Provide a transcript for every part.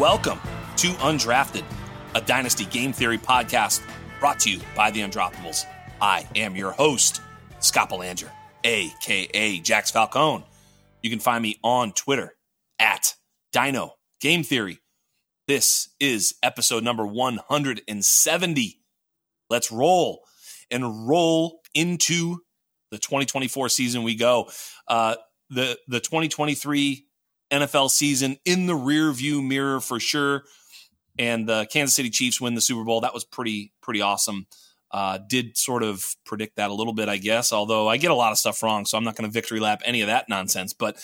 Welcome to Undrafted, a Dynasty Game Theory podcast brought to you by the Undroppables. I am your host, Scott Belanger, aka Jax Falcone. You can find me on Twitter at Dyno Game Theory. This is episode number 170. Let's roll and roll into the 2024 season we go. Uh, the the 2023 NFL season in the rear view mirror for sure. And the Kansas City Chiefs win the Super Bowl. That was pretty pretty awesome. Uh, did sort of predict that a little bit, I guess. Although I get a lot of stuff wrong, so I'm not going to victory lap any of that nonsense. But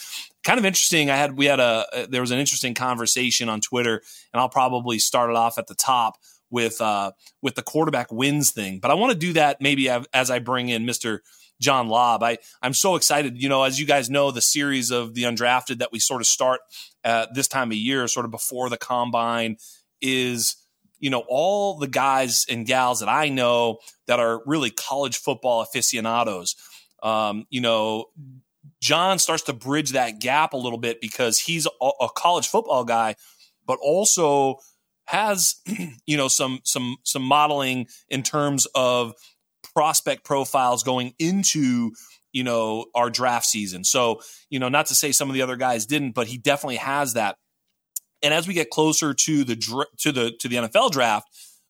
kind of interesting. I had we had a there was an interesting conversation on Twitter, and I'll probably start it off at the top with uh, with the quarterback wins thing. But I want to do that maybe as I bring in Mister John Laub. I, I'm so excited. You know, as you guys know, the series of the undrafted that we sort of start uh, this time of year, sort of before the combine, is, you know, all the guys and gals that I know that are really college football aficionados. Um, you know, John starts to bridge that gap a little bit because he's a, a college football guy, but also has, you know, some some some modeling in terms of prospect profiles going into you know our draft season. So you know, not to say some of the other guys didn't, but he definitely has that. And as we get closer to the to the to the NFL draft,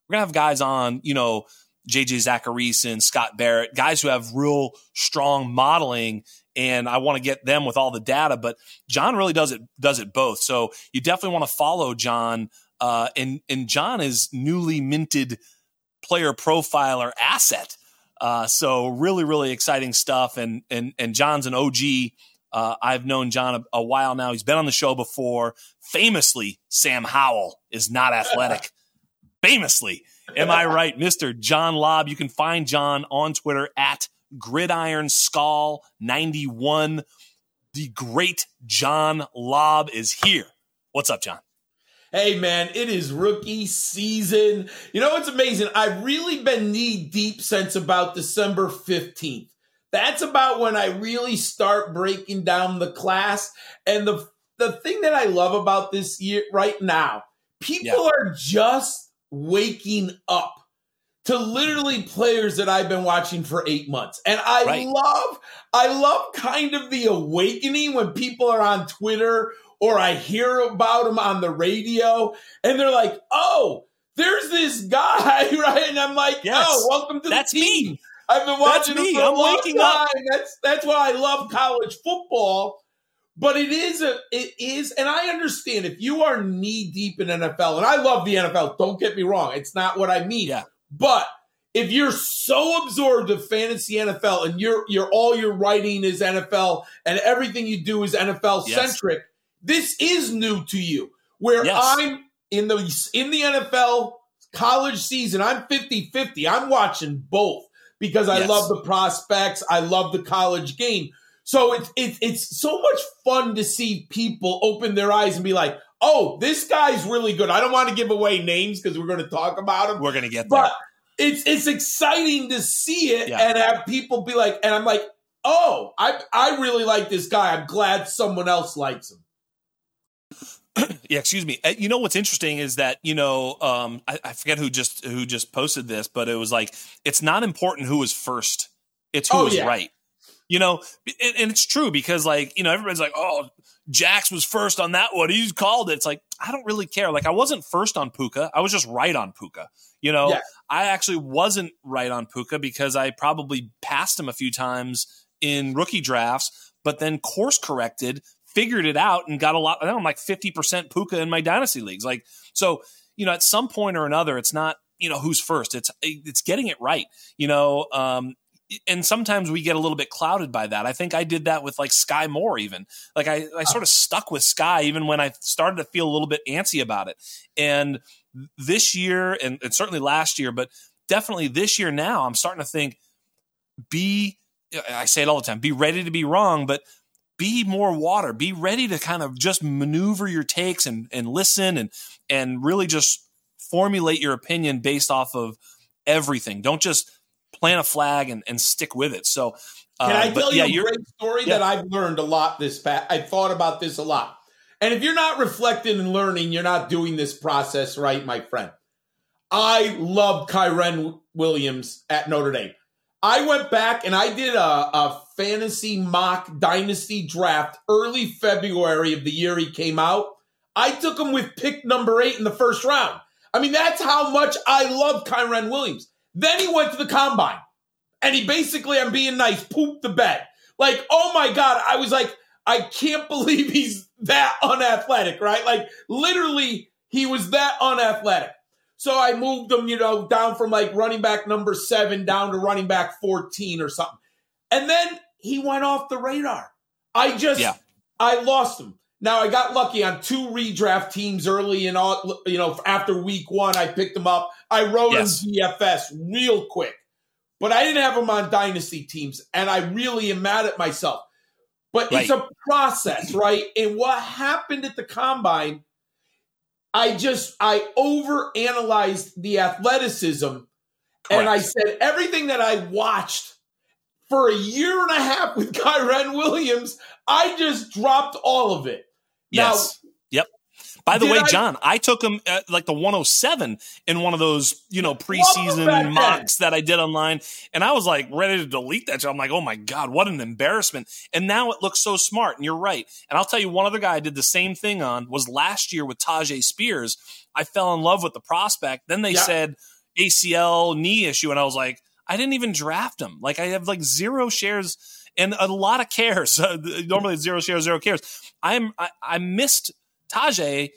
we're gonna have guys on, you know, JJ Zachariason, Scott Barrett, guys who have real strong modeling. And I want to get them with all the data, but John really does it does it both. So you definitely want to follow John. Uh, and and John is newly minted player profiler asset. Uh, so really, really exciting stuff. And and and John's an OG. Uh, I've known John a, a, while now. He's been on the show before. Famously, Sam Howell is not athletic. Famously, am I right, Mister John Laub? You can find John on Twitter at Gridiron Skull ninety one. The great John Laub is here. What's up, John? Hey man, it is rookie season. You know what's amazing? I've really been knee deep since about December 15th. That's about when I really start breaking down the class. And the the thing that I love about this year right now, people yeah. are just waking up to literally players that I've been watching for 8 months. And I right. love I love kind of the awakening when people are on Twitter or I hear about them on the radio and they're like, oh, there's this guy, right? And I'm like, oh, yes, oh, welcome to that's the team. Me. I've been watching that's me. for a I'm long waking time. Up. That's that's why I love college football. But it is a it is, and I understand if you are knee deep in NFL, and I love the NFL, don't get me wrong, it's not what I mean. Yeah. But if you're so absorbed of fantasy NFL and you're you're all your writing is NFL and everything you do is NFL centric, yes this is new to you where yes. i'm in the in the nfl college season i'm 50-50 i'm watching both because i yes. love the prospects i love the college game so it's it, it's so much fun to see people open their eyes and be like oh this guy's really good i don't want to give away names because we're going to talk about him we're going to get but there. it's it's exciting to see it Yeah. and have people be like, and I'm like, oh, I I really like this guy. I'm glad someone else likes him. Yeah, excuse me. Uh, You know what's interesting is that you know um, I, I forget who just who just posted this, but it was like it's not important who was first; it's who Oh, was yeah. right. You know, and, and it's true because like you know everybody's like, oh, Jax was first on that one. He's called it. It's like I don't really care. Like I wasn't first on Puka. I was just right on Puka. You know, Yeah. I actually wasn't right on Puka because I probably passed him a few times in rookie drafts, but then course corrected, figured it out, and got a lot. I'm like 50% Puka in my dynasty leagues. Like, so, you know, at some point or another, it's not, you know, who's first. It's, it's getting it right, you know, um, and sometimes we get a little bit clouded by that. I think I did that with like Sky Moore, even like I, I sort of stuck with Sky even when I started to feel a little bit antsy about it. And this year, and, and certainly last year, but definitely this year now, I'm starting to think be, I say it all the time, be ready to be wrong, but be more water. Be ready to kind of just maneuver your takes and, and listen and, and really just formulate your opinion based off of everything. Don't just plant a flag and, and stick with it. So, uh, Can I but tell yeah, you a great story yeah. that I've learned a lot this past? i've thought about this a lot. And if you're not reflecting and learning, you're not doing this process right, my friend. I love Kyren Williams at Notre Dame. I went back and I did a, a fantasy mock dynasty draft early February of the year he came out. I took him with pick number eight in the first round. I mean, that's how much I love Kyren Williams. Then he went to the combine and he basically, I'm being nice, pooped the bed. Like, oh my God, I was like, I can't believe he's that unathletic, right? Like, literally, he was that unathletic. So I moved him, you know, down from like running back number seven down to running back 14 or something. And then he went off the radar. I just, Yeah. I lost him. Now I got lucky on two redraft teams early and all, you know, after week one, I picked him up. I wrote Yes. him DFS real quick, but I didn't have him on dynasty teams. And I really am mad at myself. But it's a process, right? And what happened at the combine, I just I overanalyzed the athleticism and I said everything that I watched for a year and a half with Kyren Williams, I just dropped all of it. Yes. By the did way, I- John, I took him at uh, like the 107 in one of those, you know, preseason mocks that I did online. And I was like ready to delete that. Job. I'm like, oh my God, what an embarrassment. And now it looks so smart. And you're right. And I'll tell you, one other guy I did the same thing on was last year with Tyjae Spears. I fell in love with the prospect. Then they Yeah. said ACL knee issue. And I was like, I didn't even draft him. Like I have like zero shares and a lot of cares. Normally zero shares, zero cares. I'm I, I missed Tyjae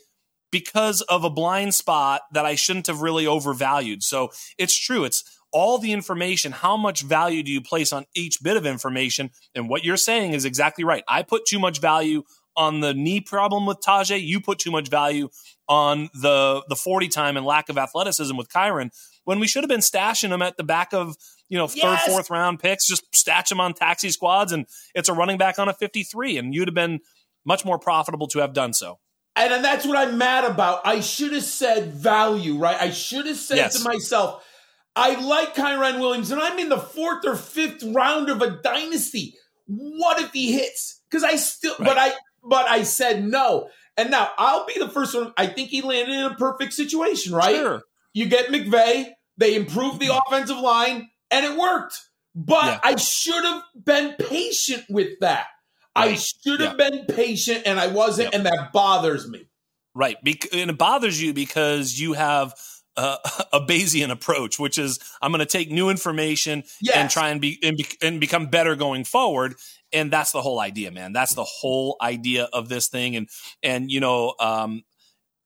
because of a blind spot that I shouldn't have really overvalued. So it's true. It's all the information. How much value do you place on each bit of information? And what you're saying is exactly right. I put too much value on the knee problem with Tyjae. You put too much value on the the 40 time and lack of athleticism with Kyren when we should have been stashing him at the back of you know third Yes. fourth round picks just stash him on taxi squads and it's a running back on a 53 and you'd have been much more profitable to have done so And, and that's what I'm mad about. I should have said value, right? I should have said Yes. to myself, I like Kyren Williams, and I'm in the fourth or fifth round of a dynasty. What if he hits? Because I still, but I, but I said no. And now I'll be the first one. I think he landed in a perfect situation, right? Sure. You get McVay, they improved the mm-hmm. offensive line, and it worked. But Yeah. I should have been patient with that. I should have been patient, and I wasn't, Yep. and that bothers me. Right. Bec- and it bothers you because you have uh, a Bayesian approach, which is I'm going to take new information and try and be, and be and become better going forward. And that's the whole idea, man. That's the whole idea of this thing. And and you know, um,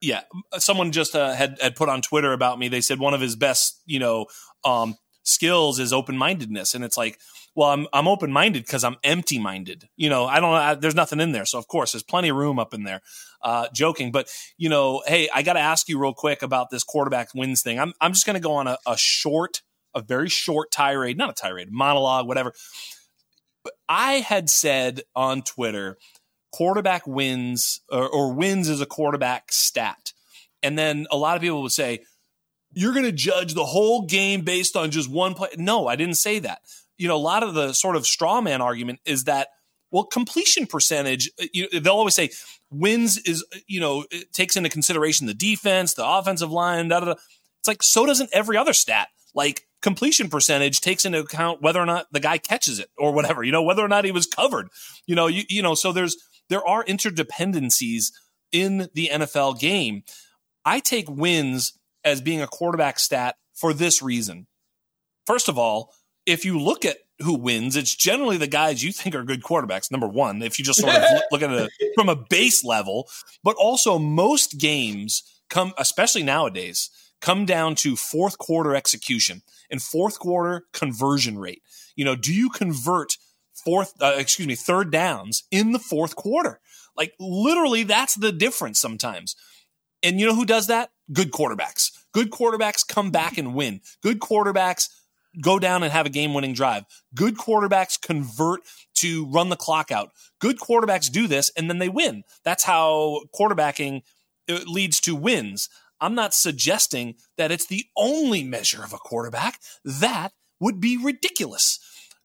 yeah, someone just uh, had had put on Twitter about me. They said one of his best, you know, um, skills is open mindedness, and it's like, well, I'm I'm open minded because I'm empty minded. You know, I don't. I, there's nothing in there, so of course there's plenty of room up in there. Uh, joking, but you know, hey, I got to ask you real quick about this quarterback wins thing. I'm I'm just going to go on a, a short, a very short tirade, not a tirade, monologue, whatever. But I had said on Twitter, quarterback wins or, or wins is a quarterback stat, and then a lot of people would say, you're going to judge the whole game based on just one play. No, I didn't say that. You know, a lot of the sort of straw man argument is that, well, completion percentage, uh, you they'll always say wins is, uh, you know, it takes into consideration the defense, the offensive line, da, da, da. It's like, so doesn't every other stat. Like completion percentage takes into account whether or not the guy catches it or whatever, you know, whether or not he was covered, you know, you, you know, so there's, there are interdependencies in the NFL game. I take wins as being a quarterback stat for this reason. First of all, if you look at who wins, it's generally the guys you think are good quarterbacks. Number one, if you just sort of look at it from a base level, but also most games come, especially nowadays, come down to fourth quarter execution and fourth quarter conversion rate. You know, do you convert fourth, uh, excuse me, third downs in the fourth quarter? Like literally, that's the difference sometimes. And you know who does that? Good quarterbacks. Good quarterbacks come back and win. Good quarterbacks go down and have a game winning drive. Good quarterbacks convert to run the clock out. Good quarterbacks do this and then they win. That's how quarterbacking uh, leads to wins. I'm not suggesting that it's the only measure of a quarterback. That would be ridiculous.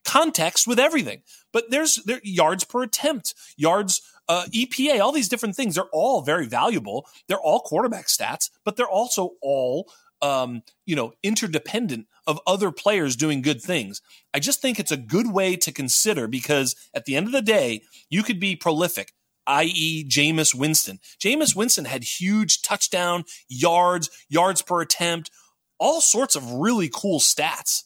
Context with everything. But there's there yards per attempt, yards uh, EPA, all these different things. They're all very valuable. They're all quarterback stats, but they're also all um, you know interdependent of other players doing good things. I just think it's a good way to consider because at the end of the day, you could be prolific i.e., Jameis Winston. Jameis Winston had huge touchdown yards, yards per attempt, all sorts of really cool stats.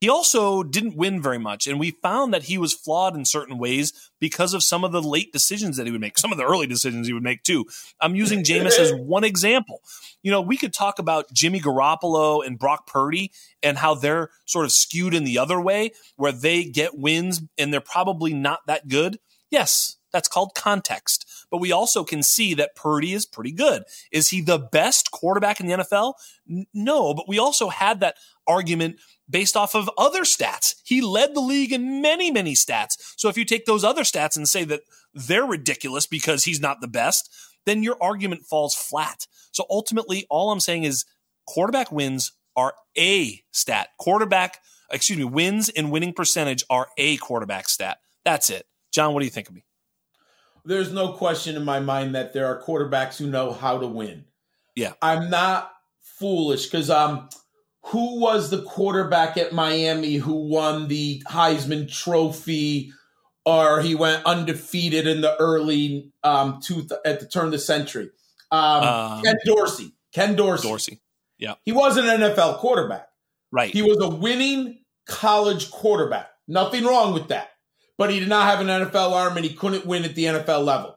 He also didn't win very much, and we found that he was flawed in certain ways because of some of the late decisions that he would make, some of the early decisions he would make too. I'm using Jameis as one example. You know, we could talk about Jimmy Garoppolo and Brock Purdy and how they're sort of skewed in the other way, where they get wins and they're probably not that good. Yes, that's called context. But we also can see that Purdy is pretty good. Is he the best quarterback in the NFL? N- no, but we also had that argument based off of other stats. He led the league in many, many stats. So if you take those other stats and say that they're ridiculous because he's not the best, then your argument falls flat. So ultimately, all I'm saying is quarterback wins are a stat. Quarterback, excuse me, wins and winning percentage are a quarterback stat. That's it. John, what do you think of me? There's no question in my mind that there are quarterbacks who know how to win. Yeah. I'm not foolish because um who was the quarterback at Miami who won the Heisman Trophy, or he went undefeated in the early um two at the turn of the century? Um, um, Ken Dorsey. Ken Dorsey. Dorsey. Yeah. He wasn't an NFL quarterback. Right. He was a winning college quarterback. Nothing wrong with that. But he did not have an NFL arm and he couldn't win at the NFL level.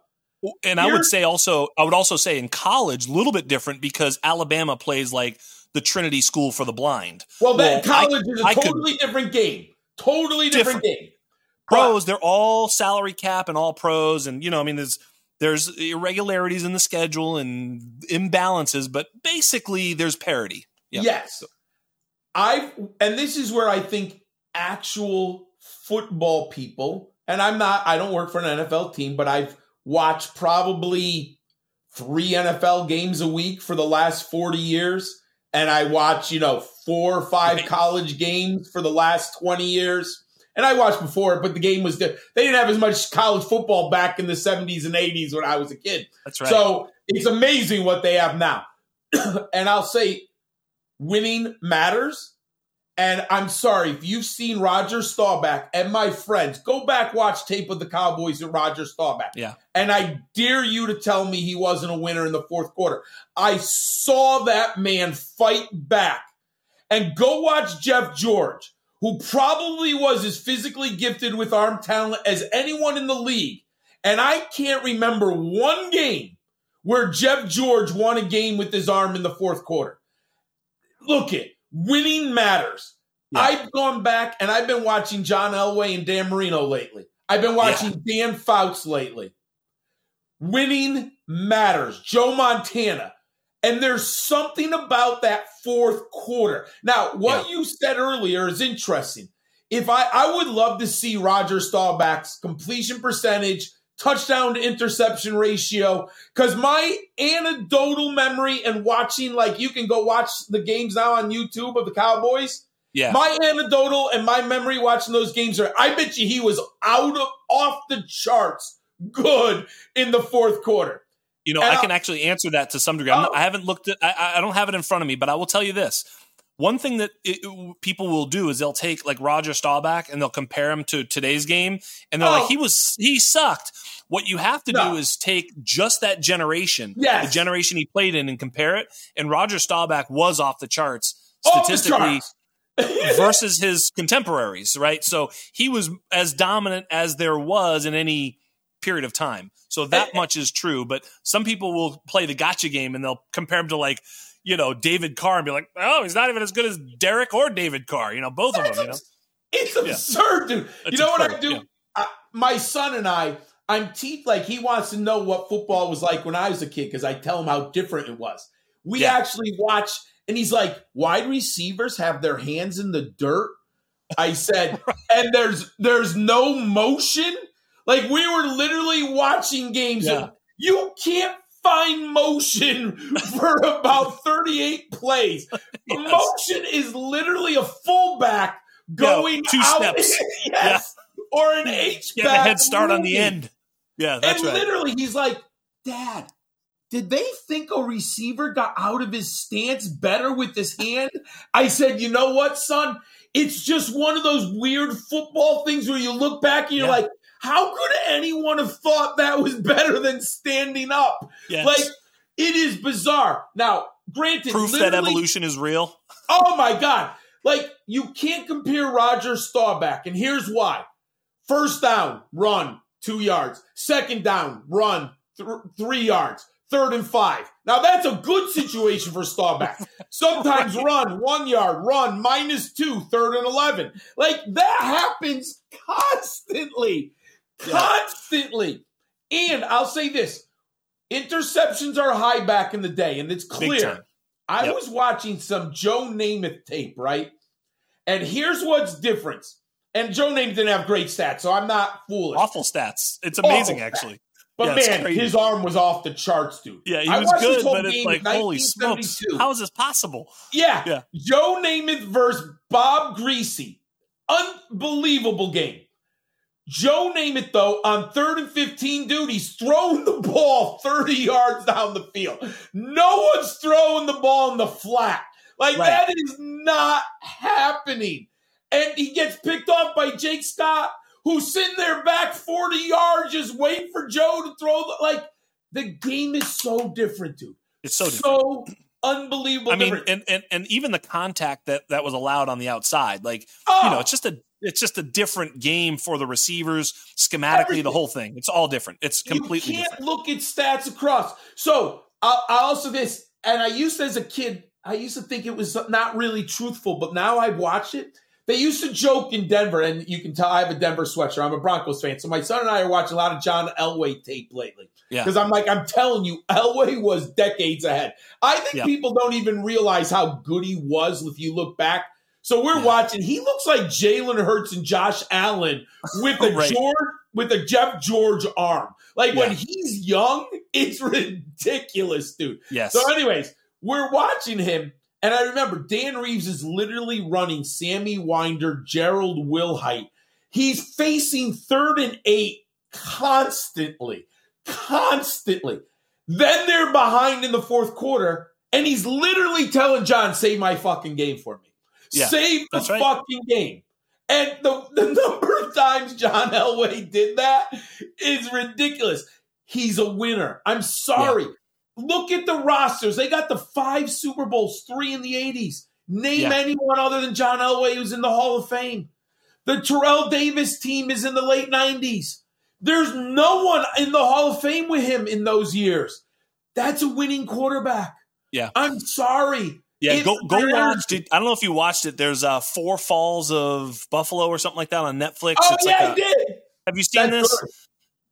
And I would say also, I would also say in college, a little bit different because Alabama plays like the Trinity School for the Blind. Well, then well, college I, is a I totally could, different game. Totally different, different. game. Pros, but, they're all salary cap and all pros, and you know, I mean, there's there's irregularities in the schedule and imbalances, but basically there's parity. Yep. Yes, I've and this is where I think actual football people, and I'm not, I don't work for an NFL team, but I've watched probably three NFL games a week for the last 40 years and I watch, you know, four or five college games for the last 20 years. And I watched before, but the game was they didn't have as much college football back in the 70s and 80s when I was a kid. That's right. So it's amazing what they have now. and I'll say winning matters. And I'm sorry if you've seen Roger Staubach and my friends, go back watch tape of the Cowboys and Roger Staubach. Yeah. And I dare you to tell me he wasn't a winner in the fourth quarter. I saw that man fight back. And go watch Jeff George, who probably was as physically gifted with arm talent as anyone in the league. And I can't remember one game where Jeff George won a game with his arm in the fourth quarter. Look it winning matters. Yeah. I've gone back and I've been watching John Elway and Dan Marino lately. I've been watching yeah. Dan Fouts lately. Winning matters. Joe Montana. And there's something about that fourth quarter. Now, what yeah. you said earlier is interesting. If I, I would love to see Roger Staubach's completion percentage, touchdown to interception ratio. Because my anecdotal memory and watching, like you can go watch the games now on YouTube of the Cowboys. Yeah. My anecdotal and my memory watching those games are I bet you he was out of off the charts good in the fourth quarter. You know, And I I- can actually answer that to some degree. Not, Oh. I haven't looked at, I, I don't have it in front of me, but I will tell you this. One thing that it, people will do is they'll take like Roger Staubach and they'll compare him to today's game, and they're Oh. like, he was he sucked. What you have to No. do is take just that generation, Yes. the generation he played in, and compare it. And Roger Staubach was off the charts Off the statistically charts. versus his contemporaries, right? So he was as dominant as there was in any period of time. So that eh, eh. much is true. But some people will play the gotcha game and they'll compare him to like, you know, David Carr and be like, oh, he's not even as good as Derek or David Carr. You know, both of them. You know, It's absurd, dude. It's you know what I do? yeah. I, my son and I, I'm te- like he wants to know what football was like when I was a kid because I tell him how different it was. We Yeah. actually watch, and he's like, "Wide receivers have their hands in the dirt." I said, "And there's there's no motion." Like we were literally watching games. Yeah. You can't find motion for about 38 plays. Motion is literally a fullback going two out. steps. yes. Or an H get a head start on the end. Yeah, that's and right. literally, he's like, Dad, did they think a receiver got out of his stance better with his hand? I said, You know what, son? It's just one of those weird football things where you look back and you're Yeah. like, How could anyone have thought that was better than standing up? Yes. Like, it is bizarre. Now, granted, Proof that evolution is real. Oh my God. Like, you can't compare Roger Staubach, and here's why. First down, run, two yards. Second down, run, th- three yards. Third and five. Now, that's a good situation for Staubach. Sometimes run, one yard, run, minus two, third and 11. Like, that happens constantly. Constantly. And I'll say this interceptions are high back in the day, and it's clear. I Yep. was watching some Joe Namath tape, right? And here's what's different. And Joe Namath didn't have great stats, so I'm not foolish. Awful stats. It's amazing, Awful stats. actually. but yeah, man, his arm was off the charts, dude. Yeah, he I was good, but it's like, holy smokes, how is this possible? Yeah. Yeah. Joe Namath versus Bob Griese. Unbelievable game. Joe Namath, though, on third and 15, dude, he's throwing the ball 30 yards down the field. No one's throwing the ball in the flat. Like, Right. that is not happening. And he gets picked off by Jake Scott, who's sitting there back 40 yards just waiting for Joe to throw the. Like, the game is so different, dude. It's so different. So unbelievable I mean, and, and and even the contact that that was allowed on the outside, like Oh. you know, it's just a it's just a different game for the receivers schematically. Everything. The whole thing, it's all different. It's completely you can't different. look at stats across. So I, I also this, and I used to, as a kid, I used to think it was not really truthful, but now I watch it. They used to joke in Denver, and you can tell I have a Denver sweatshirt. I'm a Broncos fan, so my son and I are watching a lot of John Elway tape lately. Yeah. Because I'm like, I'm telling you, Elway was decades ahead. I think Yeah. people don't even realize how good he was if you look back. So we're Yeah. watching. He looks like Jalen Hurts and Josh Allen with a Right. George with a Jeff George arm. Like when he's young, it's ridiculous, dude. Yes. So, anyways, we're watching him, and I remember Dan Reeves is literally running Sammy Winder, Gerald Wilhite. He's facing third and eight constantly, constantly. Then they're behind in the fourth quarter, and he's literally telling John, "Save my fucking game for me. Yeah, Save the right. fucking game." And the, the number of times John Elway did that is ridiculous. He's a winner. I'm sorry. Look at the rosters. They got the five Super Bowls, three in the 80s. Name Yeah. anyone other than John Elway who's in the Hall of Fame. The Terrell Davis team is in the late 90s. There's no one in the Hall of Fame with him in those years. That's a winning quarterback. Yeah. I'm sorry. Yeah, It's go go watch. Did, I don't know if you watched it. There's uh, Four Falls of Buffalo or something like that on Netflix. Oh, it's yeah, like I a- did. Have you seen That's this? good.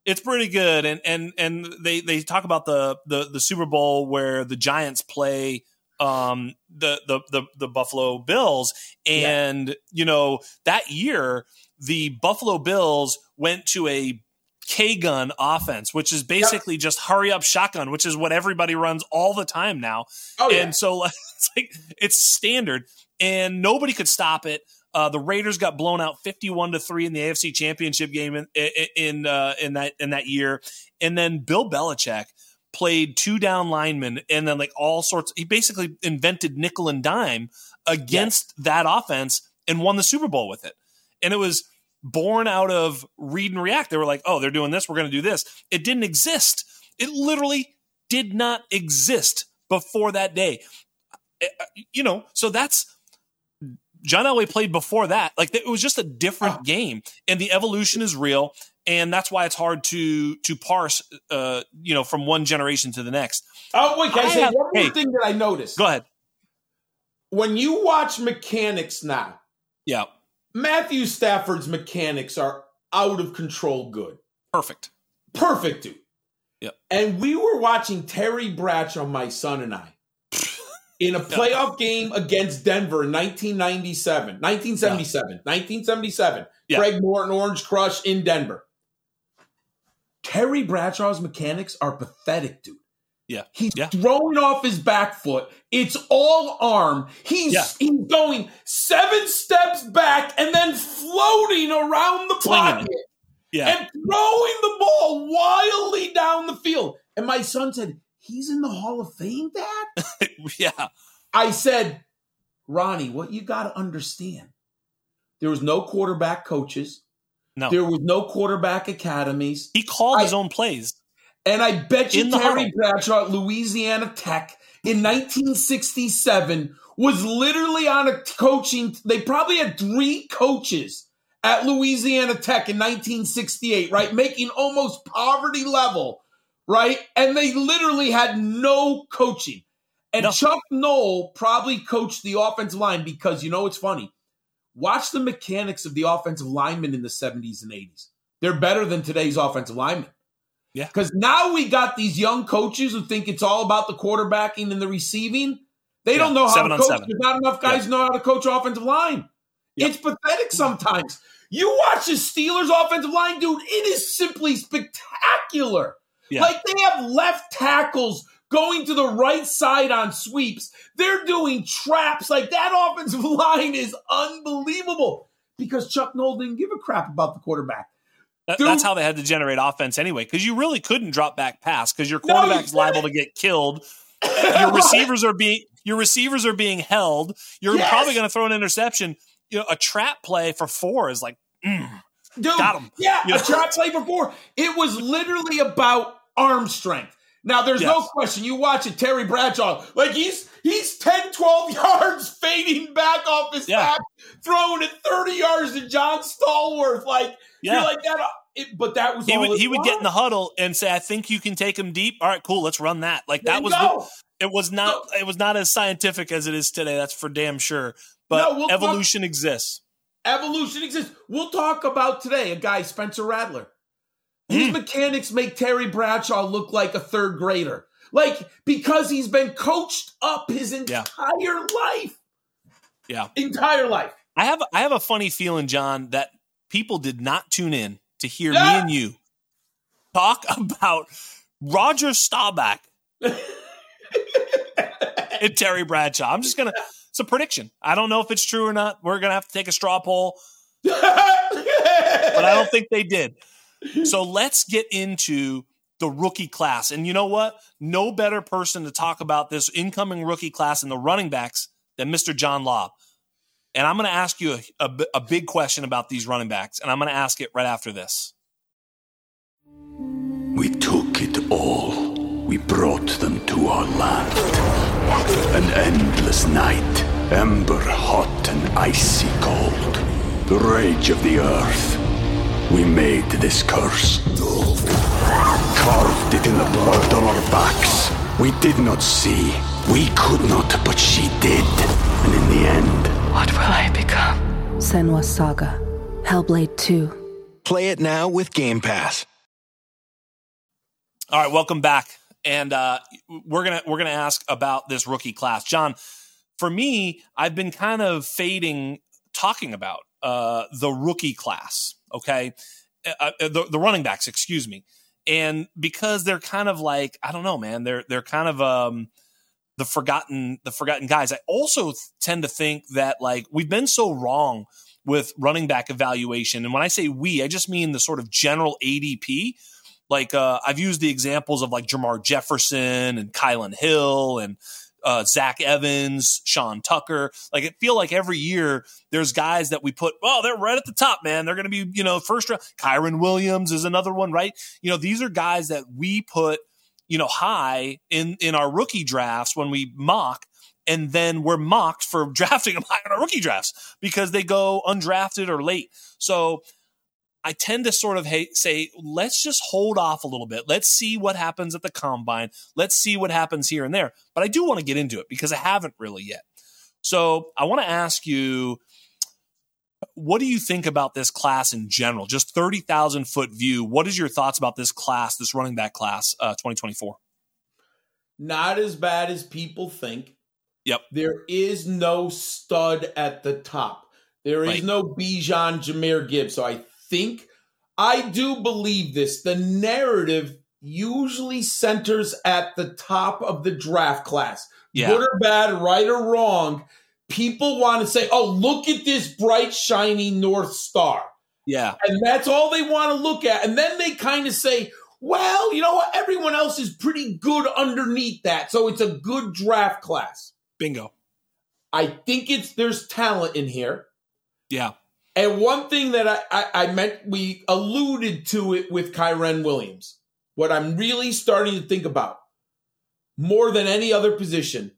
It's pretty good, and and and they they talk about the the the Super Bowl where the Giants play um the the the, the Buffalo Bills, and you know that year the Buffalo Bills went to a K gun offense, which is basically yep. just hurry up shotgun, which is what everybody runs all the time now. Oh, yeah. And so it's like it's standard, and nobody could stop it. Uh, the Raiders got blown out fifty-one to three in the AFC Championship game in in uh, in that in that year, and then Bill Belichick played two down linemen and then like all sorts. He basically invented nickel and dime against yes. that offense and won the Super Bowl with it. And it was born out of read and react. They were like, oh, they're doing this, we're going to do this. It didn't exist. It literally did not exist before that day. Eh, eh, you know, so that's John Elway played before that. Like it was just a different oh. game, and the evolution is real, and that's why it's hard to to parse, uh, you know, from one generation to the next. Oh wait, can I, I say have, one more hey, thing that I noticed? Go ahead. When you watch mechanics now, yeah, Matthew Stafford's mechanics are out of control good. Perfect. Perfect, dude. Yep. And we were watching Terry Bradshaw, my son and I, in a playoff game against Denver in 1997, 1977, yeah. 1977. Yeah. Craig Morton, Orange Crush in Denver. Terry Bradshaw's mechanics are pathetic, dude. Yeah. He's yeah. throwing off his back foot. It's all arm. He's, yeah. he's going seven steps back and then floating around the pocket. Yeah. And throwing the ball wildly down the field. And my son said, He's in the Hall of Fame, Dad? yeah. I said, Ronnie, what you got to understand there was no quarterback coaches. No. There was no quarterback academies. He called I, his own plays. And I bet you Terry Bradshaw at Louisiana Tech in 1967 was literally on a coaching. They probably had three coaches at Louisiana Tech in 1968, right? Making almost poverty level, right? And they literally had no coaching. And no. Chuck Noll probably coached the offensive line because you know it's funny. Watch the mechanics of the offensive linemen in the 70s and 80s. They're better than today's offensive linemen. Yeah. Because now we got these young coaches who think it's all about the quarterbacking and the receiving. They yeah. don't know how seven to coach. There's not enough guys yeah. know how to coach offensive line. Yep. It's pathetic sometimes. You watch the Steelers offensive line, dude, it is simply spectacular. Yeah. Like they have left tackles going to the right side on sweeps. They're doing traps. Like that offensive line is unbelievable because Chuck Noll didn't give a crap about the quarterback. That's how they had to generate offense anyway, because you really couldn't drop back pass because your quarterback's no, liable to get killed. Your receivers are being your receivers are being held. You're yes. probably going to throw an interception. You know, a trap play for four is like, mm, dude, got him. Yeah, you know? a trap play for four. It was literally about arm strength. Now, there's yes. no question. You watch it, Terry Bradshaw, like he's he's 10, 12 yards fading back off his yeah. back, throwing it 30 yards to John Stallworth. Like, yeah. you're like that. Uh, it, but that was he would he would get in the huddle and say, "I think you can take him deep." All right, cool. Let's run that. Like that was the, it was not no. it was not as scientific as it is today. That's for damn sure. But no, we'll evolution talk, exists. Evolution exists. We'll talk about today a guy Spencer Rattler. His mm. mechanics make Terry Bradshaw look like a third grader. Like, because he's been coached up his entire yeah. life. Yeah. Entire life. I have I have a funny feeling, John, that people did not tune in to hear yeah. me and you talk about Roger Staubach and Terry Bradshaw. I'm just gonna it's a prediction. I don't know if it's true or not. We're gonna have to take a straw poll. but I don't think they did. So let's get into the rookie class. And you know what? No better person to talk about this incoming rookie class and the running backs than Mr. John Laub. And I'm going to ask you a, a, a, big question about these running backs, and I'm going to ask it right after this. We took it all. We brought them to our land. An endless night, ember hot and icy cold. The rage of the earth we made this curse. Carved it in the blood on our backs. We did not see. We could not, but she did. And in the end... What will I become? Senua's Saga. Hellblade 2. Play it now with Game Pass. All right, welcome back. And uh, we're gonna we're gonna ask about this rookie class, John. For me, I've been kind of fading talking about uh, the rookie class Okay. uh, the, the running backs, excuse me, and because they're kind of like I don't know, man, they're they're kind of um the forgotten the forgotten guys. I also tend to think that like we've been so wrong with running back evaluation, and when I say we, I just mean the sort of general ADP. Like uh, I've used the examples of like Jermar Jefferson and Kylin Hill and uh, Zach Evans, Sean Tucker. Like it feel like every year there's guys that we put, oh, they're right at the top, man. They're going to be, you know, first round. Kyren Williams is another one, right? You know, these are guys that we put, you know, high in in our rookie drafts when we mock. And then we're mocked for drafting them high in our rookie drafts because they go undrafted or late. So I tend to sort of hate, say, let's just hold off a little bit. Let's see what happens at the combine. Let's see what happens here and there. But I do want to get into it because I haven't really yet. So I want to ask you, what do you think about this class in general? Just 30,000 foot view. What is your thoughts about this class, this running back class, uh, 2024? Not as bad as people think. Yep. There is no stud at the top. There is right. no Bijan Jahmyr Gibbs. So I think, I do believe this. The narrative usually centers at the top of the draft class. Yeah. Good or bad, right or wrong, people want to say, oh, look at this bright, shiny North Star. Yeah. And that's all they want to look at. And then they kind of say, well, you know what? Everyone else is pretty good underneath that. So it's a good draft class. Bingo. I think it's there's talent in here. Yeah. And one thing that I, I, I, meant, we alluded to it with Kyren Williams. What I'm really starting to think about more than any other position,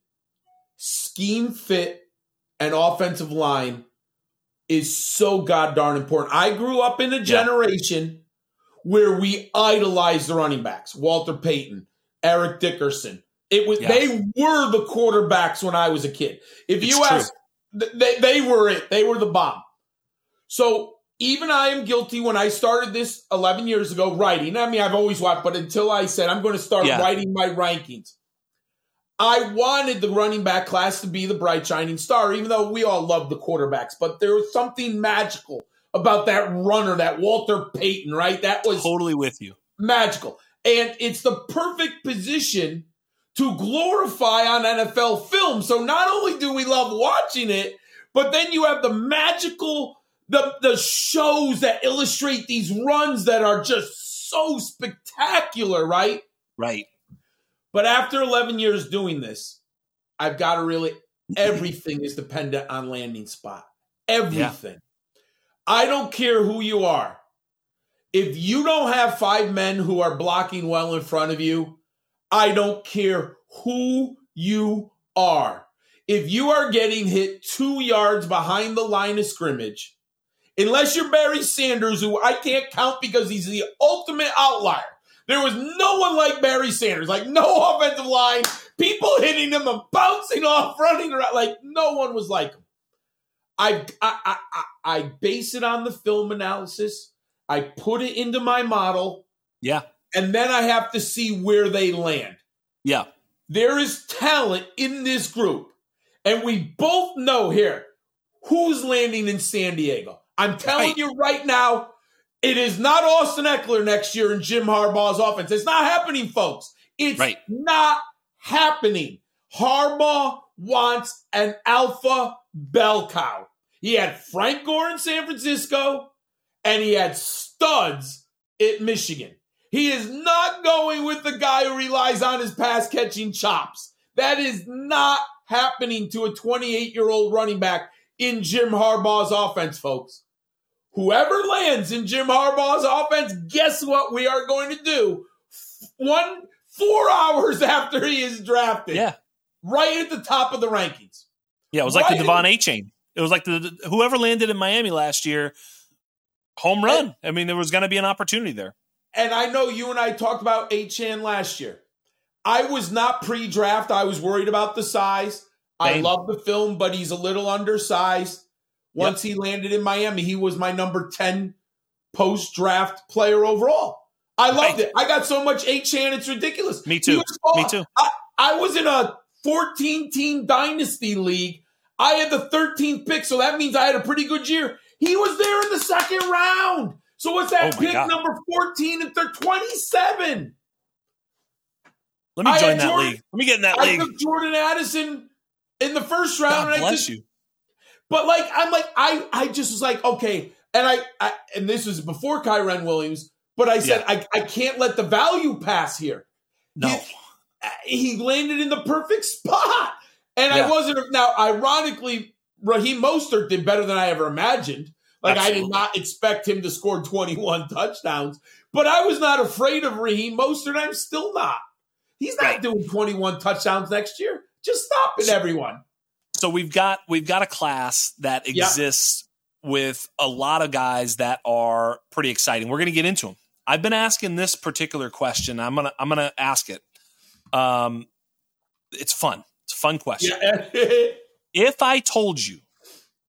scheme fit and offensive line is so god darn important. I grew up in a generation yeah. where we idolized the running backs, Walter Payton, Eric Dickerson. It was yeah. they were the quarterbacks when I was a kid. If it's you ask, they, they were it. They were the bomb. So even I am guilty when I started this 11 years ago writing. I mean, I've always watched, but until I said I'm going to start yeah. writing my rankings, I wanted the running back class to be the bright shining star, even though we all love the quarterbacks. But there was something magical about that runner, that Walter Payton, right? That was totally with you. Magical. And it's the perfect position to glorify on NFL film. So not only do we love watching it, but then you have the magical the the shows that illustrate these runs that are just so spectacular, right? Right. But after 11 years doing this, I've got to really everything is dependent on landing spot. Everything. Yeah. I don't care who you are. If you don't have five men who are blocking well in front of you, I don't care who you are. If you are getting hit two yards behind the line of scrimmage, unless you're Barry Sanders, who I can't count because he's the ultimate outlier. There was no one like Barry Sanders, like no offensive line, people hitting him and bouncing off, running around, like no one was like him. I, I, I, I base it on the film analysis. I put it into my model. Yeah. And then I have to see where they land. Yeah. There is talent in this group. And we both know here who's landing in San Diego. I'm telling right. you right now, it is not Austin Ekeler next year in Jim Harbaugh's offense. It's not happening, folks. It's right. not happening. Harbaugh wants an alpha bell cow. He had Frank Gore in San Francisco, and he had studs at Michigan. He is not going with the guy who relies on his pass catching chops. That is not happening to a 28 year old running back in Jim Harbaugh's offense, folks. Whoever lands in Jim Harbaugh's offense, guess what we are going to do? One four hours after he is drafted. Yeah. Right at the top of the rankings. Yeah, it was like right the De'Von Achane. It was like the, whoever landed in Miami last year, home run. And, I mean, there was going to be an opportunity there. And I know you and I talked about Achane last year. I was not pre-draft. I was worried about the size. I love the film, but he's a little undersized. Once yep. he landed in Miami, he was my number 10 post draft player overall. I loved right. it. I got so much Achane, it's ridiculous. Me too. Was, Me too. I, I was in a 14 team dynasty league. I had the 13th pick, so that means I had a pretty good year. He was there in the second round. So what's that Oh pick God. number 14 and they're 27? Let me I join that Jordan- league. Let me get in that I league. took Jordan Addison in the first round. God and I bless just, you. But like, I'm like, I, I just was like, okay. And I, I and this was before Kyren Williams, but I said, I, I can't let the value pass here. No. He, he landed in the perfect spot. And Yeah. I wasn't, now, ironically, Raheem Mostert did better than I ever imagined. Like, I did not expect him to score 21 touchdowns, but I was not afraid of Raheem Mostert. I'm still not. He's not Right. doing 21 touchdowns next year. Just stop it, everyone. So we've got we've got a class that Yeah. exists with a lot of guys that are pretty exciting. We're going to get into them. I've been asking this particular question. I'm gonna I'm gonna ask it. Um, it's fun. It's a fun question. Yeah. If I told you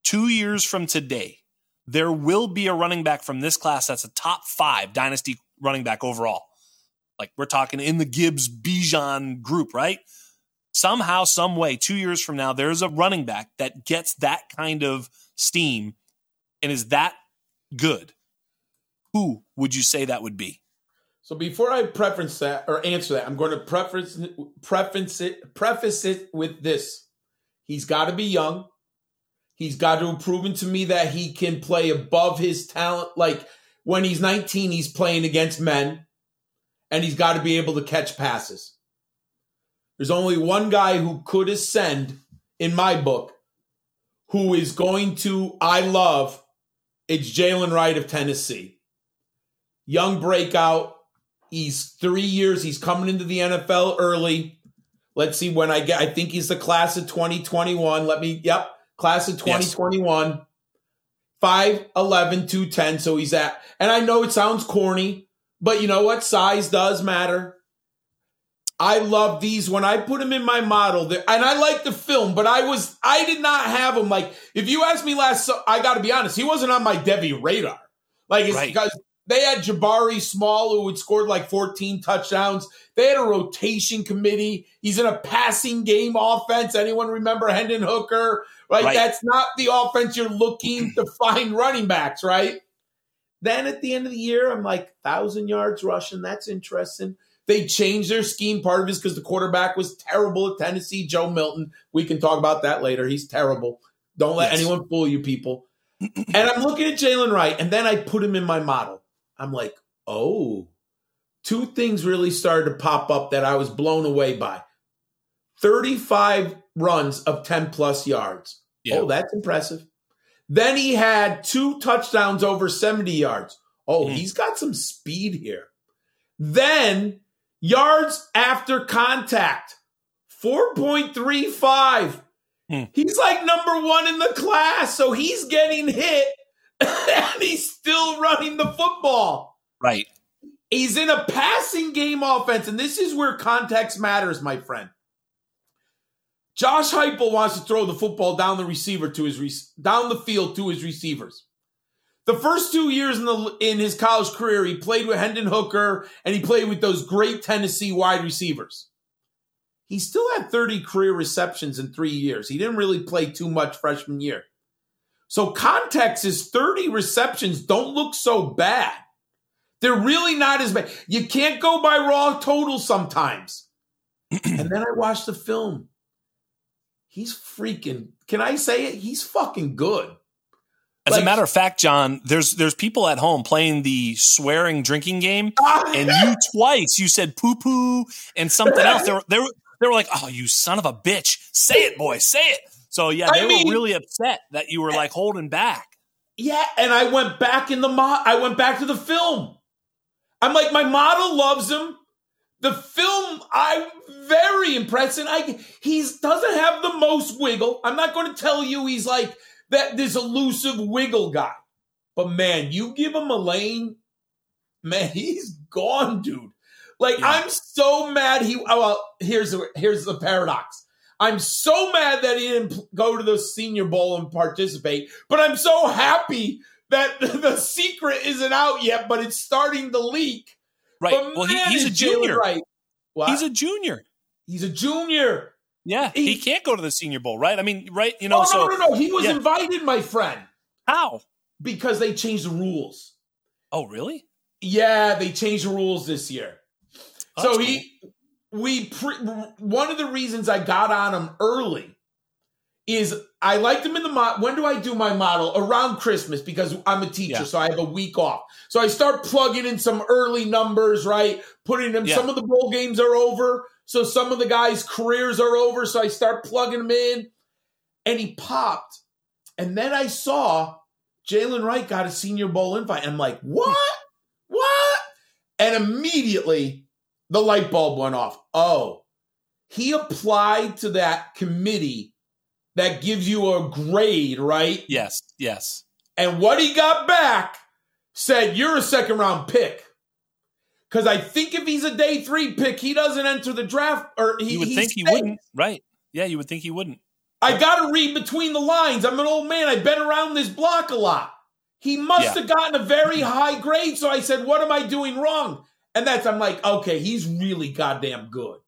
two years from today there will be a running back from this class that's a top five dynasty running back overall, like we're talking in the Gibbs Bijan group, right? Somehow, some way, two years from now, there's a running back that gets that kind of steam and is that good. Who would you say that would be? So before I preference that or answer that, I'm going to preference preface it preface it with this. He's got to be young. He's got to have proven to me that he can play above his talent. Like when he's 19, he's playing against men, and he's got to be able to catch passes. There's only one guy who could ascend in my book, who is going to I love. It's Jalen Wright of Tennessee. Young breakout. He's three years. He's coming into the NFL early. Let's see when I get. I think he's the class of 2021. Let me. Yep, class of 2021. 5'11, 210. So he's at. And I know it sounds corny, but you know what? Size does matter. I love these when I put them in my model, and I like the film, but I was I did not have them. Like if you asked me last, so I got to be honest, he wasn't on my Debbie radar. Like it's Right. because they had Jabari Small who had scored like 14 touchdowns. They had a rotation committee. He's in a passing game offense. Anyone remember Hendon Hooker? Right? Right. That's not the offense you're looking to find running backs, right? Then at the end of the year, I'm like, thousand yards rushing. That's interesting. They changed their scheme. Part of it is because the quarterback was terrible at Tennessee, Joe Milton. We can talk about that later. He's terrible. Don't let Yes. anyone fool you, people. and I'm looking at Jalen Wright, and then I put him in my model. I'm like, oh, two things really started to pop up that I was blown away by 35 runs of 10 plus yards. Oh, that's impressive. Then he had two touchdowns over 70 yards. Oh, Mhm. he's got some speed here. Then yards after contact, 4.35. Hmm. He's like number one in the class. So he's getting hit and he's still running the football. Right. He's in a passing game offense, and this is where context matters, my friend. Josh Heupel wants to throw the football down the receiver to his re- down the field to his receivers. The first two years in the in his college career, he played with Hendon Hooker and he played with those great Tennessee wide receivers. He still had 30 career receptions in three years. He didn't really play too much freshman year. So context is 30 receptions don't look so bad. They're really not as bad. You can't go by raw totals sometimes. and then I watched the film. He's freaking, can I say it? He's fucking good. As Like- a matter of fact, John, there's there's people at home playing the swearing drinking game, ah. and you twice you said poo poo and something else. They were they were they were like, "Oh, you son of a bitch! Say it, boy, say it." So yeah, I they mean- were really upset that you were eh. like holding back. Yeah, and I went back in the mo- I went back to the film. I'm like, my model loves him. The film, I'm very impressed, and I he's doesn't have the most wiggle. I'm not going to tell you he's like that this elusive wiggle guy, but man, you give him a lane, man, he's gone, dude. Like Yeah. I'm so mad. He oh, well, here's the here's the paradox. I'm so mad that he didn't go to the Senior Bowl and participate, but I'm so happy that the secret isn't out yet, but it's starting to leak. Right. But well, he, he's a junior. Right. What? He's a junior. he's a junior. Yeah, He- he, can't go to the Senior Bowl, right? I mean, right? You know, oh, so no, no, no. He was yeah. invited, my friend, how? because they changed the rules. Oh, really? Yeah, they changed the rules this year. Oh, so that's he, we, pre, one of the reasons I got on him early is I liked him in the mod. When do I do my model? Around Christmas because I'm a teacher, Yeah. so I have a week off. So I start plugging in some early numbers, right? Putting them. Yeah. Some of the bowl games are over, so some of the guys' careers are over. So I start plugging them in, and he popped, and then I saw Jalen Wright got a Senior Bowl invite. I'm like, what? what? And immediately the light bulb went off. Oh, he applied to that committee that gives you a grade, right? Yes, yes. And what he got back said, You're a second round pick. Because I think if he's a day three pick, he doesn't enter the draft. Or he, You would he think he stays. wouldn't, right? Yeah, you would think he wouldn't. I got to read between the lines. I'm an old man. I've been around this block a lot. He must Yeah. have gotten a very high grade. So I said, What am I doing wrong? And that's, I'm like, okay, he's really goddamn good.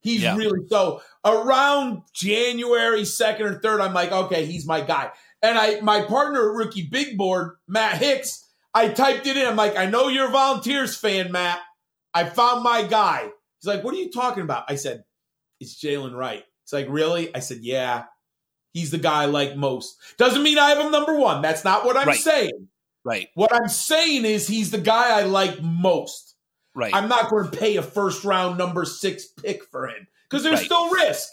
He's Yeah. really so around January 2nd or 3rd, I'm like, okay, he's my guy. And I, my partner at Rookie Big Board, Matt Hicks, I typed it in. I'm like, I know you're a Volunteers fan, Matt. I found my guy. He's like, what are you talking about? I said, it's Jalen Wright. He's like, really? I said, yeah. He's the guy I like most. Doesn't mean I have him number one. That's not what I'm Right. saying. Right, What I'm saying is he's the guy I like most. right. I'm not going to pay a first round number six pick for him because there's Right. still risk.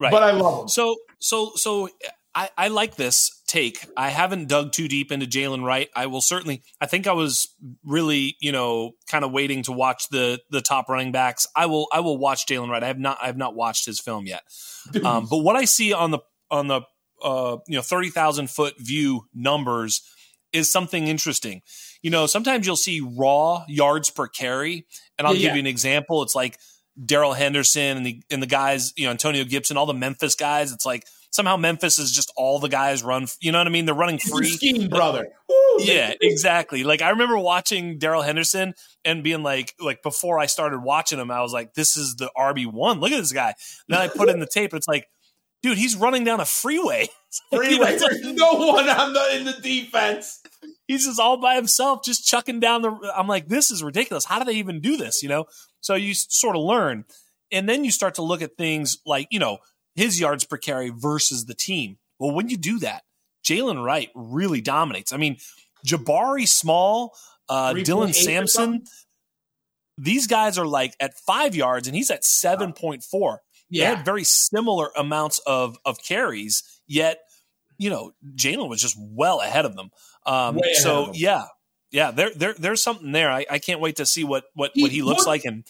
right. But I love him. So, so, so I, I like this take. I haven't dug too deep into Jalen Wright. I will certainly. I think I was really, you know, kind of waiting to watch the the top running backs. I will. I will watch Jalen Wright. I have not. I have not watched his film yet. Um, but what I see on the on the uh, you know thirty thousand foot view numbers is something interesting. You know, sometimes you'll see raw yards per carry, and I'll Yeah, give yeah. you an example. It's like Darrell Henderson and the and the guys, you know, Antonio Gibson, all the Memphis guys. It's like somehow Memphis is just all the guys run. You know what I mean? They're running He's free. scheme brother. Woo, Yeah, they- exactly. Like I remember watching Darrell Henderson and being like, like before I started watching him, I was like, this is the RB one. Look at this guy. Then I put in the tape. It's like, dude, he's running down a freeway. You know, Freeway. like- no one on the in the defense. he's just all by himself, just chucking down the. I'm like, this is ridiculous. How do they even do this? You know. So you sort of learn, and then you start to look at things like you know his yards per carry versus the team. Well, when you do that, Jalen Wright really dominates. I mean, Jabari Small, uh, Dylan Sampson. These guys are like at five yards, and he's at seven point four. They Yeah. had very similar amounts of of carries, yet you know Jalen was just well ahead of them. Um, ahead so of them. yeah, yeah, there there there's something there. I, I can't wait to see what what He what he looks put- like. And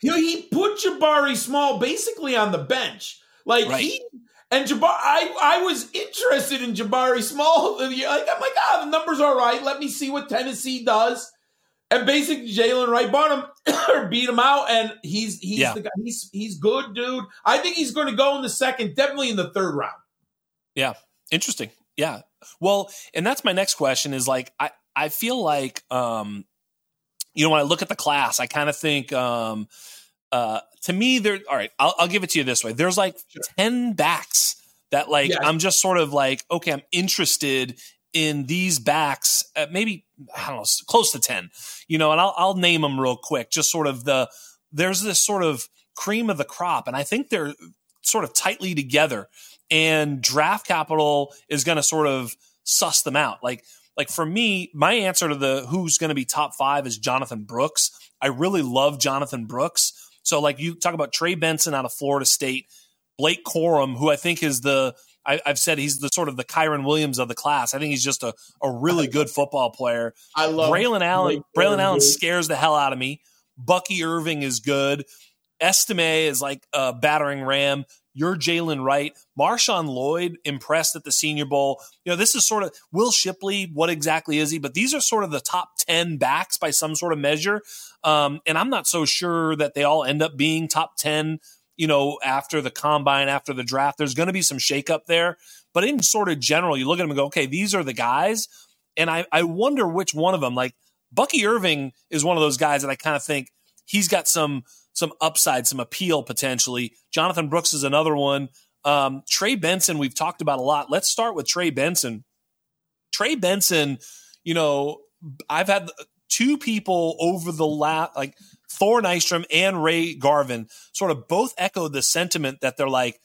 He, he put Jabari Small basically on the bench. Like Right. he and Jabari, I, I was interested in Jabari Small. Like I'm like, ah, the numbers are right. Let me see what Tennessee does. And basically, Jalen Wright bought him or beat him out, and he's he's Yeah. the guy. He's he's good, dude. I think he's going to go in the second, definitely in the third round. yeah, interesting. Yeah. Well, and that's my next question. Is like I I feel like um, you know when I look at the class, I kind of think um, uh, to me there. All right, I'll, I'll give it to you this way. There's like ten backs that like Yes. I'm just sort of like okay, I'm interested in these backs. Uh, maybe I don't know, close to ten. You know, and I'll I'll name them real quick. Just sort of the there's this sort of cream of the crop, and I think they're sort of tightly together. And draft capital is going to sort of suss them out. Like like for me, my answer to the who's going to be top five is Jonathan Brooks. I really love Jonathan Brooks. So like you talk about Trey Benson out of Florida State, Blake Corum, who I think is the I, I've said he's the sort of the Kyren Williams of the class. I think he's just a, a really good football player. I love Braylon Allen. Blake Braylon Allen scares the hell out of me. Bucky Irving is good. Estime is like a battering ram. You're Jalen Wright. Marshawn Lloyd impressed at the Senior Bowl. You know, this is sort of Will Shipley. What exactly is he? But these are sort of the top 10 backs by some sort of measure. Um, and I'm not so sure that they all end up being top 10, you know, after the combine, after the draft. There's going to be some shakeup there. But in sort of general, you look at them and go, okay, these are the guys. And I, I wonder which one of them, like Bucky Irving is one of those guys that I kind of think he's got some some upside, some appeal potentially. Jonathan Brooks is another one. Um, Trey Benson, we've talked about a lot. Let's start with Trey Benson. Trey Benson, you know, I've had two people over the last like Thor Nystrom and Ray Garvin sort of both echoed the sentiment that they're like,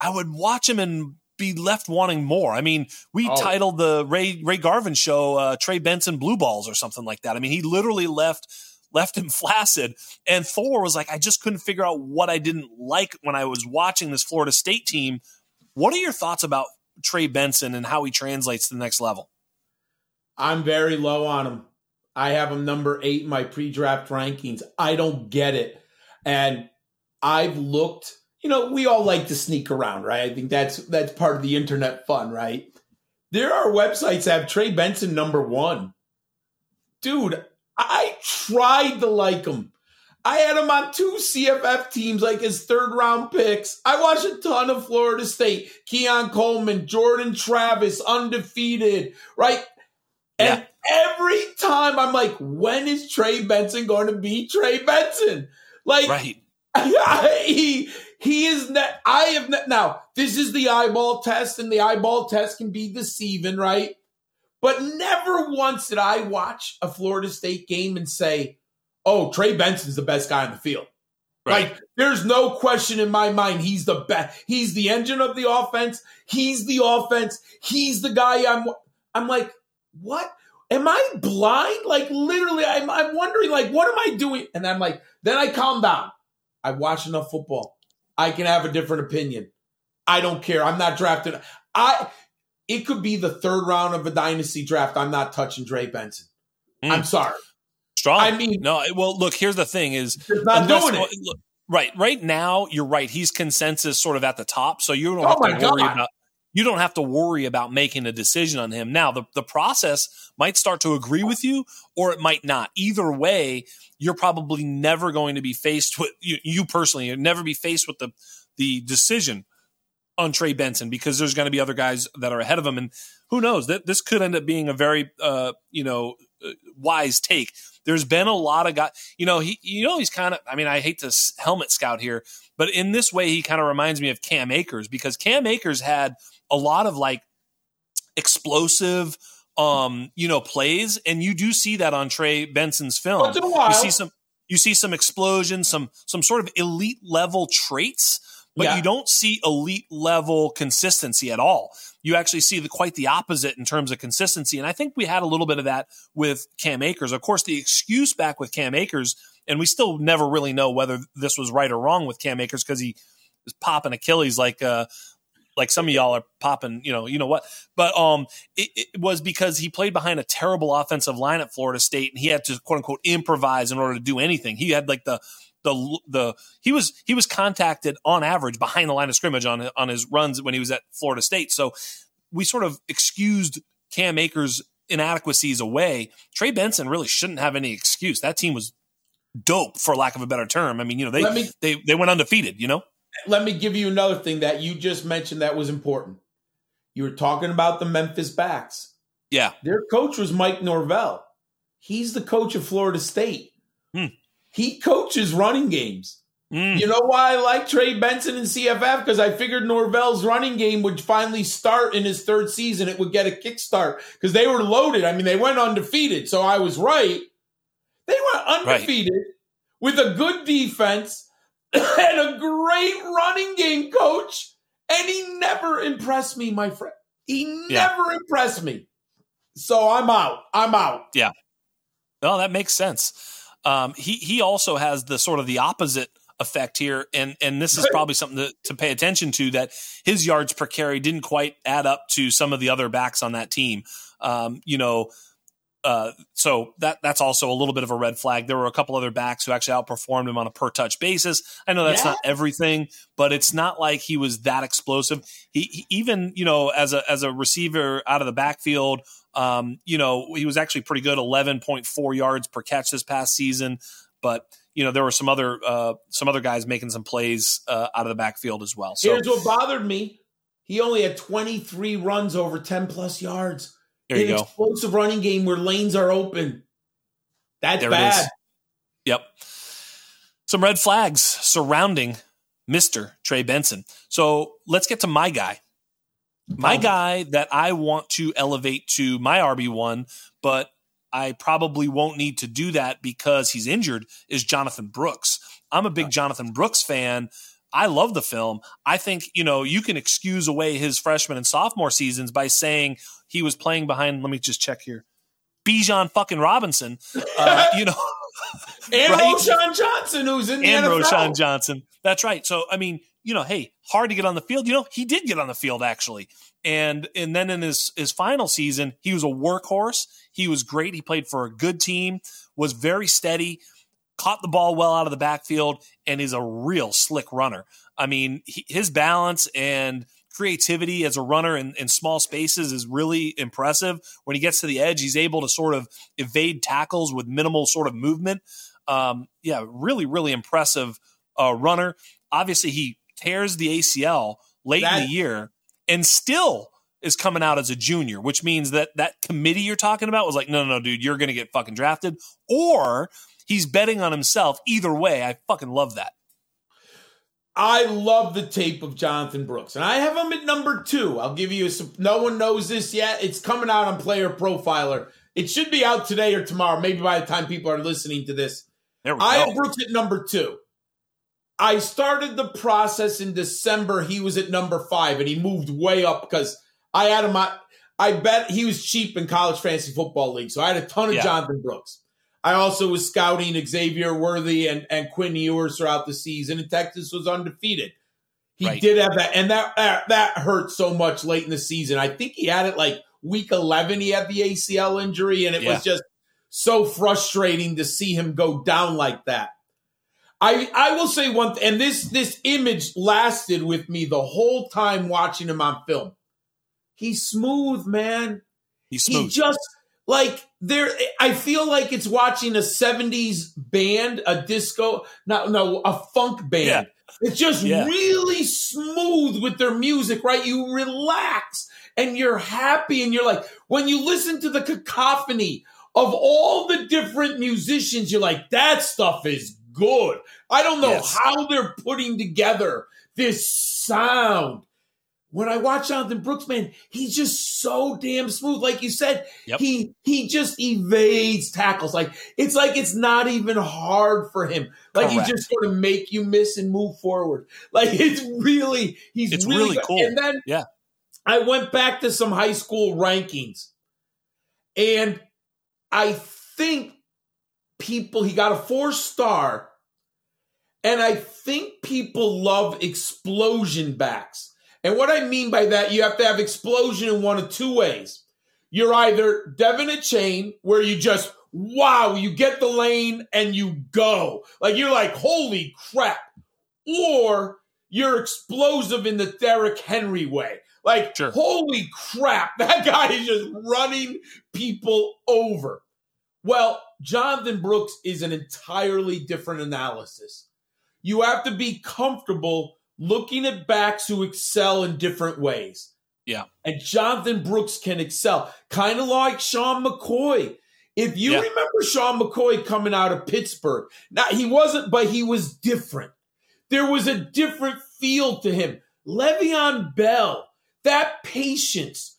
I would watch him and be left wanting more. I mean, we oh. titled the Ray Ray Garvin show uh, Trey Benson Blue Balls or something like that. I mean, he literally left left him flaccid. And Thor was like, I just couldn't figure out what I didn't like when I was watching this Florida State team. What are your thoughts about Trey Benson and how he translates to the next level? I'm very low on him. I have him number eight in my pre-draft rankings. I don't get it. And I've looked, you know, we all like to sneak around, right? I think that's that's part of the internet fun, right? There are websites that have Trey Benson number one. Dude, I tried to like him. I had him on two CFF teams, like his third round picks. I watched a ton of Florida State. Keon Coleman, Jordan Travis, undefeated, right? And every time I'm like, when is Trey Benson going to be Trey Benson? Like, right. he he is net. I have net, now. This is the eyeball test, and the eyeball test can be deceiving, right? But never once did I watch a Florida State game and say, "Oh, Trey Benson's the best guy on the field." Right. Like, there's no question in my mind he's the best. He's the engine of the offense. He's the offense. He's the guy. I'm. I'm like, what? Am I blind? Like literally, I'm, I'm wondering, like, what am I doing? And I'm like, then I calm down. I watch enough football. I can have a different opinion. I don't care. I'm not drafted. I it could be the third round of a dynasty draft. I'm not touching Trey Benson. Mm. I'm sorry. Strong. I mean, no. Well, look. Here's the thing: is not doing it. Look, right. Right now, you're right. He's consensus sort of at the top, so you don't oh have to worry God. about you don't have to worry about making a decision on him. Now, the, the process might start to agree with you or it might not. Either way, you're probably never going to be faced with you, you personally, you'll never be faced with the the decision on Trey Benson because there's going to be other guys that are ahead of him. And who knows that this could end up being a very, uh, you know, uh, wise take. There's been a lot of guys, you know, he, you know, he's kind of, I mean, I hate to helmet scout here, but in this way, he kind of reminds me of Cam Akers because Cam Akers had a lot of like explosive, um, you know, plays, and you do see that on Trey Benson's film. You see some, you see some explosion, some some sort of elite level traits, but yeah. you don't see elite level consistency at all. You actually see the quite the opposite in terms of consistency, and I think we had a little bit of that with Cam Akers. Of course, the excuse back with Cam Akers, and we still never really know whether this was right or wrong with Cam Akers because he was popping Achilles like uh, like some of y'all are popping, you know, you know what. But um, it, it, was because he played behind a terrible offensive line at Florida State, and he had to quote unquote improvise in order to do anything. He had like the the the he was he was contacted on average behind the line of scrimmage on on his runs when he was at Florida State. So we sort of excused Cam Akers' inadequacies away. Trey Benson really shouldn't have any excuse. That team was dope, for lack of a better term. I mean, you know, they me, they they went undefeated. You know let me give you another thing that you just mentioned that was important. You were talking about the Memphis backs. Yeah. Their coach was Mike Norvell. He's the coach of Florida State. Hmm. He coaches running games. Mm. You know why I like Trey Benson and CFF? Because I figured Norvell's running game would finally start in his third season. It would get a kickstart because they were loaded. I mean, they went undefeated. So I was right. They went undefeated right. with a good defense and a great running game coach, and he never impressed me, my friend. He never yeah. impressed me. So I'm out. I'm out. Yeah. Well, that makes sense. Um, he he also has the sort of the opposite effect here, and and this is probably something to, to pay attention to that his yards per carry didn't quite add up to some of the other backs on that team. Um, you know, uh, so that that's also a little bit of a red flag. There were a couple other backs who actually outperformed him on a per touch basis. I know that's yeah. not everything, but it's not like he was that explosive. He, he, even you know as a as a receiver out of the backfield, um, you know he was actually pretty good, eleven point four yards per catch this past season. But you know there were some other uh, some other guys making some plays uh, out of the backfield as well. So here's what bothered me: he only had twenty three runs over ten plus yards. There you an go. explosive running game where lanes are open. That's there bad. Yep. Some red flags surrounding Mr. Trey Benson. So let's get to my guy. My guy that I want to elevate to my RB1, but I probably won't need to do that because he's injured is Jonathan Brooks. I'm a big Jonathan Brooks fan. I love the film. I think, you know, you can excuse away his freshman and sophomore seasons by saying he was playing behind, let me just check here, Bijan fucking Robinson. Uh, you know, and right? Roschon Johnson, who's in the and NFL. Roschon Johnson. That's right. So, I mean, you know, hey, hard to get on the field. You know, he did get on the field actually. And and then in his his final season, he was a workhorse. He was great. He played for a good team, was very steady, caught the ball well out of the backfield, and is a real slick runner. I mean, he, his balance and creativity as a runner in, in small spaces is really impressive. When he gets to the edge, he's able to sort of evade tackles with minimal sort of movement. Um, yeah, really, really impressive uh, runner. Obviously, he tears the ACL late That- in the year and still is coming out as a junior, which means that that committee you're talking about was like, no, no, no, dude, you're going to get fucking drafted, or he's betting on himself. Either way, I fucking love that. I love the tape of Jonathan Brooks, and I have him at number two. I'll give you some. No one knows this yet. It's coming out on Player Profiler. It should be out today or tomorrow. Maybe by the time people are listening to this, There we I go. have Brooks at number two. I started the process in December. He was at number five, and he moved way up because I had him. I, I bet he was cheap in college fantasy football league, so I had a ton of Yeah. Jonathan Brooks. I also was scouting Xavier Worthy and, and Quinn Ewers throughout the season, and Texas was undefeated. He Right. did have that, and that, that that hurt so much late in the season. I think he had it like week eleven. He had the ACL injury, and it Yeah. was just so frustrating to see him go down like that. I I will say one, th- and this this image lasted with me the whole time watching him on film. He's smooth, man. He's smooth. He just like there. I feel like it's watching a '70s band, a disco, no, no, a funk band. Yeah. It's just Yeah. really smooth with their music, right? You relax and you're happy, and you're like, when you listen to the cacophony of all the different musicians, you're like, that stuff is good. I don't know Yes. how they're putting together this sound. When I watch Jonathan Brooks, man, he's just so damn smooth. Like you said, Yep. he he just evades tackles. Like it's like it's not even hard for him. Like Correct. he just sort of make you miss and move forward. Like it's really he's It's really, really cool. And then Yeah. I went back to some high school rankings, and I think people he got a four star, and I think people love explosion backs. And what I mean by that, you have to have explosion in one of two ways. You're either De'Von Achane, where you just wow, you get the lane and you go. Like you're like, holy crap. Or you're explosive in the Derrick Henry way. Like, Sure. holy crap, that guy is just running people over. Well, Jonathan Brooks is an entirely different analysis. You have to be comfortable looking at backs who excel in different ways. Yeah. And Jonathan Brooks can excel, kind of like Sean McCoy. If you Yeah. remember Sean McCoy coming out of Pittsburgh, now he wasn't, but he was different. There was a different feel to him. Le'Veon Bell, that patience.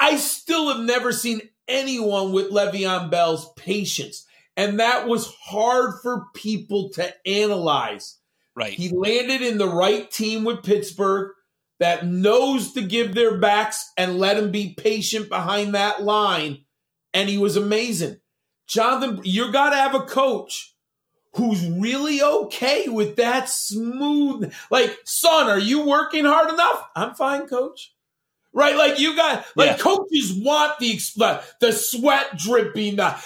I still have never seen anyone with Le'Veon Bell's patience. And that was hard for people to analyze. right. He landed in the right team with Pittsburgh that knows to give their backs and let him be patient behind that line. And he was amazing. Jonathan, you got to have a coach who's really okay with that smooth. Like, son, are you working hard enough? I'm fine, coach. Right, like you got, like Yeah. coaches want the the sweat dripping, the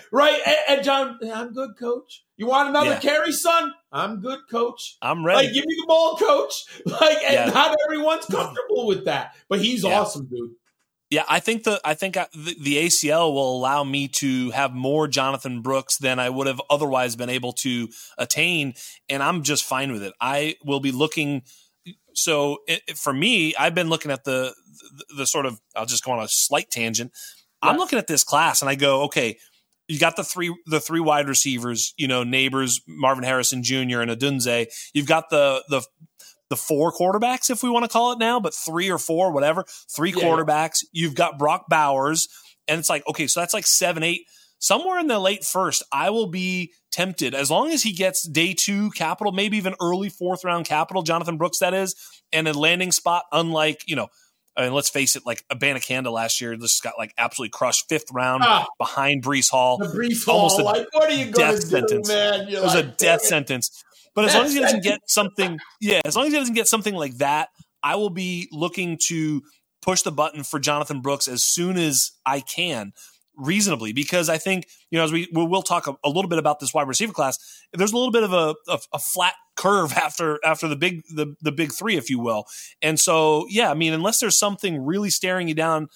right. And, and John, I'm good, coach. You want another Yeah. carry, son? I'm good, coach. I'm ready. Like, give me the ball, coach. Like, and Yeah. not everyone's comfortable with that, but he's awesome, dude. Yeah, I think the I think I, the, the ACL will allow me to have more Jonathan Brooks than I would have otherwise been able to attain, and I'm just fine with it. I will be looking. So it, it- for me, I've been looking at the, the the sort of. I'll just go on a slight tangent. I'm looking at this class, and I go, okay, you got the three the three wide receivers, you know, Nabers, Marvin Harrison Jr. and Odunze. You've got the the the four quarterbacks, if we want to call it now, but three or four, whatever, three Yeah. quarterbacks. You've got Brock Bowers and it's like okay, so that's like seven, eight, somewhere in the late first. I will be tempted as long as he gets day two capital, maybe even early fourth round capital. Jonathan Brooks, that is, and a landing spot, unlike you know. I mean, let's face it, like a Abanikanda last year just got like absolutely crushed fifth round Ah. behind Breece Hall. The Breece Almost Hall, a like, what are you going death to do, sentence. man? You're It was a death it. sentence. But as long as he doesn't get something, yeah, as long as he doesn't get something like that, I will be looking to push the button for Jonathan Brooks as soon as I can, reasonably, because I think you know as we we'll, talk a, a little bit about this wide receiver class. There's a little bit of a, a, a flat curve after after the big the the big three, if you will, and so yeah, I mean, unless there's something really staring you down,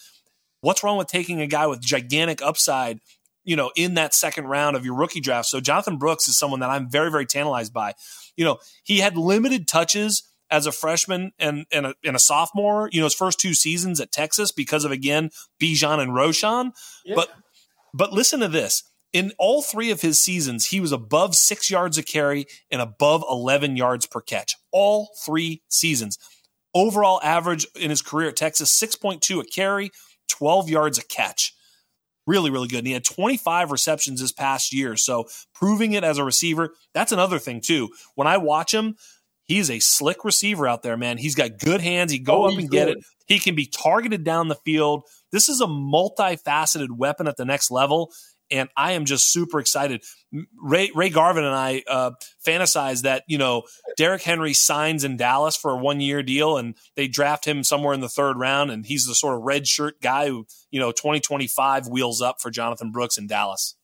what's wrong with taking a guy with gigantic upside? you know, in that second round of your rookie draft. So Jonathan Brooks is someone that I'm very, very tantalized by. You know, he had limited touches as a freshman and and a, and a sophomore. You know, his first two seasons at Texas because of again Bijan and Roschon. Yeah. But but listen to this. In all three of his seasons, he was above six yards a carry and above 11 yards per catch. All three seasons. Overall average in his career at Texas, 6.2 a carry, 12 yards a catch really, really good. And he had 25 receptions this past year. So proving it as a receiver, that's another thing too. When I watch him, he's a slick receiver out there, man. He's got good hands. He go Oh, up and get good. it. He can be targeted down the field. This is a multifaceted weapon at the next level. And I am just super excited. Ray, Ray Garvin and I uh, fantasize that, you know, Derrick Henry signs in Dallas for a one year deal and they draft him somewhere in the third round. And he's the sort of red shirt guy who, you know, 2025 wheels up for Jonathan Brooks in Dallas.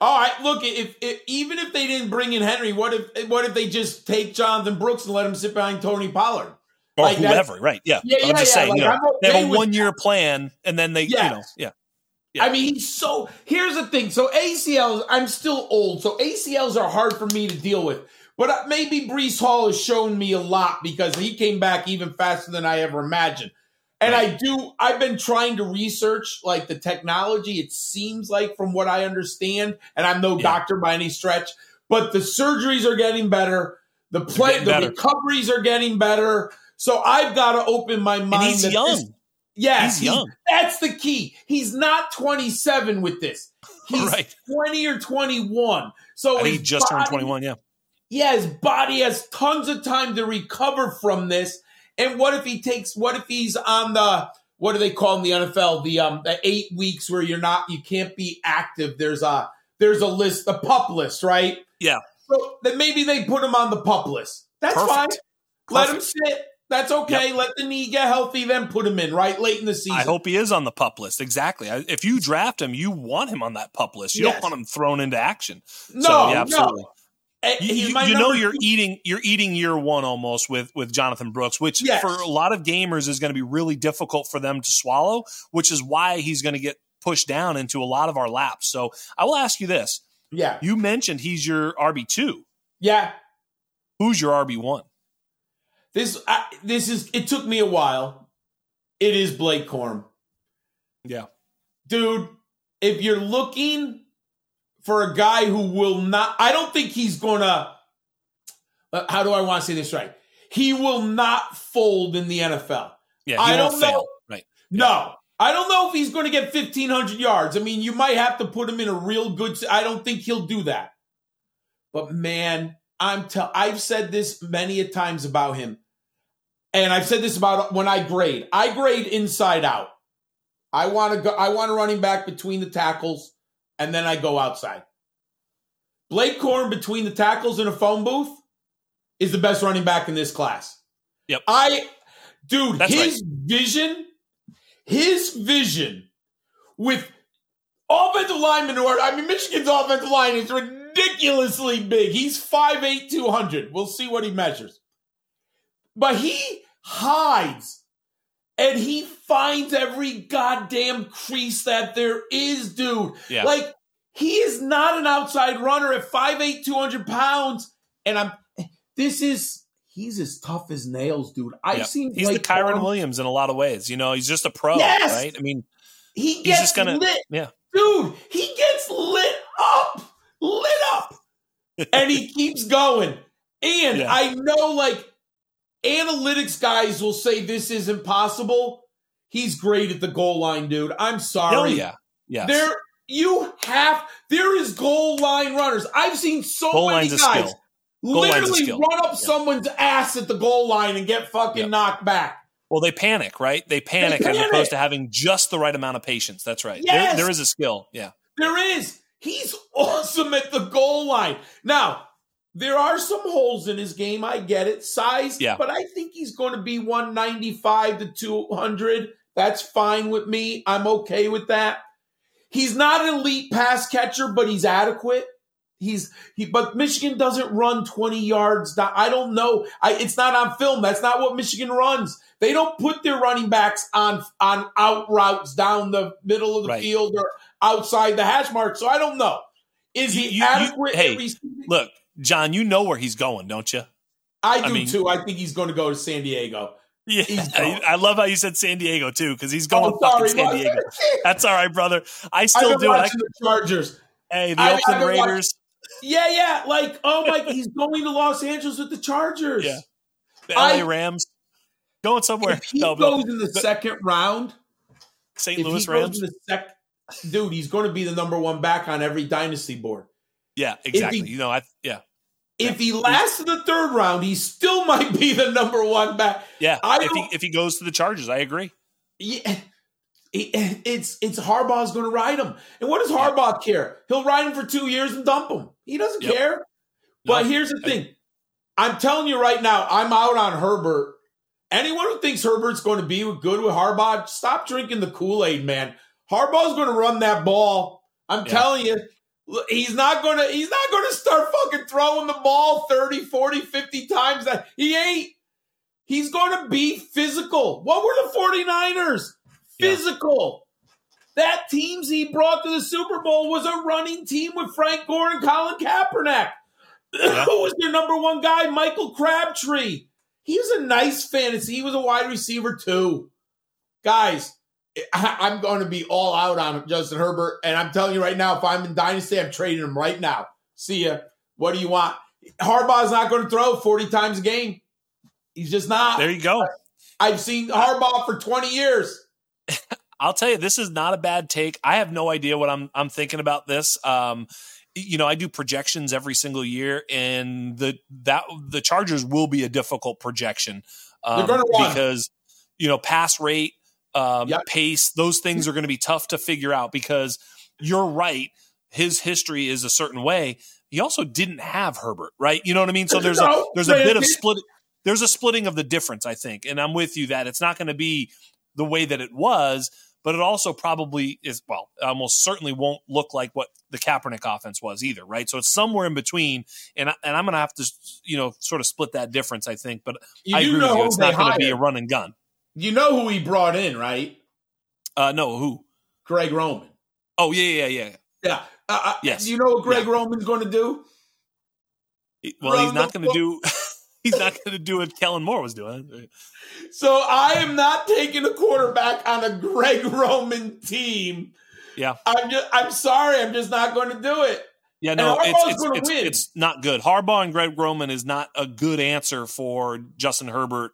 All right, look, if, if even if they didn't bring in Henry, what if what if they just take Jonathan Brooks and let him sit behind Tony Pollard? Or Like, whoever, right? Yeah. Yeah, I'm yeah, just yeah, saying, like, you know, I'm they have a one year plan and then they, you know, yeah. Yeah. I mean, he's so. Here's the thing. So ACLs, I'm still old, so ACLs are hard for me to deal with. But uh, maybe Breece Hall has shown me a lot because he came back even faster than I ever imagined. And I do. I've been trying to research like the technology. It seems like, from what I understand, and I'm no Yeah. doctor by any stretch, but the surgeries are getting better. The play, the better. recoveries are getting better. So I've got to open my mind. And he's young. this- Yes, He's young. That's the key. He's not 27 with this. He's Right. 20 or 21. So he just turned 21. Yeah. Yeah, his body has tons of time to recover from this. And what if he takes? What if he's on the what do they call in the NFL? The um the eight weeks where you're not you can't be active. There's a there's a list, the pup list, right? Yeah. So then maybe they put him on the pup list. That's Perfect. fine. Let him sit. That's okay. Let the knee get healthy, then put him in right late in the season. I hope he is on the pup list. Exactly. If you draft him, you want him on that pup list. You Yes. don't want him thrown into action. No, so, yeah, absolutely. no. Eh, You, you- you know you're two. eating you're eating year one almost with with Jonathan Brooks, which Yes. for a lot of gamers is going to be really difficult for them to swallow. Which is why he's going to get pushed down into a lot of our laps. So I will ask you this: Yeah, You mentioned he's your RB two. yeah. Who's your RB one? This I, this is. It took me a while. It is Blake Corum, Yeah, dude. If you're looking for a guy who will not, I don't think he's gonna. uh, How do I want to say this right? He will not fold in the NFL. yeah. I don't fail. know. Right. No. I don't know if he's going to get 1,500 yards. I mean, you might have to put him in a real good. I don't think he'll do that. But man, I'm tell. I've said this many a times about him, and I've said this about when I grade. I grade inside out. I want to go. I want a running back between the tackles, and then I go outside. Blake Corum between the tackles in a phone booth is the best running back in this class. Yep. I, dude, That's his vision, his vision with offensive linemen who are, I mean, Michigan's offensive line is ridiculously big. He's 5'8, 200. We'll see what he measures. But he hides and he finds every goddamn crease that there is, dude. Yeah. Like, he is not an outside runner at 5'8, 200 pounds. And I'm, this is, he's as tough as nails, dude. I've Yeah. seen He's the Kyren Williams in a lot of ways. You know, he's just a pro, Yes! right? I mean, He he's gets just gonna, lit. yeah, Dude, he gets lit up, lit up, and he keeps going. And Yeah. I know, like, analytics guys will say this isn't possible. He's great at the goal line, dude. I'm Oh sorry. yeah, yeah. There you have there is goal line runners. I've seen so Goal many guys skill. Goal line's a literally run up someone's ass at the goal line and get fucking knocked back. Well, they panic, right? They panic, as panic. opposed to having just the right amount of patience. That's right. Yes. There, there is a skill. Yeah. There is. He's awesome at the goal line. Now, there are some holes in his game. I get it. Size. Yeah. But I think he's going to be 195 to 200. That's fine with me. I'm okay with that. He's not an elite pass catcher, but he's adequate. He's he, but Michigan doesn't run 20 yards. I don't know. I, it's not on film. That's not what Michigan runs. They don't put their running backs on on out routes down the middle of the Right. field or outside the hash mark. So I don't know. Is You- he you- you- adequate? at hey. Look, John, you know where he's going, don't you? I do I mean- too. I think he's going to go to San Diego. Yeah, I, love how you said San Diego too, because he's going Oh, sorry, San Diego. That's all right, brother. I still do it. I, the Chargers. hey, the I- Oakland been watching- Raiders, Yeah, yeah. Like, oh my, he's going to Los Angeles with the Chargers. Yeah. the LA I- Rams, going somewhere. If he No, but goes in the second round, St. Louis Rams. in the sec, dude, he's going to be the number one back on every dynasty board. Yeah, exactly. he- you know, I yeah, If he lasts the third round, he still might be the number one back. yeah. I if he if he goes to the Chargers, I agree. Yeah, it- it's it's Harbaugh's going to ride him, and what does Harbaugh care? He'll ride him for two years and dump him. He doesn't Yep. care. But No, here's the I- thing: I'm telling you right now, I'm out on Herbert. Anyone who thinks Herbert's going to be good with Harbaugh, stop drinking the Kool Aid, man. Harbaugh's going to run that ball. I'm Yeah. telling you. He's not going to he's not going to start fucking throwing the ball 30, 40, 50 times that he ain't. He's going to be physical. What were the 49ers? Yeah. Physical. That teams he brought to the Super Bowl was a running team with Frank Gore and Colin Kaepernick. Yeah. Who was their number one guy? Michael Crabtree. He was a nice fantasy. He was a wide receiver too. Guys, I'm going to be all out on Justin Herbert, and I'm telling you right now, if I'm in Dynasty, I'm trading him right now. See ya. What do you want? Harbaugh's not going to throw 40 times a game. He's just not. There you go. I've seen Harbaugh for 20 years. I'll tell you, this is not a bad take. I have no idea what I'm I'm thinking about this. Um, you know, I do projections every single year, and the that the Chargers will be a difficult projection um, They're gonna run. because you know pass rate, um, Yep. pace, those things are going to be tough to figure out. Because you're right, his history is a certain way. He also didn't have Herbert, right? You know what I mean? So there's a there's a bit of split. There's a splitting of the difference, I think, and I'm with you that it's not going to be the way that it was, but it also probably is. Well, almost certainly won't look like what the Kaepernick offense was either, right? So it's somewhere in between, and and I'm going to have to, you know, sort of split that difference, I think. But You I agree know with you; it's not going to be a run and gun. You know who he brought in, right? Uh, no, who? Greg Roman. Oh yeah, yeah, yeah. Yeah. Uh, uh, Yes. You know what Greg Yeah. Roman's going to do? Well, he's not going to do. He's not going to do what Kellen Moore was doing. So I am not taking a quarterback on a Greg Roman team. Yeah. I'm just, I'm sorry. I'm just not going to do it. Yeah, no, Harbaugh's it's it's, it's, win. it's not good. Harbaugh and Greg Roman is not a good answer for Justin Herbert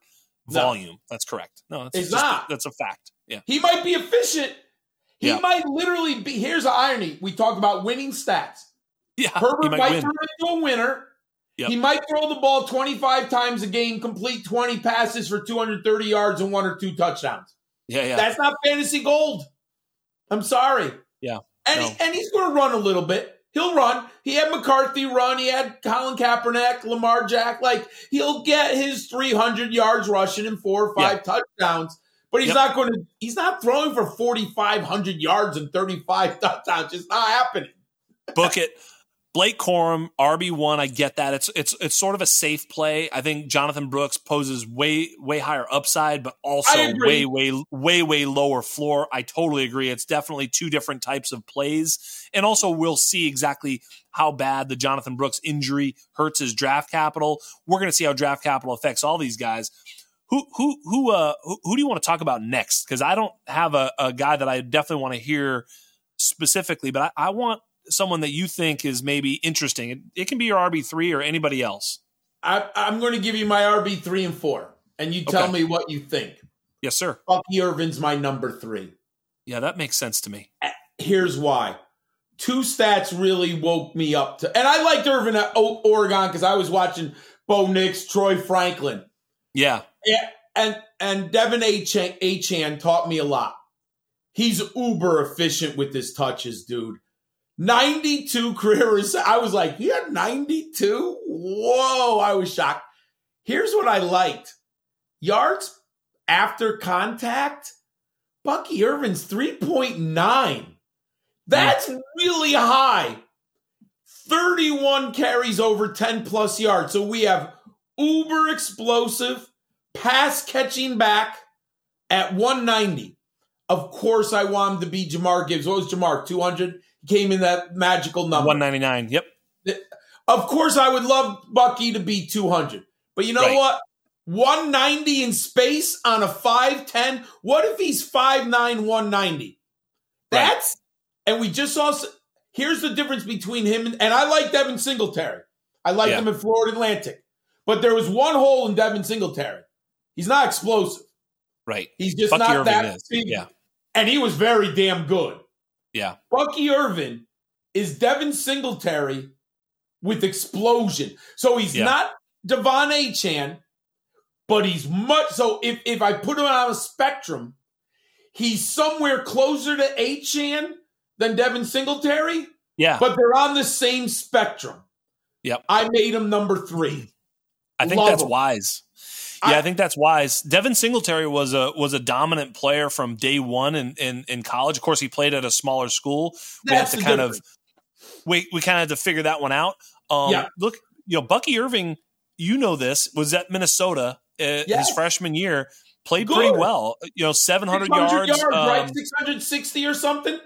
No. volume. That's correct. No, it's, It's just- not. That's a fact. Yeah. He might be efficient. He Yeah. might literally be. Here's the irony. We talk about winning stats. Yeah. Herbert he might, might turn into a winner. Yep. He might throw the ball 25 times a game, complete 20 passes for 230 yards and one or two touchdowns. Yeah, yeah. That's not fantasy gold. I'm sorry. Yeah. And, No. he, and he's going to run a little bit. He'll run. He had McCarthy run. He had Colin Kaepernick, Lamar Jack. Like, he'll get his 300 yards rushing and four or five touchdowns. But he's Yep. not going to, he's not throwing for 4,500 yards and 35 touchdowns. It's not happening. Book it. Blake Corum, RB one. I get that. It's it's it's sort of a safe play. I think Jonathan Brooks poses way way higher upside, but also way way way way lower floor. I totally agree. It's definitely two different types of plays, and also we'll see exactly how bad the Jonathan Brooks injury hurts his draft capital. We're going to see how draft capital affects all these guys. Who who who uh who, who do you want to talk about next? Because I don't have a, a guy that I definitely want to hear specifically, but I, I want someone that you think is maybe interesting. It, it can be your RB three or anybody else. I, I'm going to give you my RB three and four, and you tell Okay. me what you think. Yes, sir. Bucky Irving's my number three. Yeah, that makes sense to me. Here's why. Two stats really woke me up to, and I liked Irvin at Oregon because I was watching Bo Nix, Troy Franklin. Yeah. Yeah, and and De'Von Achane, Achane taught me a lot. He's uber efficient with his touches, dude. 92 career. I was like, he had 92? Whoa, I was shocked. Here's what I liked yards after contact. Bucky Irving's 3.9. That's really high. 31 carries over 10 plus yards. So we have uber explosive pass catching back at 190. Of course, I want him to be Jahmyr Gibbs. What was Jahmyr? 200? Came in that magical number. 199. Yep. Of course, I would love Bucky to be 200. But you know Right. what? 190 in space on a 5'10. What if he's 5'9, 190? That's, and we just saw, here's the difference between him and, and I like Devin Singletary. I like Yeah. him in Florida Atlantic. But there was one hole in Devin Singletary. He's not explosive. Right. He's just Bucky not Irving that big. Yeah. And he was very damn good. Yeah. Bucky Irving is Devin Singletary with explosion. So he's Yeah. not De'Von Achane, but he's much. So if, if I put him on a spectrum, he's somewhere closer to Achane than Devin Singletary, Yeah. but they're on the same spectrum. Yep. I made him number three. I think Love that's him. wise. Yeah, I, I- think that's wise. Devin Singletary was a was a dominant player from day one in, in, in college. Of course, he played at a smaller school. We have to kind of we we kind of had to figure that one out. Um, Yeah. Look, you know, Bucky Irving, you know this was at Minnesota uh, his freshman year. Played Good. pretty well. You know, seven hundred 600 yards, right? um, 660 or something?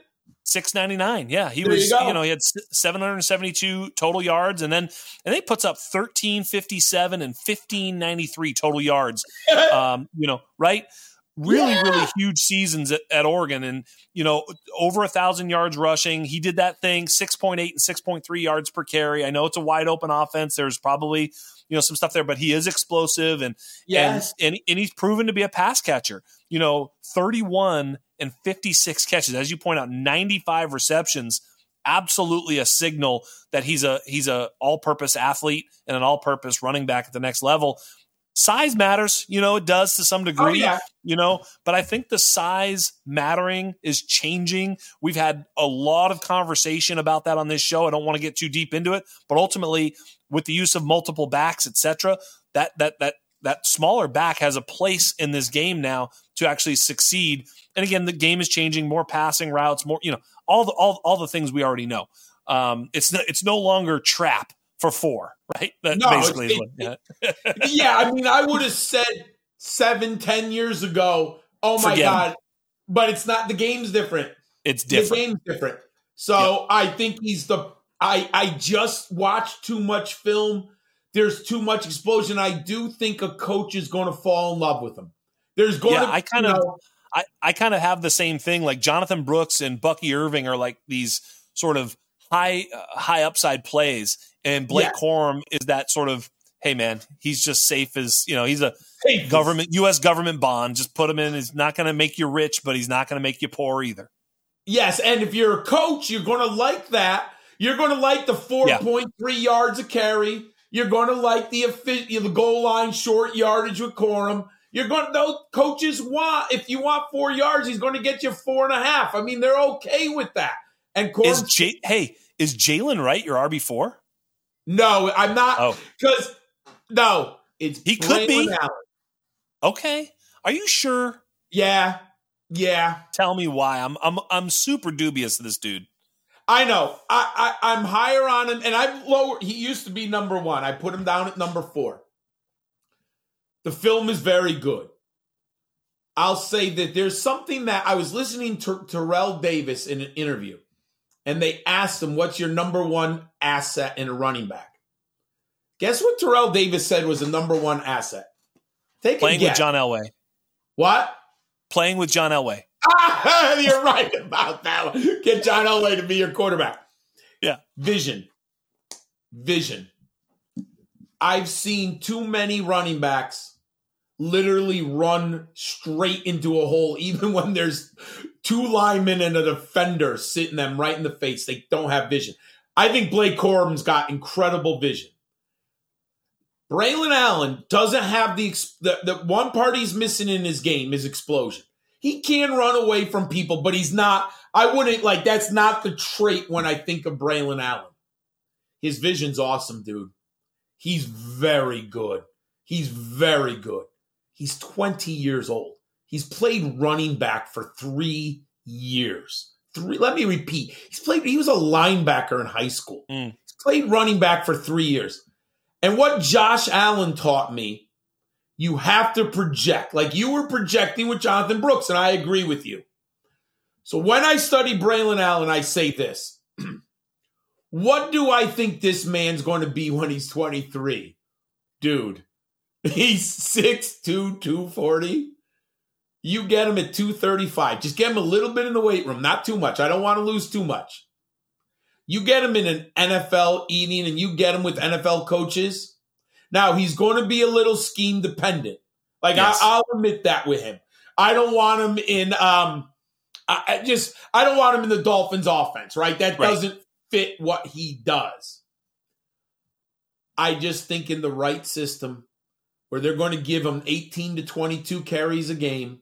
Six ninety nine. Yeah, he There was. you You, know, he had seven hundred seventy two total yards, and then and he puts up thirteen fifty seven and fifteen ninety three total yards. um, you know, right? Really, Yeah. really huge seasons at, at Oregon, and you know, over a thousand yards rushing. He did that thing, six point eight and six point three yards per carry. I know it's a wide open offense. There's probably you know some stuff there, but he is explosive and Yes. and, and and he's proven to be a pass catcher. You know, 31 and 56 catches, as you point out, 95 receptions. Absolutely a signal that he's a he's a all-purpose athlete and an all-purpose running back at the next level. Size matters, you know, it does to some degree Oh, yeah. you know but i think the size mattering is changing we've had a lot of conversation about that on this show i don't want to get too deep into it but ultimately with the use of multiple backs etc that that that that smaller back has a place in this game now to actually succeed and again the game is changing more passing routes more you know all the all, all the things we already know um it's no, it's no longer trap for four right that No, basically what, yeah. yeah, I mean, I would have said seven, ten years ago, oh my Forget. God. But it's not, the game's different. it's different. The game's different. So I think he's the, I, I just watched too much film. There's too much explosion. I do think a coach is going to fall in love with him. There's going Yeah, to, I kind of- know, I, I kind of have the same thing. Like Jonathan Brooks and Bucky Irving are like these sort of high uh, high upside plays, and Blake Yeah. Corum is that sort of hey man, he's just safe as you know he's a hey, government U.S. government bond. Just put him in. He's not going to make you rich, but he's not going to make you poor either. Yes, and if you're a coach, you're going to like that. You're going to like the 4.3 yards a carry. You're going to like the effi- the goal line short yardage with Corum. You're going to, those coaches want if you want four yards, he's going to get you four and a half. I mean, they're okay with that. And Is Corum, J- hey is Jaylen Wright your RB four? no, I'm not Oh. because no, it's He could be. Allen. Okay, are you sure? Yeah, yeah. Tell me why. I'm I'm I'm super dubious of this dude. I know. I, I I'm higher on him, and I'm lower. He used to be number one. I put him down at number four. The film is very good. I'll say that there's something that I was listening to Terrell Davis in an interview, and they asked him, "What's your number one asset in a running back?" Guess what Terrell Davis said was a number one asset. Take Playing with John Elway. What? Playing with John Elway. Ah, you're right about that one. Get John Elway to be your quarterback. Yeah. Vision. Vision. I've seen too many running backs literally run straight into a hole, even when there's two linemen and a defender sitting them right in the face. They don't have vision. I think Blake Corum's got incredible vision. Braylon Allen doesn't have the, the, the one part he's missing in his game is explosion. He can run away from people, but he's not. I wouldn't like that's not the trait when I think of Braylon Allen. His vision's awesome, dude. He's very good. He's very good. He's 20 years old. He's played running back for three years. Three. Let me repeat. He's played. He was a linebacker in high school. Mm. He's played running back for three years. And what Josh Allen taught me, you have to project. Like you were projecting with Jonathan Brooks, and I agree with you. So when I study Braylon Allen, I say this. what do I think this man's going to be when he's 23? Dude, he's 6'2, 240. You get him at 235. Just get him a little bit in the weight room, not too much. I don't want to lose too much. You get him in an NFL eating and you get him with NFL coaches. Now, he's going to be a little scheme dependent. Like, yes. I, will admit that with him. I don't want him in, um, I, just, I don't want him in the Dolphins offense, right? That right. doesn't fit what he does. I just think in the right system where they're going to give him 18 to 22 carries a game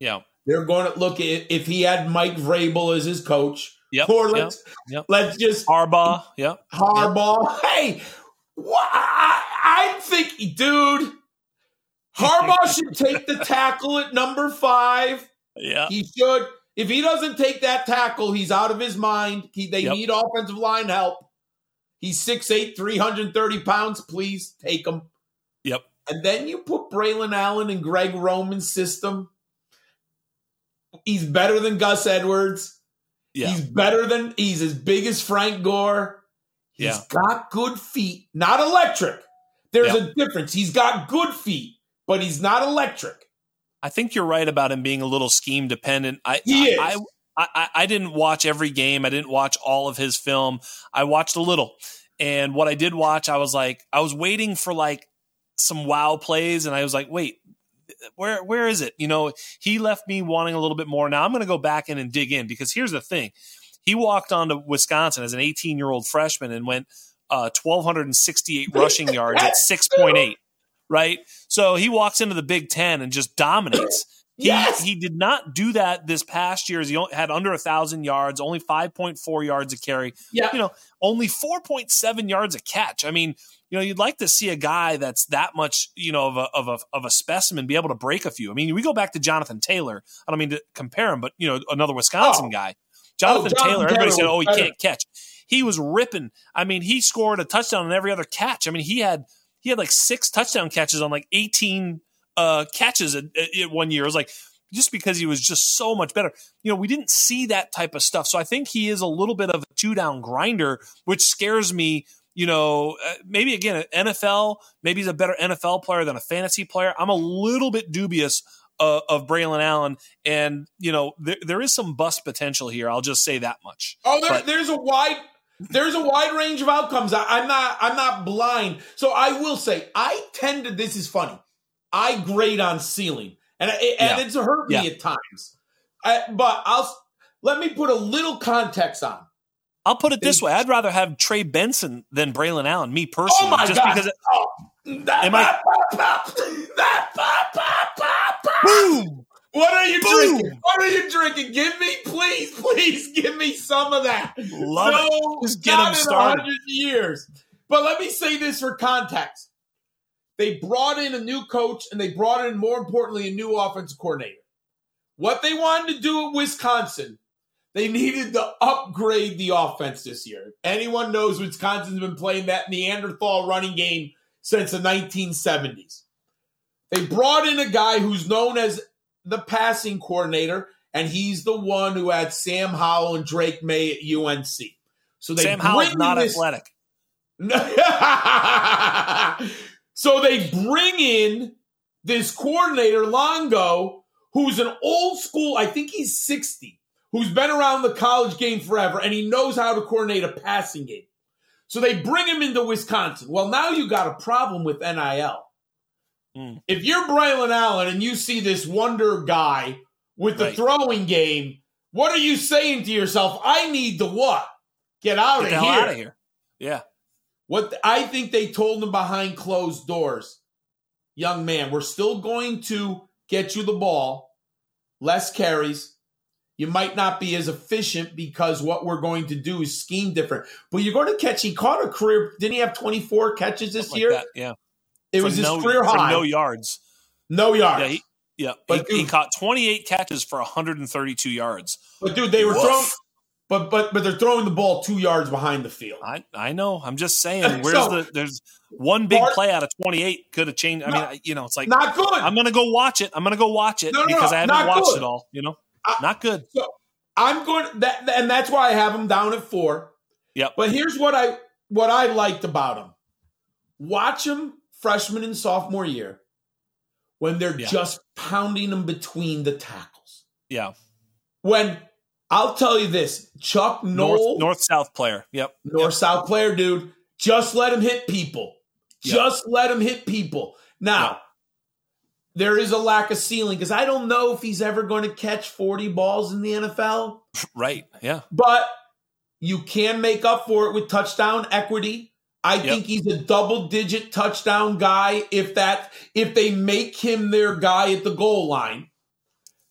yeah. They're going to look at if he had Mike Vrabel as his coach. Yep. Or let's yep. Yep. let's just Harbaugh. Yep. Harbaugh. Yep. Hey, what, I, I think, dude, Harbaugh should take the tackle at number five. Yeah. He should. If he doesn't take that tackle, he's out of his mind. He, they need offensive line help. He's 6'8, 330 pounds. Please take him. Yep. And then you put Braylon Allen in Greg Roman's system. He's better than Gus Edwards. Yeah. He's better than he's as big as Frank Gore. He's yeah. got good feet, not electric. There's yeah. a difference. He's got good feet, but he's not electric. I think you're right about him being a little scheme dependent. I, he is. I, I, I didn't watch every game. I didn't watch all of his film. I watched a little. And what I did watch, I was like, I was waiting for like some wow plays, and I was like, wait, where where is it? You know, he left me wanting a little bit more. Now I'm going to go back in and dig in because here's the thing: he walked on to Wisconsin as an 18 year old freshman and went uh, 1,268 rushing yards at 6.8. Right, so he walks into the Big Ten and just dominates. He, yes. he did not do that this past year. He had under a thousand yards, only 5.4 yards a carry. Yeah. You know, only 4.7 yards a catch. I mean, you know, you'd like to see a guy that's that much, you know, of a, of a, of a specimen be able to break a few. I mean, we go back to Jonathan Taylor. I don't mean to compare him, but, you know, another Wisconsin oh. guy. Jonathan, oh, Jonathan Taylor, everybody said, oh, he can't catch. He was ripping. I mean, he scored a touchdown on every other catch. I mean, he had he had like six touchdown catches on like 18 uh, catches at, at one year. It was like just because he was just so much better. You know, we didn't see that type of stuff. So I think he is a little bit of a two down grinder, which scares me. You know, uh, maybe again, NFL, maybe he's a better NFL player than a fantasy player. I'm a little bit dubious uh, of Braylon Allen, and you know, there, there is some bust potential here. I'll just say that much. Oh, there, but, there's a wide there's a wide range of outcomes. I, am not I'm not blind. So I will say I tend to. This is funny. I grade on ceiling, and and yeah. it's hurt me yeah. at times. I, but I'll let me put a little context on. I'll put it this way: I'd rather have Trey Benson than Braylon Allen. Me personally, oh my just God. because. It, oh, am I? Boom! What are you Boom. drinking? What are you drinking? Give me, please, please, give me some of that. Love no, it. Just get them started. Years. But let me say this for context. They brought in a new coach and they brought in, more importantly, a new offensive coordinator. What they wanted to do at Wisconsin, they needed to upgrade the offense this year. Anyone knows Wisconsin's been playing that Neanderthal running game since the 1970s. They brought in a guy who's known as the passing coordinator, and he's the one who had Sam Howell and Drake Maye at UNC. So they Sam Howell's not this- athletic. So they bring in this coordinator, Longo, who's an old school, I think he's 60, who's been around the college game forever, and he knows how to coordinate a passing game. So they bring him into Wisconsin. Well, now you got a problem with NIL. Mm. If you're Braylon Allen and you see this wonder guy with the right. throwing game, what are you saying to yourself? I need to what? Get out Get of here. out of here. Yeah. What the, I think they told him behind closed doors, young man, we're still going to get you the ball, less carries. You might not be as efficient because what we're going to do is scheme different. But you're going to catch. He caught a career. Didn't he have 24 catches this Something year? Like yeah. It was no, his career high. no yards. No yards. Yeah, he, yeah. But he, dude, he, caught 28 catches for 132 yards. But dude, they were Woof. throwing but but but they're throwing the ball two yards behind the field. I I know. I'm just saying. Where's so, the there's one big play out of 28 could have changed. I no, mean, you know, it's like not good. I'm gonna go watch it. I'm gonna go watch it no, no, because I haven't watched good. it all. You know, I, not good. So I'm going that, and that's why I have him down at four. Yep. But here's what I what I liked about him. Watch him freshman and sophomore year when they're yeah. just pounding them between the tackles. Yeah. When I'll tell you this, Chuck Noll, north south player. Yep. North south yep. player, dude. Just let him hit people. Yep. Just let him hit people. Now, yep. there is a lack of ceiling because I don't know if he's ever going to catch 40 balls in the NFL. Right. Yeah. But you can make up for it with touchdown equity. I think he's a double digit touchdown guy if that if they make him their guy at the goal line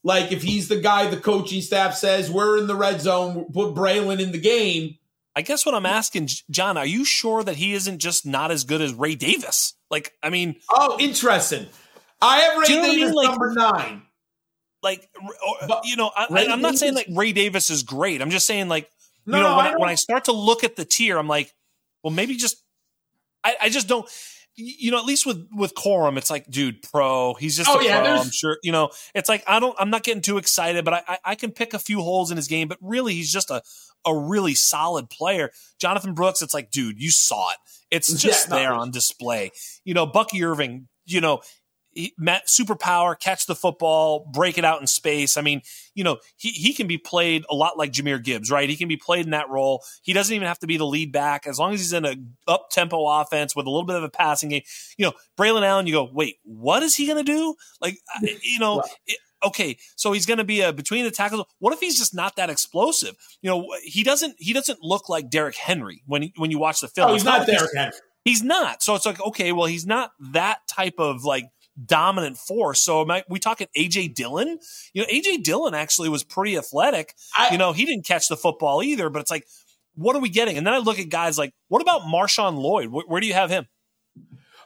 like if he's the guy the coaching staff says we're in the red zone, put Braylon in the game. I guess what I'm asking, John, are you sure that he isn't just not as good as Ray Davis? Like, I mean, oh, interesting. I have Ray Davis I mean? like, number nine. Like, you know, I, am not saying like Ray Davis is great. I'm just saying like, no, you know, when I, when I start to look at the tier, I'm like, well, maybe just, I, I just don't you know, at least with with Corum, it's like, dude, pro. He's just oh, a yeah, pro. I'm sure. You know, it's like I don't. I'm not getting too excited, but I, I, I can pick a few holes in his game. But really, he's just a a really solid player. Jonathan Brooks, it's like, dude, you saw it. It's just yeah, there on display. You know, Bucky Irving. You know, Matt, superpower, catch the football, break it out in space. I mean, you know, he, he can be played a lot like Jahmyr Gibbs, right? He can be played in that role. He doesn't even have to be the lead back as long as he's in a up tempo offense with a little bit of a passing game. You know, Braylon Allen, you go, wait, what is he going to do? Like, you know, it, okay, so he's going to be a between the tackles. What if he's just not that explosive? You know, he doesn't he doesn't look like Derrick Henry when he, when you watch the film. Oh, he's not, not Derrick Henry. He's not. So it's like, okay, well, he's not that type of like dominant force. So am I, we talking AJ Dillon? You know, AJ Dillon actually was pretty athletic. I, you know, he didn't catch the football either, but it's like, what are we getting? And then I look at guys like, what about Marshawn Lloyd? Where, where do you have him?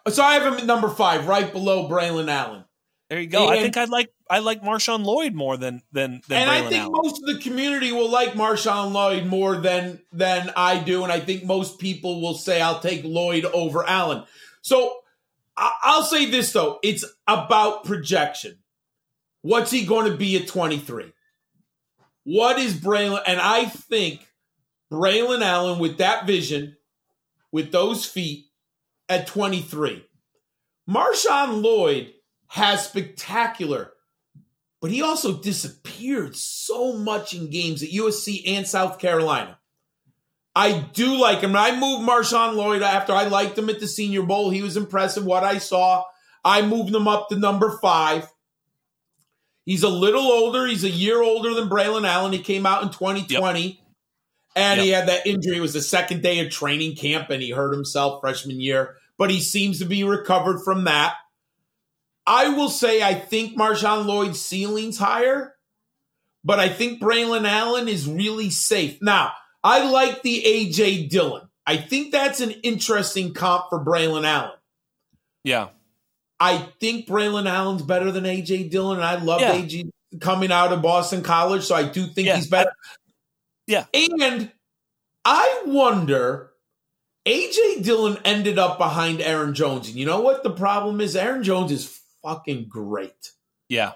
So I have him at number five, right below Braylon Allen. There you go. And, I think I like I like Marshawn Lloyd more than than than. And Braylon I think Allen. most of the community will like Marshawn Lloyd more than than I do, and I think most people will say I'll take Lloyd over Allen. So I'll say this though, it's about projection. What's he going to be at 23? What is Braylon? And I think Braylon Allen with that vision, with those feet at 23. Marshawn Lloyd has spectacular, but he also disappeared so much in games at USC and South Carolina. I do like him. I moved Marshawn Lloyd after I liked him at the Senior Bowl. He was impressive. What I saw, I moved him up to number five. He's a little older. He's a year older than Braylon Allen. He came out in 2020. Yep. And yep. he had that injury. It was the second day of training camp, and he hurt himself freshman year. But he seems to be recovered from that. I will say I think Marshawn Lloyd's ceiling's higher, but I think Braylon Allen is really safe. Now, I like the AJ Dillon. I think that's an interesting comp for Braylon Allen. Yeah. I think Braylon Allen's better than AJ Dillon, and I love yeah. AJ coming out of Boston College, so I do think yeah. he's better. Yeah. And I wonder, AJ Dillon ended up behind Aaron Jones. And you know what the problem is? Aaron Jones is fucking great. Yeah.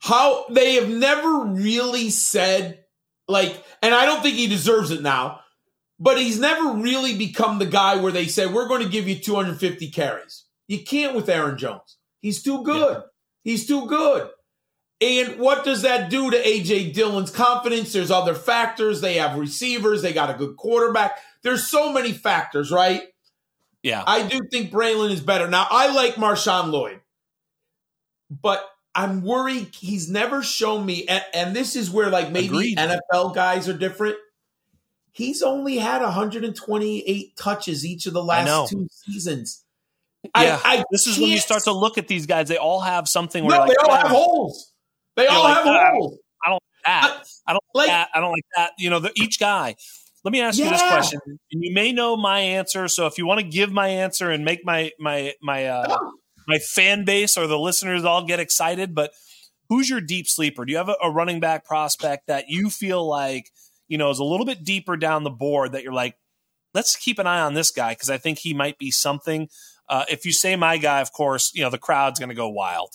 How they have never really said like, and I don't think he deserves it now, but he's never really become the guy where they say, we're going to give you 250 carries. You can't with Aaron Jones. He's too good. Yeah. He's too good. And what does that do to AJ Dillon's confidence? There's other factors. They have receivers. They got a good quarterback. There's so many factors, right? Yeah. I do think Braylon is better. Now, I like Marshawn Lloyd. but I'm worried he's never shown me, and, and this is where like maybe Agreed. NFL guys are different. He's only had 128 touches each of the last two seasons. Yeah, I, I this is when you start to look at these guys. They all have something where No, like, they all "Ah, have holes. They all like, have "Ah, holes. I don't like that. I don't like Like- that. I don't like that. You know, the, each guy. Let me ask you this question, and you may know my answer. So if you want to give my answer and make my my my uh, my fan base or the listeners all get excited, but who's your deep sleeper? Do you have a, a running back prospect that you feel like you know is a little bit deeper down the board that you're like, let's keep an eye on this guy because I think he might be something. Uh, if you say my guy, of course, you know the crowd's going to go wild.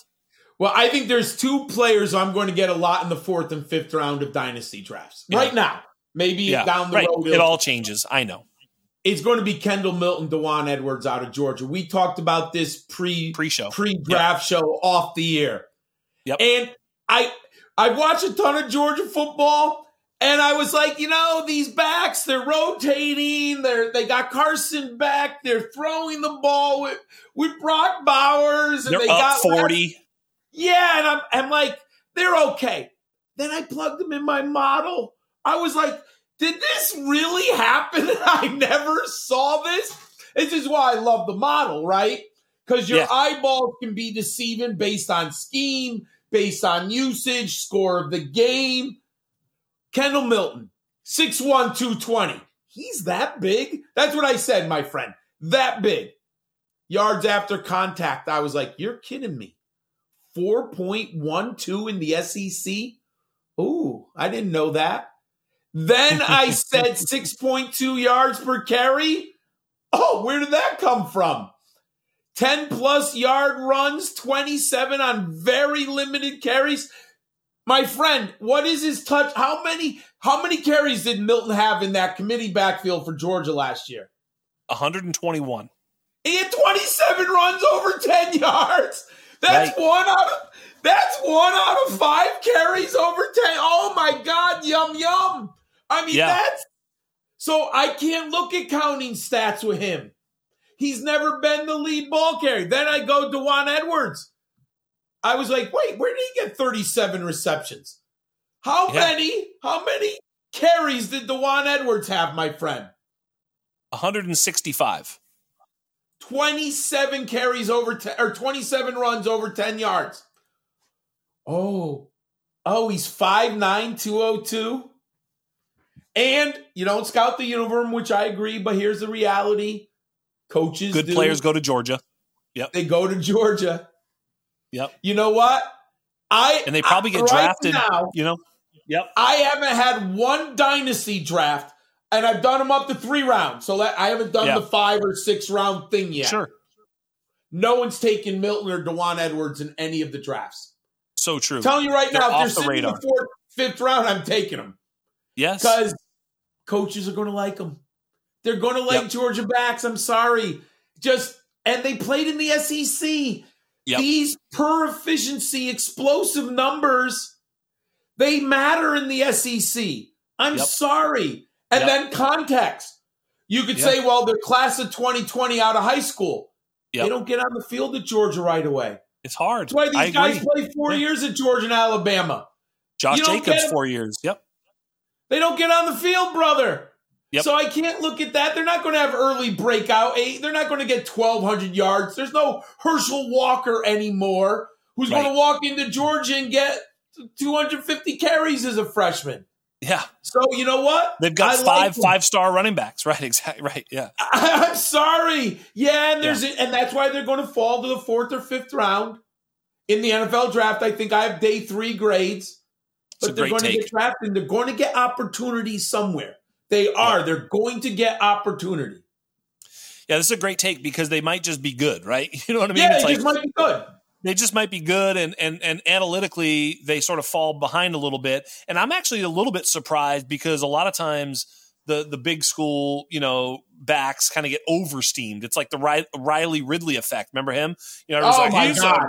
Well, I think there's two players I'm going to get a lot in the fourth and fifth round of dynasty drafts Yeah. right now. Maybe Yeah, down the right. road, It all changes. I know. It's going to be Kendall Milton, Daijun Edwards out of Georgia. We talked about this pre Pre-show. pre draft show off the air. Yep. And I I watched a ton of Georgia football, and I was like, you know, these backs, they're rotating. They're they got Carson back. They're throwing the ball with with Brock Bowers, and They're they up got forty. yeah, and I'm, I'm like, they're okay. Then I plugged them in my model. I was like, did this really happen? I never saw this. This is why I love the model, right? Because your Yeah. eyeballs can be deceiving based on scheme, based on usage, score of the game. Kendall Milton, 6'1, 220. He's that big? That's what I said, my friend. That big. Yards after contact. I was like, you're kidding me. 4.12 in the SEC? Ooh, I didn't know that. Then I said 6.2 yards per carry. Oh, where did that come from? 10 plus yard runs, 27 on very limited carries. My friend, what is his touch? How many how many carries did Milton have in that committee backfield for Georgia last year? 121. He had 27 runs over 10 yards. That's Right. one out of that's one out of five carries over 10. Oh my god, yum yum. I mean, Yeah. that's so I can't look at counting stats with him. He's never been the lead ball carrier. Then I go Daijun Edwards. I was like, wait, where did he get 37 receptions? How Yeah. many, how many carries did Daijun Edwards have, my friend? 165. 27 carries over 10 or 27 runs over 10 yards. Oh, oh, he's 5'9, 202. And you don't scout the uniform, which I agree, but here's the reality. Coaches Good do. players go to Georgia. Yep. They go to Georgia. Yep. You know what? I And they probably I- get right drafted, now. you know? Yep. I haven't had one dynasty draft, and I've done them up to three rounds. So that, I haven't done Yeah. the five or six round thing yet. Sure. No one's taken Milton or Daijun Edwards in any of the drafts. So true. telling you right They're now, if they're the sitting in the fourth, fifth round, I'm taking them yes. because coaches are going to like them. They're going to like Yep. Georgia backs. I'm sorry, just and they played in the SEC. Yep. These per efficiency explosive numbers, they matter in the SEC. I'm Yep. sorry, and then context. You could say, well, they're class of 2020 out of high school. They don't get on the field at Georgia right away. It's hard. That's why I these guys agree. play four Yeah. years at Georgia and Alabama. Josh Jacobs, four years. Yep. They don't get on the field, brother. Yep. So I can't look at that. They're not going to have early breakout. Eight. They're not going to get 1,200 yards. There's no Herschel Walker anymore who's going to walk into Georgia and get 250 carries as a freshman. Yeah. So you know what? They've got I five them. five star running backs. Right. Exactly. Right. Yeah. I, am sorry. Yeah, and there's and that's why they're going to fall to the fourth or fifth round in the NFL draft. I think I have day three grades, but they're going to get drafted. and They're going to get opportunities somewhere. They are. They're going to get opportunity. Yeah. This is a great take because they might just be good. Right. You know what I mean? yeah, it's it like just might be good. they just might be good and and and analytically they sort of fall behind a little bit and i'm actually a little bit surprised because a lot of times the the big school you know backs kind of get oversteamed it's like the riley ridley effect remember him you know Oh like my god,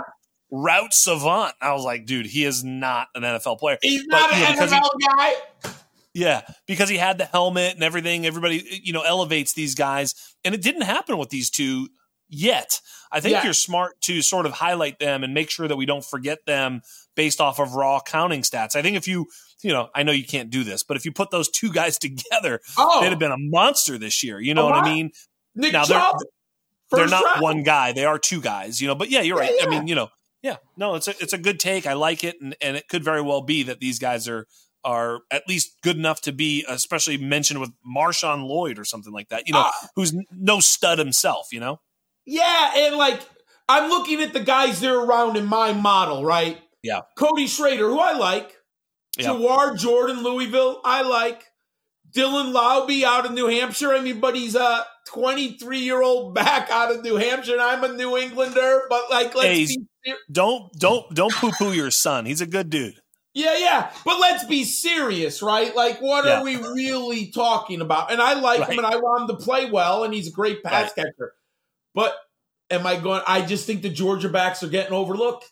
route savant i was like dude he is not an nfl player he's But, not you know, an because he- NFL guy. yeah, because he had the helmet and everything. Everybody, you know, elevates these guys, and it didn't happen with these two yet. I think Yeah. you're smart to sort of highlight them and make sure that we don't forget them based off of raw counting stats. I think if you, you know, I know you can't do this, but if you put those two guys together, Oh, they'd have been a monster this year. You know what I mean? Nick now they're- They're not round. one guy; they are two guys. You know, but yeah, you're Yeah, right. I mean, you know, yeah, no, it's a it's a good take. I like it, and and it could very well be that these guys are are at least good enough to be, especially mentioned with Marshawn Lloyd or something like that. You know, Ah. who's no stud himself. You know, Yeah, and like I'm looking at the guys that are around in my model, right? Yeah. Cody Schrader, who I like. Yeah. Jawhar Jordan, Louisville, I like. Dylan Laube out of New Hampshire. I mean, but he's a 23 year old back out of New Hampshire, and I'm a New Englander. But like, let's Hey, be don't don't don't poo poo your son. He's a good dude. yeah, yeah. But let's be serious, right? Like, what Yeah. are we really talking about? And I like him, and I want him to play well, and he's a great pass catcher. But am I going? I just think the Georgia backs are getting overlooked.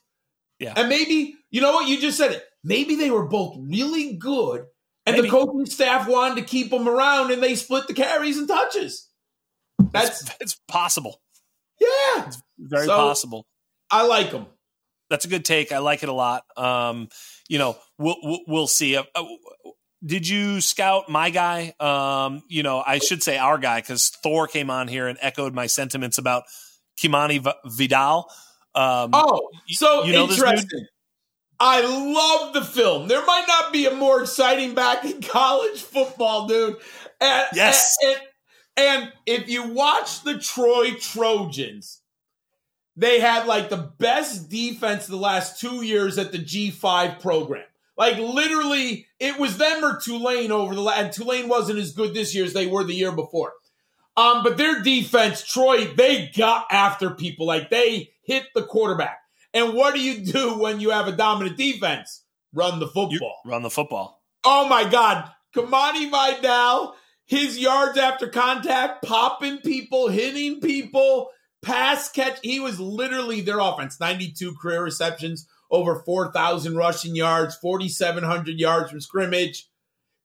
Yeah. And maybe you know what you just said it. Maybe they were both really good, and Maybe. the coaching staff wanted to keep them around, and they split the carries and touches. That's It's possible, yeah. It's very So- possible. I like them. That's a good take. I like it a lot. Um, you know, we'll we'll, we'll see. Uh, uh, did you scout my guy? Um, you know, I should say our guy because Thor came on here and echoed my sentiments about Kimani V- Vidal. Um, Oh, so you know interesting. I love the film. There might not be a more exciting back in college football, dude. And, Yes. And, and, and if you watch the Troy Trojans, they had like the best defense the last two years at the G5 program. Like literally, it was them or Tulane over the la- and Tulane wasn't as good this year as they were the year before. Um, but their defense, Troy, they got after people. Like they hit the quarterback. And what do you do when you have a dominant defense? Run the you football. run the football. Oh my God. Kimani Vidal, his yards after contact, popping people, hitting people, pass catch. He was literally their offense. 92 career receptions, over 4,000 rushing yards, 4,700 yards from scrimmage.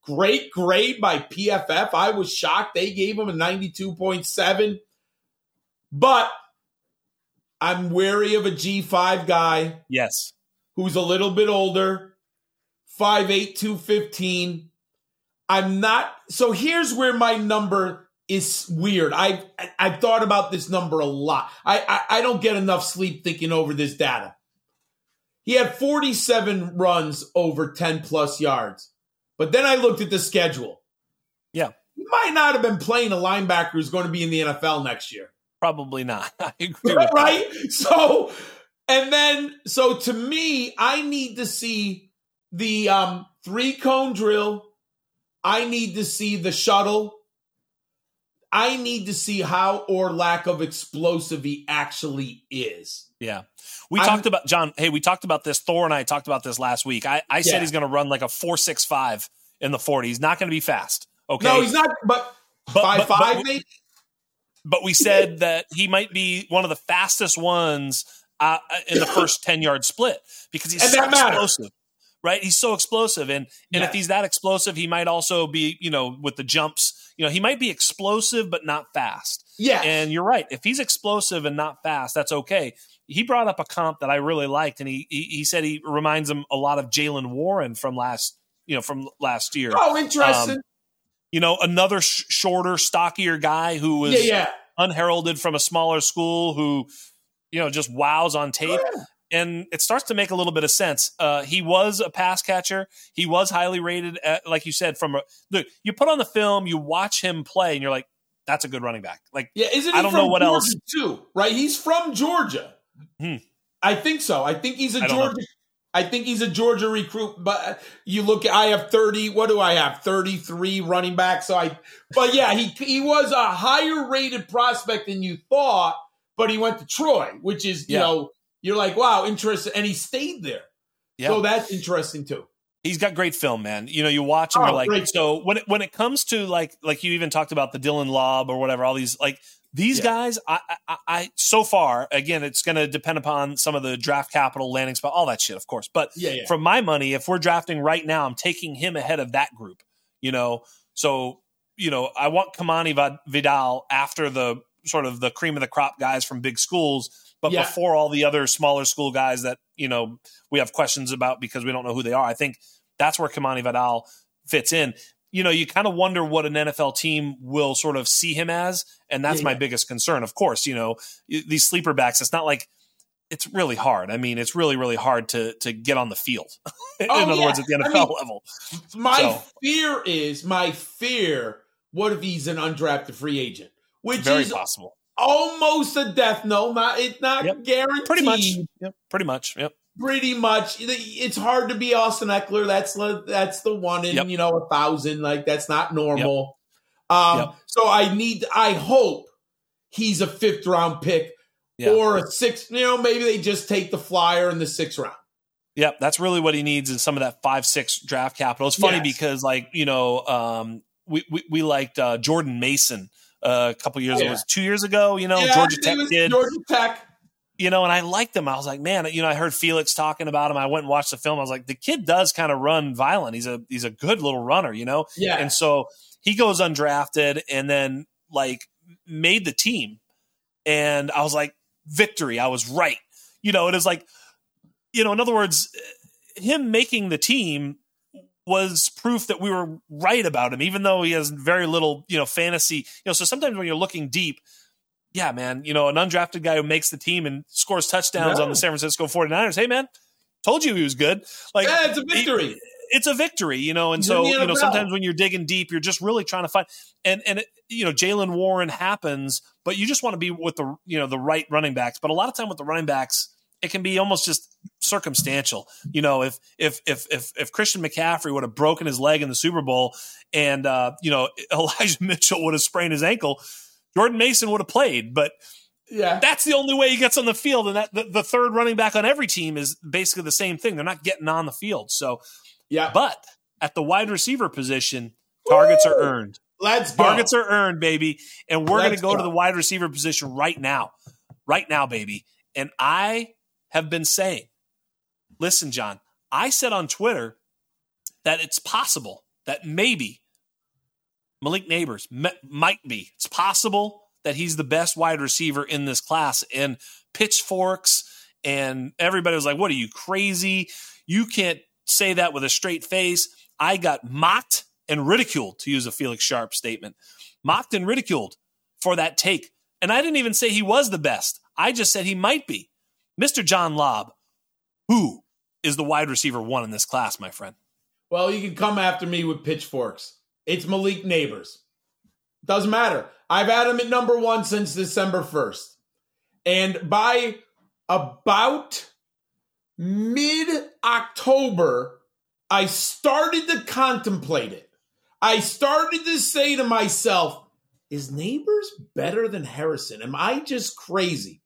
Great grade by PFF. I was shocked. They gave him a 92.7. But I'm wary of a G5 guy Yes. who's a little bit older, 5'8, 215. I'm not so here's where my number is weird. I've I've thought about this number a lot. I, I I don't get enough sleep thinking over this data. He had 47 runs over 10 plus yards. But then I looked at the schedule. Yeah. He might not have been playing a linebacker who's going to be in the NFL next year Probably not. I agree with that. right? So, and then, so to me, I need to see the um, three cone drill. I need to see the shuttle. I need to see how or lack of explosive he actually is. Yeah. We I'm- talked about John. Hey, we talked about this. Thor and I talked about this last week. I, I said he's going to run like a four six five in the forty. He's not going to be fast. Okay. No, he's not, but, But- five but- but- five maybe. but we said that he might be one of the fastest ones uh, in the first 10 yard split because he's And so explosive right he's so explosive and and if he's that explosive he might also be you know with the jumps you know he might be explosive but not fast Yeah, and you're right if he's explosive and not fast that's okay he brought up a comp that i really liked and he he, he said he reminds him a lot of jaylen warren from last you know from last year oh, interesting. um, you know another sh- shorter stockier guy who was yeah, yeah. unheralded from a smaller school who, you know, just wows on tape. Yeah. And it starts to make a little bit of sense. Uh, he was a pass catcher. He was highly rated, at, like you said. From a, look, you put on the film, you watch him play, and you're like, "That's a good running back." Like, Yeah, isn't he I don't from know what Georgia else- too? Right, he's from Georgia. Hmm. I think so. I think he's a I know. Georgia. I think he's a Georgia recruit. But you look, I have thirty. What do I have? Thirty three running backs. So I, but yeah, he he was a higher rated prospect than you thought. But he went to Troy, which is you Yeah. know you're like wow, interesting, and he stayed there. yeah, So that's interesting too. he's got great film, man. You know, you watch him, Oh, you're like, great so when it, when it comes to like like you even talked about the Dylan Laube or whatever, all these like these Yeah. guys, I, I, I so far again, it's going to depend upon some of the draft capital, landing spot, all that shit, of course. But Yeah, yeah. from my money, if we're drafting right now, I'm taking him ahead of that group. You know, so you know, I want Kimani Vidal after the sort of the cream of the crop guys from big schools, but Yeah. before all the other smaller school guys that you know we have questions about because we don't know who they are. I think that's where Kimani Vidal fits in. You know, you kind of wonder what an NFL team will sort of see him as, and that's Yeah, my yeah. biggest concern. Of course, you know these sleeper backs. It's not like it's really hard. I mean, it's really really hard to to get on the field. in Oh, other words, at the I NFL mean, level. My So- fear is my fear. What if he's an undrafted free agent, which Very is possible. almost a death no? Not it's not Yep. guaranteed. Pretty much. Yep. Pretty much. Yep. Pretty much. It's hard to be Austin Ekeler. That's the that's the one in Yep. you know a thousand. Like that's not normal. Um, Yep. So I need. I hope he's a fifth round pick Yeah. or a sixth. You know, maybe they just take the flyer in the sixth round. Yep, that's really what he needs is some of that five six draft capital. It's funny Yes. because like you know um, we, we we liked uh, Jordan Mason uh, a couple years Yeah. ago, it was two years ago. You know Yeah, Georgia Tech kid. Georgia Tech. you know, and I liked him. I was like, man, you know, I heard Felix talking about him. I went and watched the film. I was like, the kid does kind of run violent. He's a he's a good little runner, you know. Yeah. And so he goes undrafted and then like made the team. And I was like, victory. I was right. You know, it is like, you know, in other words, him making the team was proof that we were right about him, even though he has very little, you know, fantasy. You know, so sometimes when you're looking deep, yeah, man, you know, an undrafted guy who makes the team and scores touchdowns Yeah. on the San Francisco 49ers. Hey, man, told you he was good. Like, yeah, it's a victory. it's a victory, you know. And He's so, you know, sometimes when you're digging deep, you're just really trying to find and and it, you know, Jaylen Warren happens, but you just want to be with the you know the right running backs. But a lot of time with the running backs, it can be almost just circumstantial. You know, if if if if if Christian McCaffrey would have broken his leg in the Super Bowl, and uh, you know Elijah Mitchell would have sprained his ankle, Jordan Mason would have played, but Yeah. that's the only way he gets on the field. And that the, the third running back on every team is basically the same thing. They're not getting on the field. So, yeah. but at the wide receiver position, targets are earned. Let's go. Targets are earned, baby. And we're going to Let's go to the wide receiver position right now. Right now, baby. And I have been saying, listen, John, I said on Twitter that it's possible that maybe Malik Nabers m- might be. It's possible that he's the best wide receiver in this class. And pitchforks and everybody was like, What are you crazy? You can't say that with a straight face. I got mocked and ridiculed, to use a Felix Sharp statement. Mocked and ridiculed for that take. And I didn't even say he was the best. I just said he might be. Mr. John Laub, who is the wide receiver one in this class, my friend? Well, you can come after me with pitchforks. It's Malik Nabers. Doesn't matter. I've had him at number one since December 1st. And by about mid October, I started to contemplate it. I started to say to myself, is Nabers better than Harrison? Am I just crazy?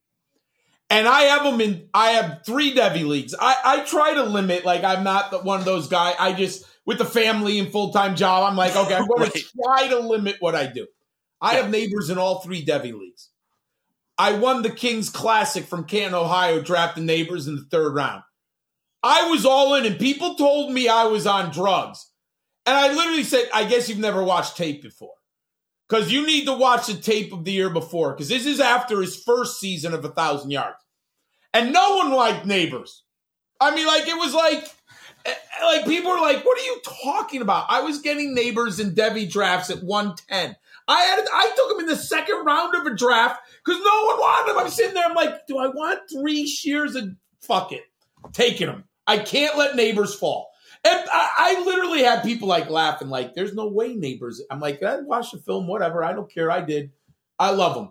And I have them in. I have three Devy leagues. I, I try to limit. Like I'm not the, one of those guys. I just with the family and full time job. I'm like, okay, I'm going Right. to try to limit what I do. I have Nabers in all three Devy leagues. I won the Kings Classic from Canton, Ohio, drafting Nabers in the third round. I was all in, and people told me I was on drugs. And I literally said, I guess you've never watched tape before. Because you need to watch the tape of the year before, because this is after his first season of a thousand yards. And no one liked Nabers. I mean, like, it was like, eh, like people were like, what are you talking about? I was getting Nabers in Devy drafts at 110. I had I took him in the second round of a draft because no one wanted him. I'm sitting there, I'm like, do I want three shears of fuck it? Taking him. I can't let Nabers fall. And I, I literally had people like laughing, like, there's no way Nabers. I'm like, I watched the film, whatever. I don't care. I did. I love him.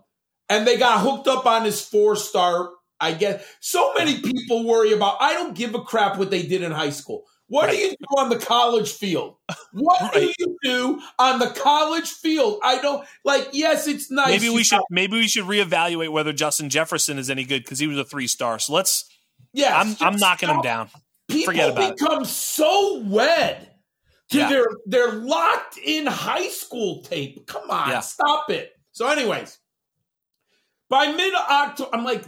And they got hooked up on his four star. I guess so many people worry about. I don't give a crap what they did in high school. What do you do on the college field? What do you do on the college field? I don't like. Yes, it's nice. Maybe we should maybe we should reevaluate whether Justin Jefferson is any good because he was a three star. So let's. Yeah, I'm I'm knocking him down. People about it. become so wed to Yeah. their their locked in high school tape. Come on, Yeah. stop it. So, anyways, by mid October, I'm like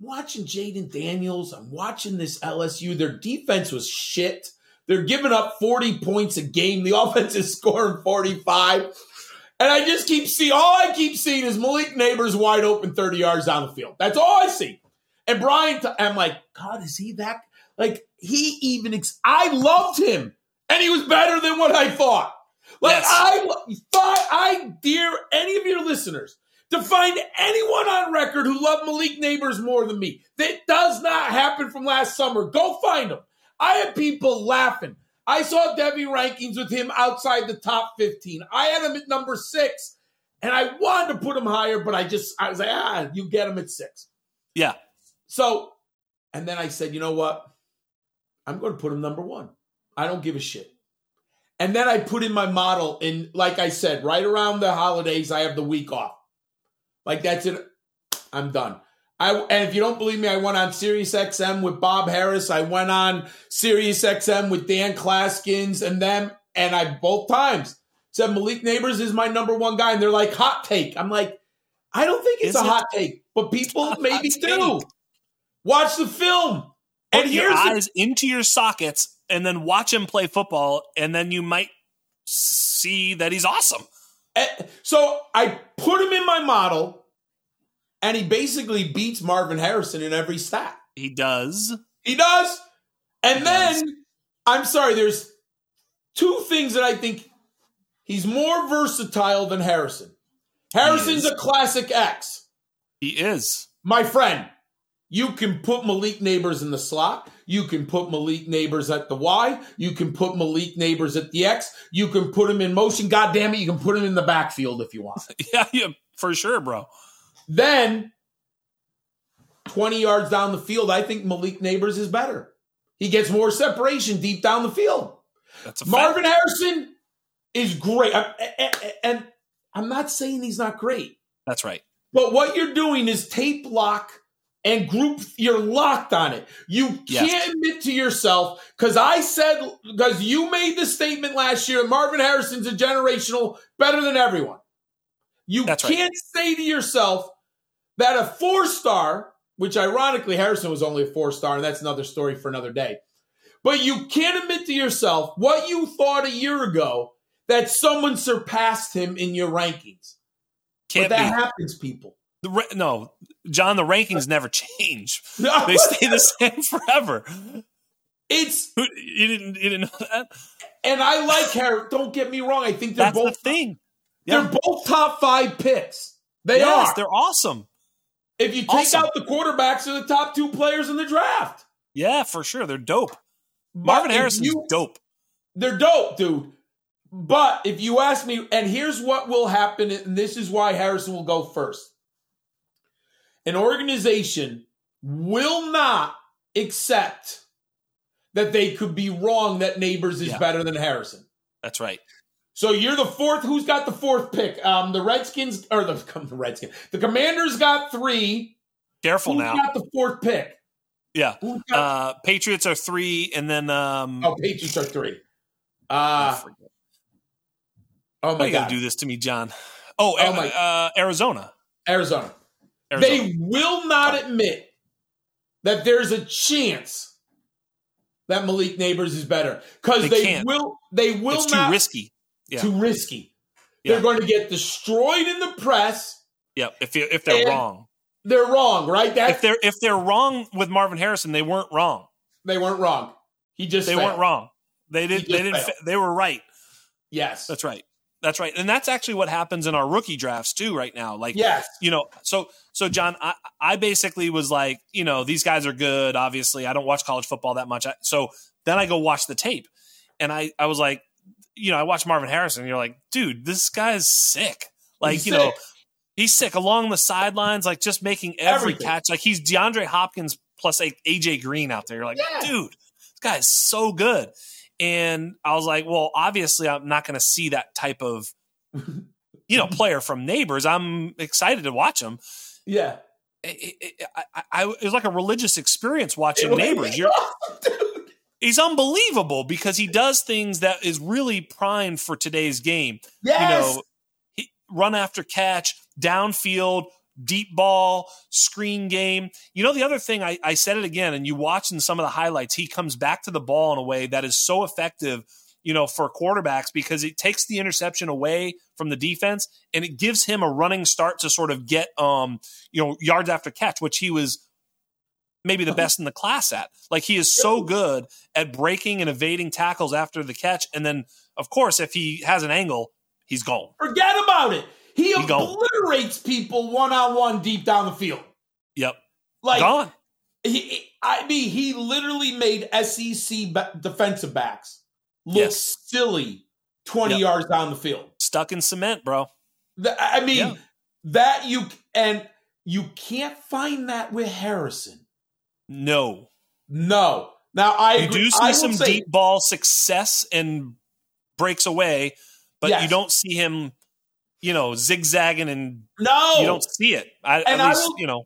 watching Jayden Daniels. I'm watching this LSU. Their defense was shit. They're giving up 40 points a game. The offense is scoring 45. And I just keep seeing, all I keep seeing is Malik Nabers wide open 30 yards down the field. That's all I see. And Brian, I'm like, God, is he that? Like, he even, ex- I loved him. And he was better than what I thought. Like, Yes. I thought, I dare any of your listeners to find anyone on record who loved Malik Nabers more than me. That does not happen from last summer. Go find them. I had people laughing. I saw Devy rankings with him outside the top 15. I had him at number six, and I wanted to put him higher, but I just, I was like, ah, you get him at six. Yeah. So, and then I said, you know what? I'm going to put him number one. I don't give a shit. And then I put in my model in, like I said, right around the holidays, I have the week off. Like that's it. I'm done. I and if you don't believe me, I went on Sirius XM with Bob Harris. I went on Sirius XM with Dan Claskins and them, and I both times said Malik Nabers is my number one guy, and they're like hot take. I'm like, I don't think it's Is a it? hot take, but people maybe do. Watch the film. Put And your here's the- eyes into your sockets and then watch him play football, and then you might see that he's awesome. Eh, So I put him in my model, and he basically beats Marvin Harrison in every stat. He does. He does. And He then does. I'm sorry, there's two things that I think he's more versatile than Harrison. Harrison's a classic X. He is. My friend, you can put Malik Nabers in the slot. You can put Malik Nabers at the Y. You can put Malik Nabers at the X. You can put him in motion. God damn it, you can put him in the backfield if you want. Yeah, yeah, for sure, bro. Then, 20 yards down the field, I think Malik Nabers is better. He gets more separation deep down the field. That's a fact. Marvin Harrison is great. And I'm not saying he's not great, That's right. but what you're doing is tape lock and group, you're locked on it. You can't admit to yourself, because I said, because you made the statement last year, Marvin Harrison's a generational better than everyone. You That's can't say to yourself that a four star, which ironically Harrison was only a four star, and that's another story for another day. But you can't admit to yourself what you thought a year ago that someone surpassed him in your rankings. Can't but that be. happens, people. The no, John, the rankings never change. No, They stay the same forever. it's You didn't, you didn't know that? and I like Harry. Don't get me wrong. I think they're That's the both thing. Yeah. they're both top five picks. They yes, are. they're awesome. If you take awesome. out the quarterbacks, they're the top two players in the draft. Yeah, for sure. They're dope. Marvin Harrison's you- dope. they're dope, dude. But if you ask me, and here's what will happen, and this is why Harrison will go first. An organization will not accept that they could be wrong that Nabers is Yeah. better than Harrison. That's right. So you're the fourth. Who's got the fourth pick? Um, the Redskins or the, the Redskins? The Commanders got three. Careful Who's now. got the fourth pick? Yeah. Got? Uh, Patriots are three, and then um, oh, Patriots are three. Uh, oh my god, do this to me, John? Oh, Oh my- uh, Arizona. Arizona. Arizona. They will not admit that there's a chance that Malik Nabers is better because They they, will. They will it's too not. risky. Yeah. Too risky. Yeah. They're going to get destroyed in the press. Yeah, if you- if they're wrong, They're wrong, right? That if they're if they're wrong with Marvin Harrison, they weren't wrong. they weren't wrong. He just They failed. weren't wrong. They didn't. They didn't. failed. They were right. Yes. That's right. That's right. And that's actually what happens in our rookie drafts too right now. Like yes. you know, so so John, I I basically was like, you know, these guys are good. Obviously, I don't watch college football that much. I- So then I go watch the tape, and I I was like, you know, I watched Marvin Harrison. And you're like, dude, this guy's sick. Like He's you know, he's sick along the sidelines, like just making every Everything. catch. Like he's DeAndre Hopkins plus like AJ Green out there. You're like, Yeah. dude, this guy's so good. And I was like, well, obviously, I'm not going to see that type of, you know, player from Nabers. I'm excited to watch him. Yeah. It, it, I, I, I, it was like a religious experience watching Nabers. You're, he's unbelievable because he does things that is really primed for today's game. Yes. You know, he, run after catch, downfield, deep ball, screen game. You know, the other thing, I, I said it again, and you watch in some of the highlights, he comes back to the ball in a way that is so effective you know, for quarterbacks because it takes the interception away from the defense and it gives him a running start to sort of get, um, you know, yards after catch, which he was maybe the best in the class at. Like he is so good at breaking and evading tackles after the catch. And then, of course, if he has an angle, he's gone. Forget about it. He, He gone. obliterates people one on one deep down the field. Yep. Like gone. he, I mean, he literally made SEC defensive backs look Yes. silly twenty Yep. yards down the field. Stuck in cement, bro. I mean, Yeah. that you and you can't find that with Harrison. No. No. Now I You agree. do see some say- deep ball success and breaks away, but Yes. you don't see him, you know, zigzagging and No, you don't see it. I, And at I least, will- you know,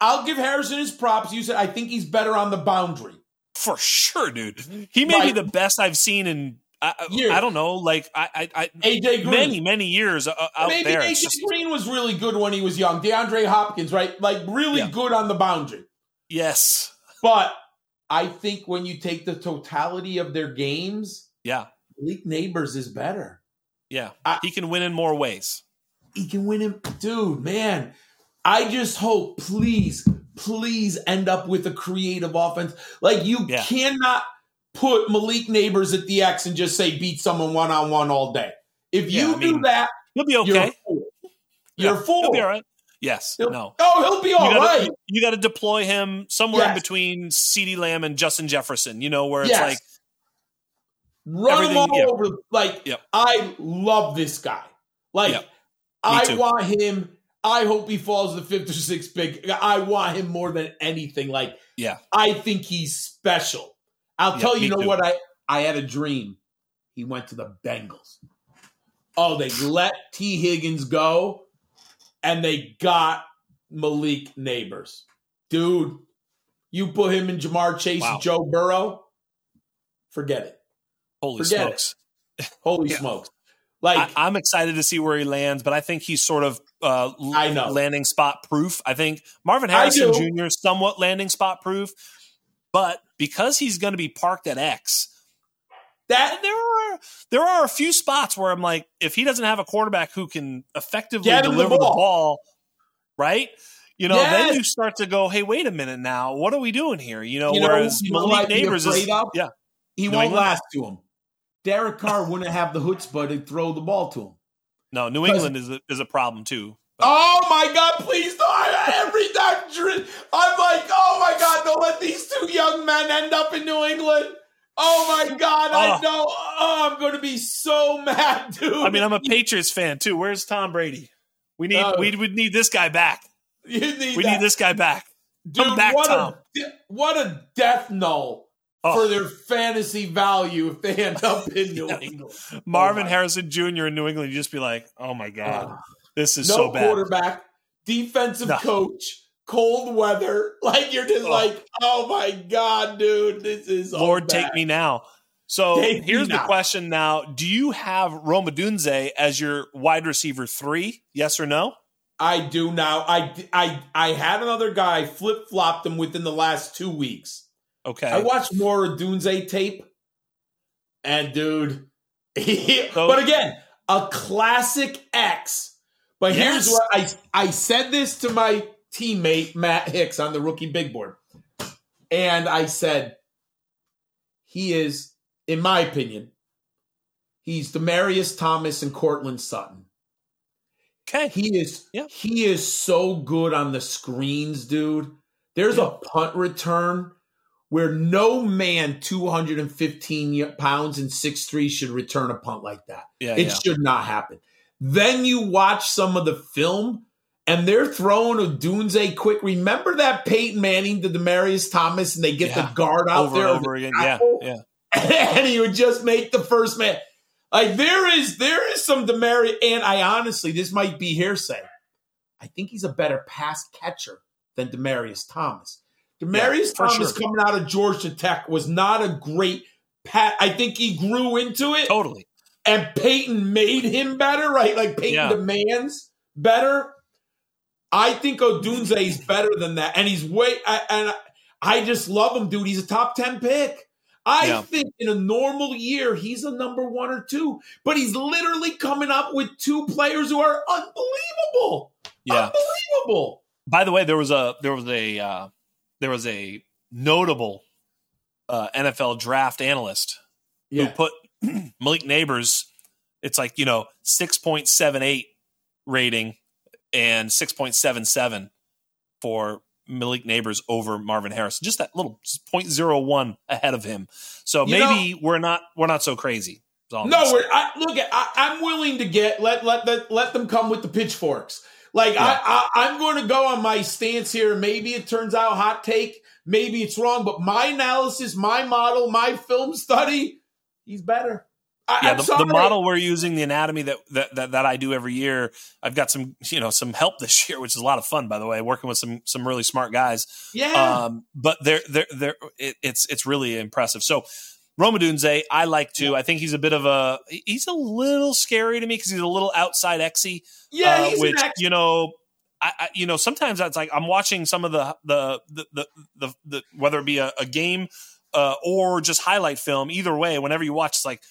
I'll give Harrison his props. You said I think he's better on the boundary. for sure, dude. He may be the best I've seen in, I, Years. I don't know, like I, I, I AJ Green. many, many years uh, out Maybe there. AJ just- Green was really good when he was young. DeAndre Hopkins, right? Like really Yeah. good on the boundary. yes. But I think when you take the totality of their games, Yeah. Malik Nabers is better. Yeah. I- he can win in more ways. He can win him, dude. Man, I just hope, please, please end up with a creative offense. Like you Yeah. cannot put Malik Nabers at the X and just say beat someone one on one all day. If Yeah, you I do that, you'll be you're okay. You're full. a fool. He'll be all right. Yes. He'll- no. Oh, he'll be all you gotta, You got to deploy him somewhere in between CeeDee Lamb and Justin Jefferson, you know, where it's Yes. like, Run him all yeah. over. Like Yep. I love this guy. Like Yep. I too. want him. I hope he falls the fifth or sixth pick. I want him more than anything. Like yeah, I think he's special. I'll Yeah, tell you, you know too. what? I I had a dream. He went to the Bengals. Oh, they let T. Higgins go, and they got Malik Nabers. Dude, you put him in Ja'Marr Chase Wow. and Joe Burrow, forget it. Holy Forget it. smokes. Holy Yeah. smokes. Like, I, I'm excited to see where he lands, but I think he's sort of uh, I know. landing spot proof. I think Marvin Harrison. Jr. is somewhat landing spot proof, but because he's going to be parked at X, that there are there are a few spots where I'm like, if he doesn't have a quarterback who can effectively him the deliver the ball. ball, right? You know, Yes. then you start to go, hey, wait a minute now, what are we doing here? You know, You know whereas you Malik Nabers is of? yeah, he New won't England? last to him. Derek Carr wouldn't have the chutzpah to throw the ball to him. no, New England is a, is a problem too. Oh my God! Please don't. I, every time I'm like, oh my God! Don't let these two young men end up in New England. Oh my God! I Oh. know. Oh, I'm going to be so mad, dude. I mean, I'm a Patriots fan too. Where's Tom Brady? We need No. we would need this guy back. need We that. need this guy back. Dude, back, what Tom. A, what a death knell Oh. for their fantasy value if they end up in New. England. Oh Marvin my- Harrison Jr. in New England, you just be like, oh my god, this is no so bad. quarterback, defensive No. coach, cold weather. Like you're just Oh. like, oh my god, dude, this is Lord, take me now. So Take here's the now. question now: Do you have Rome Odunze as your wide receiver three? Yes or no? I do now. I I I had another guy flip flopped him within the last two weeks. Okay. I watched more of Dunze tape, and dude, he, So- but again, a classic X. But here's Yes. what I I said this to my teammate Matt Hicks on the rookie big board, and I said he is, in my opinion, he's Demaryius Thomas and Courtland Sutton. okay. He is Yeah. he is so good on the screens, dude. There's a punt return where no man 215 pounds and 6'3 should return a punt like that. yeah, it yeah. should not happen. Then you watch some of the film and they're throwing a Dunze quick. Remember that Peyton Manning to Demaryius Thomas and they get Yeah. the guard out over there and of the over again. Yeah, yeah. and he would just make the first man. Like there is there is some Demaryius, and I honestly, this might be hearsay. I think he's a better pass catcher than Demaryius Thomas. Demaryius for Thomas sure. coming out of Georgia Tech was not a great pat. I think he grew into it, Totally. and Peyton made him better, right? Like Peyton Yeah. demands better. I think Odunze is better than that, and he's way. I, and I just love him, dude. He's a top ten pick. I Yeah. think in a normal year, he's a number one or two, but he's literally coming up with two players who are unbelievable. Yeah. Unbelievable. By the way, there was a there was a uh, there was a notable uh, NFL draft analyst who put Malik Nabers. It's like you know six point seven eight rating and six point seven seven for Malik Nabers over Marvin Harris. Just that little just 0.01 ahead of him. So You maybe we're not we're not so crazy. is all I'm No, we're, I, look, I, I'm willing to get let let let, let them come with the pitchforks. Like I, I, I'm going to go on my stance here. Maybe it turns out hot take. Maybe it's wrong, but my analysis, my model, my film study, he's better. I, yeah, the, the model we're using, the anatomy that, that that that I do every year. I've got some you know some help this year, which is a lot of fun, by the way, working with some some really smart guys. Yeah. Um, but they're they're they're it, it's it's really impressive. So Rome Odunze, I like too. I think he's a bit of a he's a little scary to me because he's a little outside exy. yeah, uh, he's which ex- you know. I, I, you know, sometimes that's like I'm watching some of the the the the, the, the whether it be a, a game uh, or just highlight film. Either way, whenever you watch, it's like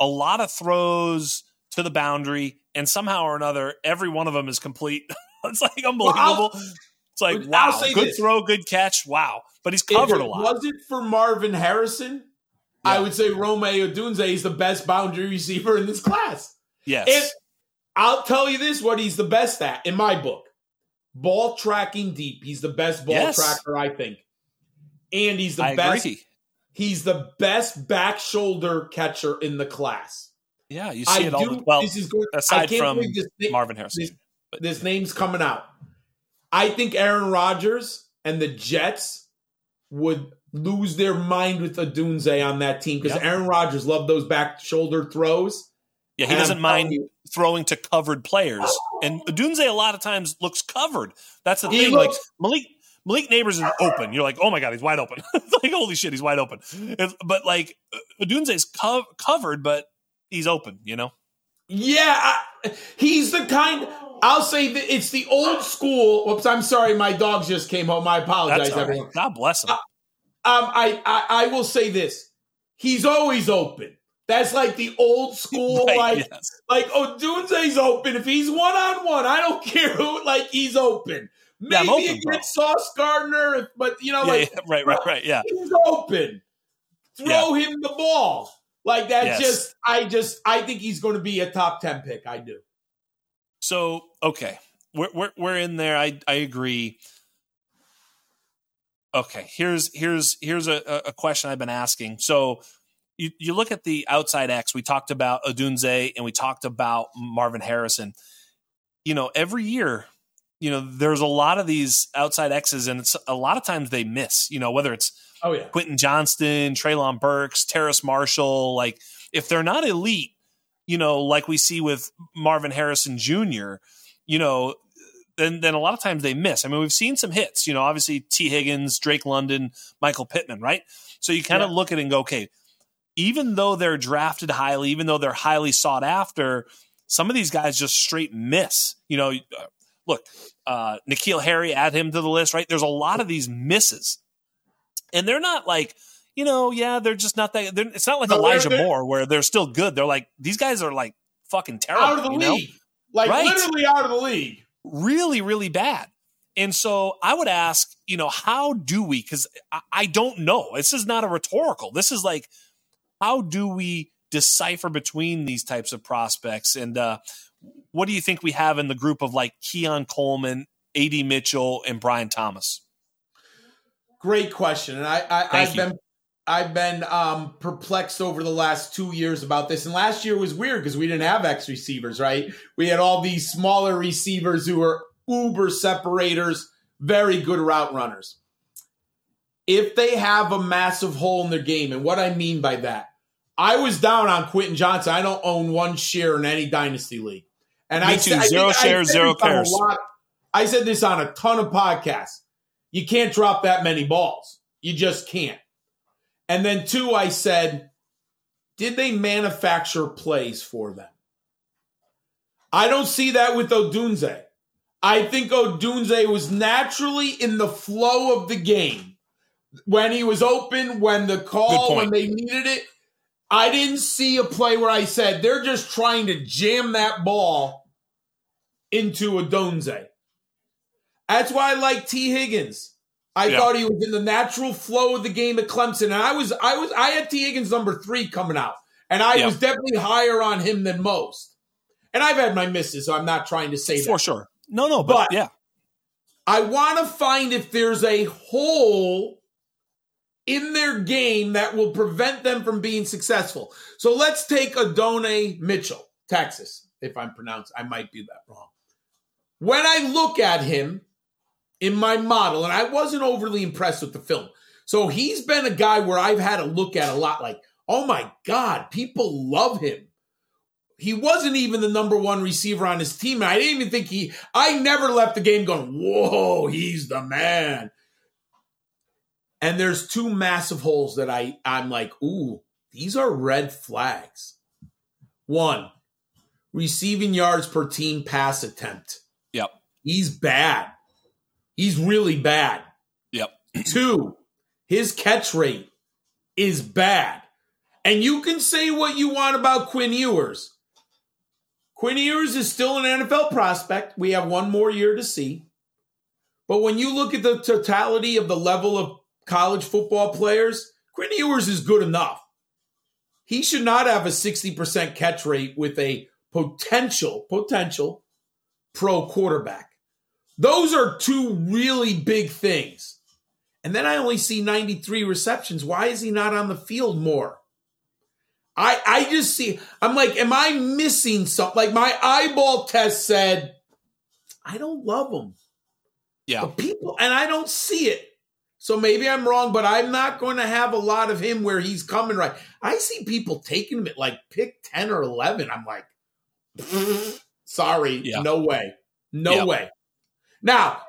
a lot of throws to the boundary, and somehow or another, every one of them is complete. it's like unbelievable. it's like wow, good this. throw, good catch, wow. But he's covered a lot. Was it for Marvin Harrison, I would say Rome Odunze is the best boundary receiver in this class. yes, If I'll tell you this, what he's the best at in my book: ball tracking deep. He's the best ball Yes. tracker, I think, and he's the I best. agree. He's the best back shoulder catcher in the class. Yeah, you see I it all. do. the, well, this is good. Aside from believe this, na- Marvin Harrison. this, this name's coming out. I think Aaron Rodgers and the Jets would lose their mind with Odunze on that team because Yep. Aaron Rodgers loved those back shoulder throws. Yeah, he And doesn't mind you- throwing to covered players. And Dunze a lot of times looks covered. That's the He thing. looks- like Malik Malik Nabers is open. You're like, oh my god, he's wide open. like holy shit, he's wide open. It's- but like Dunze's co- covered, but he's open. You know. Yeah, I, he's the kind. I'll say that it's the old school. Whoops, I'm sorry, my dogs just came home. I apologize, That's all right. everyone. God bless him. Um, Um, I, I I will say this: he's always open. That's like the old school, Right, like yes. like oh, Odunze's open. If he's one on one, I don't care who. Like he's open. Yeah, I'm Maybe bro. against Sauce Gardner, but you know, Yeah, like yeah, right, right, right. Yeah. he's open. Throw him the ball. Like that. Yes. Just I just I think he's going to be a top ten pick. I do. So okay, we're we're we're in there. I I agree. Okay, here's here's here's a, a question I've been asking. So you you look at the outside X. We talked about Odunze and we talked about Marvin Harrison. You know, every year, you know, there's a lot of these outside X's, and it's a lot of times they miss. You know, whether it's Oh yeah. Quentin Johnston, Treylon Burks, Terrace Marshall, like if they're not elite, you know, like we see with Marvin Harrison Jr., you know, then then a lot of times they miss. I mean, we've seen some hits, you know, obviously T. Higgins, Drake London, Michael Pittman, right? So you kind of Yeah. look at it and go, okay, even though they're drafted highly, even though they're highly sought after, some of these guys just straight miss. You know, uh, look, uh, N'Keal Harry, add him to the list, right? There's a lot of these misses and they're not like you know yeah they're just not that they're, it's not like No, elijah they're- moore where they're still good they're like these guys are like fucking terrible out of the you know? league. Like Right. literally out of the league. Really really bad. And so i would ask you know how do we because I, I don't know. This is not a rhetorical. This is like how do we decipher between these types of prospects? And uh what do you think we have in the group of like keon coleman ad mitchell and brian thomas? Great question. And I, I you. been I've been um, perplexed over the last two years about this. And last year was weird because we didn't have X receivers, right? We had all these smaller receivers who were uber separators, very good route runners. If they have a massive hole in their game, and what I mean by that, I was down on Quentin Johnston. I don't own one share in any dynasty league. And Me I too. Zero I shares, zero this on a cares. lot- I said this on a ton of podcasts. You can't drop that many balls. You just can't. And then two, I said, did they manufacture plays for them? I don't see that with Odunze. I think Odunze was naturally in the flow of the game when he was open, when the call, when they needed it. I didn't see a play where I said they're just trying to jam that ball into Odunze. That's why I like T. Higgins. I yeah. thought he was in the natural flow of the game at Clemson, and I was, I was, I had Tee Higgins number three coming out, and I yeah. was definitely higher on him than most. And I've had my misses, so I'm not trying to say for that. sure. No, no, but, but yeah, I want to find if there's a hole in their game that will prevent them from being successful. So let's take Adonai Mitchell, Texas. If I'm pronounced, I might be that wrong. When I look at him in my model, and I wasn't overly impressed with the film. So he's been a guy where I've had to look at a lot like, oh my God, people love him. He wasn't even the number one receiver on his team. I didn't even think he, I never left the game going, whoa, he's the man. And there's two massive holes that I, I'm like, ooh, these are red flags. One, receiving yards per team pass attempt. Yep. He's bad. He's really bad. Yep. Two, his catch rate is bad. And you can say what you want about Quinn Ewers. Quinn Ewers is still an NFL prospect. We have one more year to see. But when you look at the totality of the level of college football players, Quinn Ewers is good enough. He should not have a 60% catch rate with a potential, potential pro quarterback. Those are two really big things. And then I only see 93 receptions. Why is he not on the field more? I I just see I'm like, am I missing something? Like my eyeball test said, I don't love him. Yeah. But people and I don't see it. So maybe I'm wrong, but I'm not going to have a lot of him where he's coming right. I see people taking him at like pick 10 or 11. I'm like, sorry, yeah. no way. No yeah. way. Now,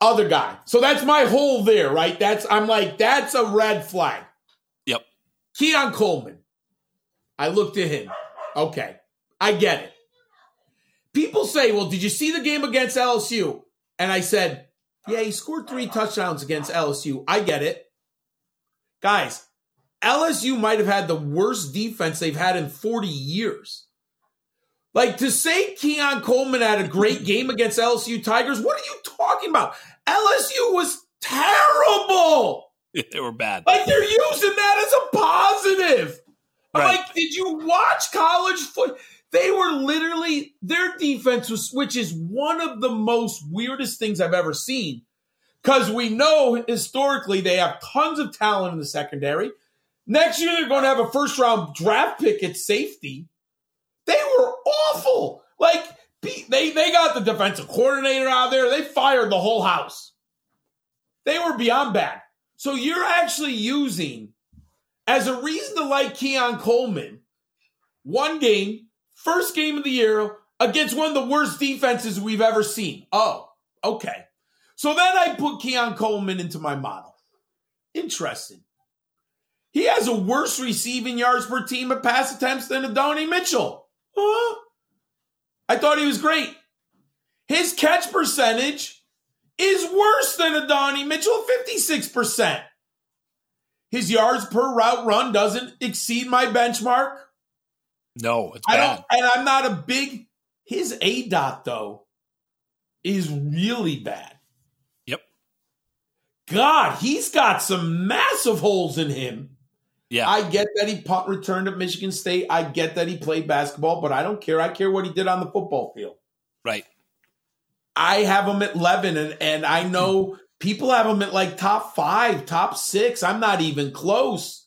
other guy. So that's my hole there, right? That's I'm like, that's a red flag. Yep. Keon Coleman. I looked at him. Okay. I get it. People say, well, did you see the game against LSU? And I said, yeah, he scored three touchdowns against LSU. I get it. Guys, LSU might have had the worst defense they've had in 40 years. Like to say Keon Coleman had a great game against LSU Tigers, what are you talking about? LSU was terrible. they were bad. Like they're using that as a positive. Right. Like, did you watch college foot? They were literally their defense was, which is one of the most weirdest things I've ever seen. Because we know historically they have tons of talent in the secondary. Next year they're going to have a first round draft pick at safety. They were awful. Like they they got the defensive coordinator out there. They fired the whole house. They were beyond bad. So you're actually using as a reason to like Keon Coleman one game, first game of the year against one of the worst defenses we've ever seen. Oh, okay. So then I put Keon Coleman into my model. Interesting. He has a worse receiving yards per team at pass attempts than Adonai Mitchell. Huh? I thought he was great. His catch percentage is worse than Adonai Mitchell, 56%. His yards per route run doesn't exceed my benchmark. No, it's bad. I don't, and I'm not a big. His A dot though is really bad. Yep. God, he's got some massive holes in him. Yeah. I get that he punt returned at Michigan State. I get that he played basketball, but I don't care. I care what he did on the football field. Right. I have him at 11, and, and I know people have him at like top five, top six. I'm not even close.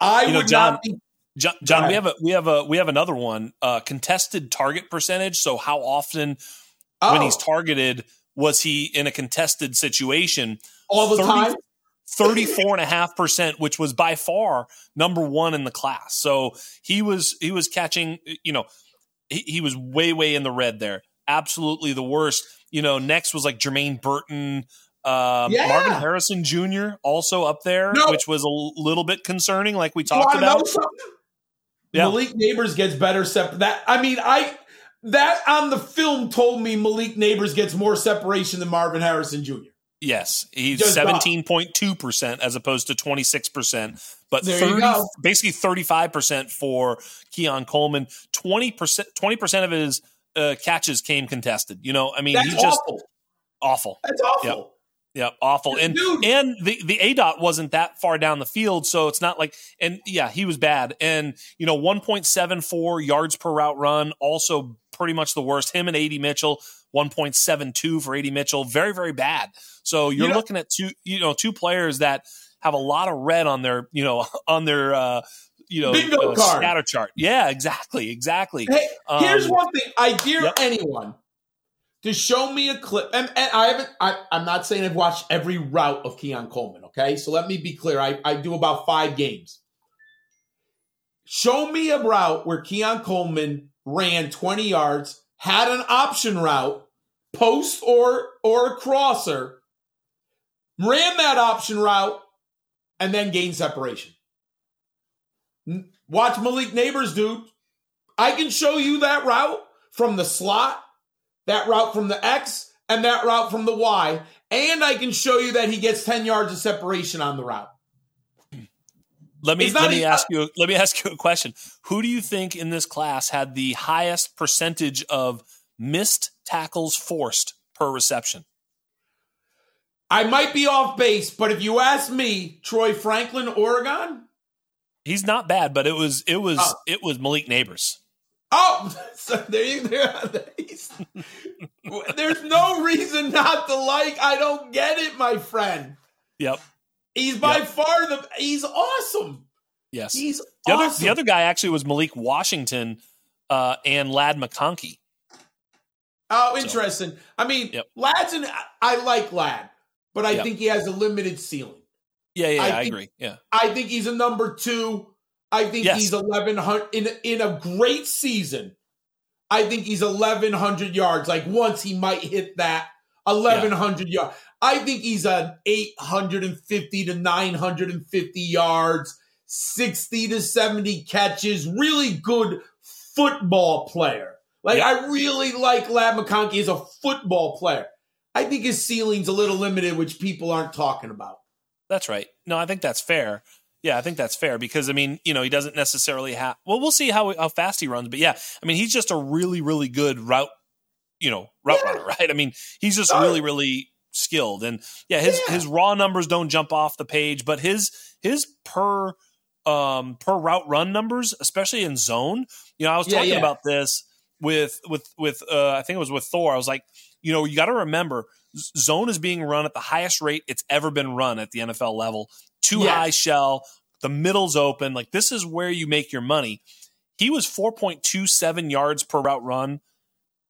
I you know, would John, not be. John, John we have a we have a we have another one. Uh, contested target percentage. So how often oh. when he's targeted was he in a contested situation? All the 30, time. 34.5%, which was by far number one in the class. So he was, he was catching, you know, he, he was way, way in the red there. Absolutely the worst. You know, next was like Jermaine Burton, um, yeah. Marvin Harrison Jr. also up there, no. which was a little bit concerning, like we talked about. Yeah. Malik Nabers gets better. Sep- that I mean, I that on the film told me Malik Nabers gets more separation than Marvin Harrison Jr. Yes, he's seventeen point two percent as opposed to twenty six percent, but thirty basically thirty five percent for Keon Coleman. Twenty percent twenty percent of his uh, catches came contested. You know, I mean, That's he's just awful. awful. That's awful. Yeah, awful. And Dude. and the the A dot wasn't that far down the field, so it's not like and yeah, he was bad. And you know, one point seven four yards per route run, also pretty much the worst. Him and AD Mitchell, one point seven two for AD Mitchell, very very bad. So you're You know- looking at two you know two players that have a lot of red on their you know on their uh, you know uh, card. scatter chart. Yeah, exactly, exactly. Hey, here's Um, one thing. I dare yep. anyone to show me a clip, and, and I haven't. I, I'm not saying I've watched every route of Keon Coleman. Okay, so let me be clear. I, I do about five games. Show me a route where Keon Coleman ran 20 yards, had an option route, post or or a crosser, ran that option route, and then gained separation. Watch Malik Nabers, dude. I can show you that route from the slot, that route from the X, and that route from the Y. And I can show you that he gets 10 yards of separation on the route. Let me let me even- ask you let me ask you a question. Who do you think in this class had the highest percentage of missed tackles forced per reception? I might be off base, but if you ask me, Troy Franklin, Oregon, He's not bad, but it was it was Oh. it was Malik Nabers. oh, so there you there. he's- There's no reason not to like. I don't get it, my friend. Yep. He's by Yep. far the. He's awesome. Yes. He's the other the other guy actually was Malik Washington uh, and Ladd McConkey. Oh, interesting. I mean, Yep. Ladd's an, I like Ladd, but I Yep. think he has a limited ceiling. Yeah, yeah, I I, think- agree. Yeah. I think he's a number two. I think Yes. he's eleven hundred in in a great season. I think he's eleven hundred yards. Like once he might hit that eleven hundred yards. I think he's an eight hundred and fifty to nine hundred and fifty yards, sixty to seventy catches. Really good football player. Like. I really like Ladd McConkey as a football player. I think his ceiling's a little limited, which people aren't talking about. That's right. No, I think that's fair. Yeah, I think that's fair because I mean, you know, he doesn't necessarily have. Well, we'll see how how fast he runs, but yeah, I mean, he's just a really, really good route, you know, route Yeah. runner, right? I mean, he's just Oh. really, really skilled, and yeah, his Yeah. his raw numbers don't jump off the page, but his his per um per route run numbers, especially in zone, you know, I was Yeah, talking about this with with with uh I think it was with Thor. I was like, you know, you got to remember zone is being run at the highest rate it's ever been run at the NFL level. Too high shell, the middle's open. Like this is where you make your money. He was 4.27 yards per route run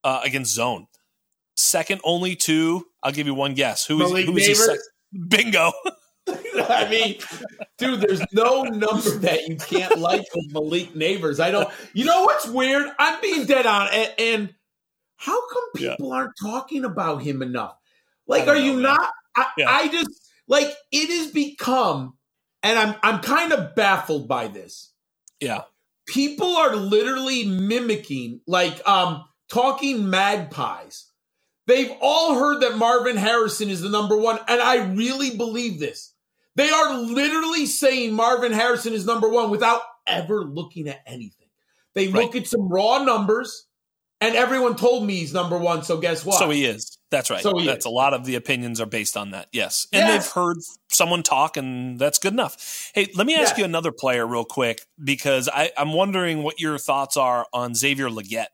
uh, against zone. Second only to, I'll give you one guess. Who is Malik who is Bingo. I mean, dude, there's no number that you can't like with Malik Nabers. I don't. You know what's weird? I'm being dead on, and, and how come Yeah. people aren't talking about him enough? Like, are you man. not? I, Yeah. I just like it has become, and I'm I'm kind of baffled by this. Yeah. People are literally mimicking, like, um, talking magpies. They've all heard that Marvin Harrison is the number one, and I really believe this. They are literally saying Marvin Harrison is number one without ever looking at anything. They look at some raw numbers, and everyone told me he's number one. So guess what? So he is. That's right. So that's is. a lot of the opinions are based on that. Yes. And Yes. they've heard someone talk, and that's good enough. Hey, let me ask Yes. you another player real quick because I, I'm wondering what your thoughts are on Xavier Legette.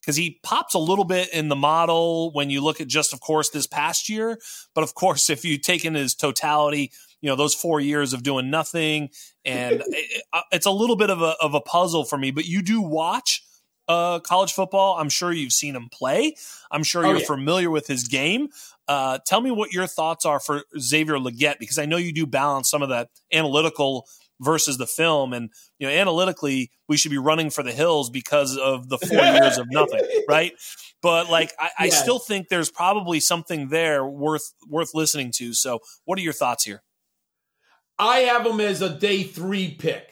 Because he pops a little bit in the model when you look at just, of course, this past year. But of course, if you take in his totality, you know, those four years of doing nothing, and it- it's a little bit of a, of a puzzle for me. But you do watch uh, college football. I'm sure you've seen him play. I'm sure Oh, you're yeah. familiar with his game. Uh, tell me what your thoughts are for Xavier Legette, because I know you do balance some of that analytical versus the film. And, you know, analytically, we should be running for the hills because of the four years of nothing, right? But like, I, I still think there's probably something there worth worth listening to. So, what are your thoughts here? I have him as a day three pick.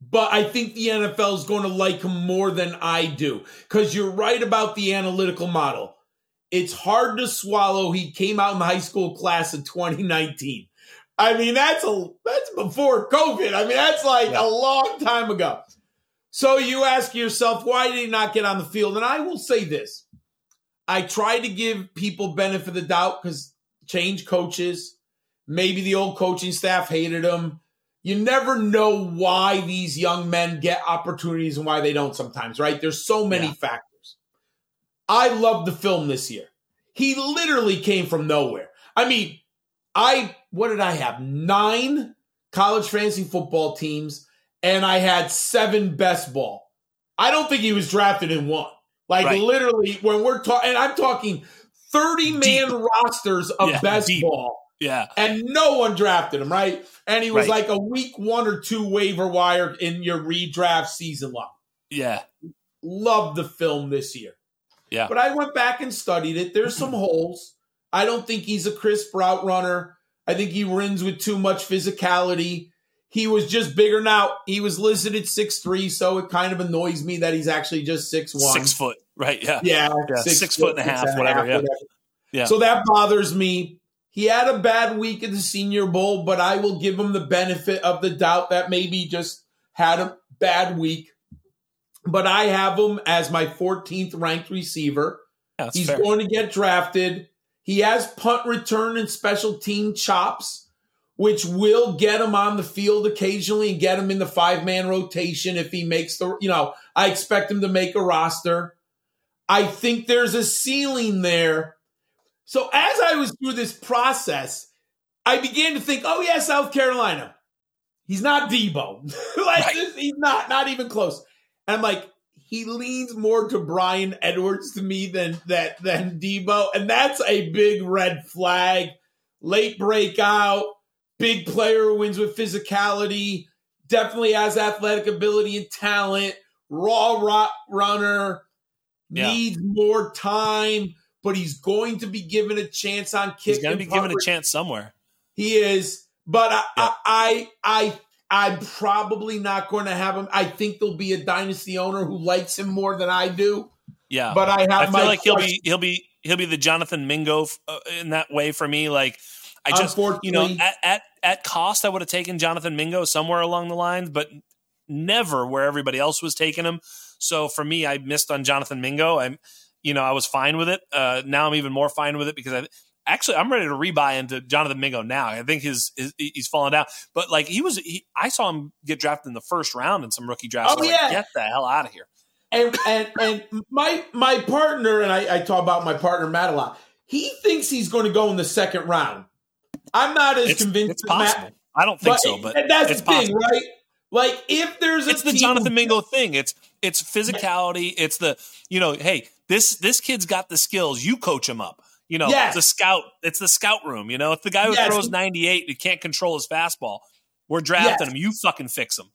But I think the NFL is going to like him more than I do. Because you're right about the analytical model. it's hard to swallow. He came out in the high school class of 2019. I mean, that's a that's before COVID. I mean, that's like yeah. a long time ago. So you ask yourself, why did he not get on the field? And I will say this. I try to give people benefit of the doubt because change coaches. Maybe the old coaching staff hated him. You never know why these young men get opportunities and why they don't sometimes, right? There's so many yeah. factors. I love the film this year. He literally came from nowhere. I mean, I what did I have? Nine college fantasy football teams, and I had seven best ball. I don't think he was drafted in one. Like right. literally, when we're talking, and I'm talking 30 man rosters of yeah, best deep. ball. Yeah. And no one drafted him, right? And he was right. like a week one or two waiver wire in your redraft season long. Yeah. Love the film this year. Yeah. But I went back and studied it. There's some holes. I don't think he's a crisp route runner. I think he runs with too much physicality. He was just bigger now. He was listed at six three, so it kind of annoys me that he's actually just six one. Six foot, right? Yeah. Yeah. yeah. Six, six foot, foot and a half, whatever. Half, yeah. Whatever. Yeah. So that bothers me. He had a bad week at the Senior Bowl, but I will give him the benefit of the doubt that maybe just had a bad week. But I have him as my 14th ranked receiver. Yeah, He's fair. going to get drafted. He has punt return and special team chops, which will get him on the field occasionally and get him in the five man rotation if he makes the, you know, I expect him to make a roster. I think there's a ceiling there. So as I was through this process, I began to think, oh, yeah, South Carolina. He's not Deebo. like, right. this, he's not, not even close. And I'm like, he leans more to Bryan Edwards to me than that than Deebo, and that's a big red flag. Late breakout, big player wins with physicality, definitely has athletic ability and talent. Raw rock runner yeah. needs more time, but he's going to be given a chance on kick. He's going to be given a chance somewhere. He is, but I, yeah. I, I, I I'm probably not going to have him. I think there'll be a dynasty owner who likes him more than I do. Yeah, but I have. I feel like question. he'll be he'll be he'll be the Jonathan Mingo uh, in that way for me. Like I just you know at at at cost I would have taken Jonathan Mingo somewhere along the lines, but never where everybody else was taking him. So for me, I missed on Jonathan Mingo. I'm you know I was fine with it. Uh, now I'm even more fine with it because I actually I'm ready to rebuy into Jonathan Mingo now. I think his, his he's fallen down, but like he was, he, I saw him get drafted in the first round in some rookie drafts. Oh yeah, like, get the hell out of here. And and and my my partner and I, I talk about my partner Matt a lot. He thinks he's going to go in the second round. I'm not as it's, convinced. It's possible. Matt, I don't think but so, but that's the thing, possible. right? Like if there's a it's the Jonathan Mingo thing. It's it's physicality. It's the you know, hey, this this kid's got the skills. You coach him up. You know, yes. the scout. It's the scout room. You know, it's the guy who yes. throws 98 who can't control his fastball. We're drafting yes. him. You fucking fix him.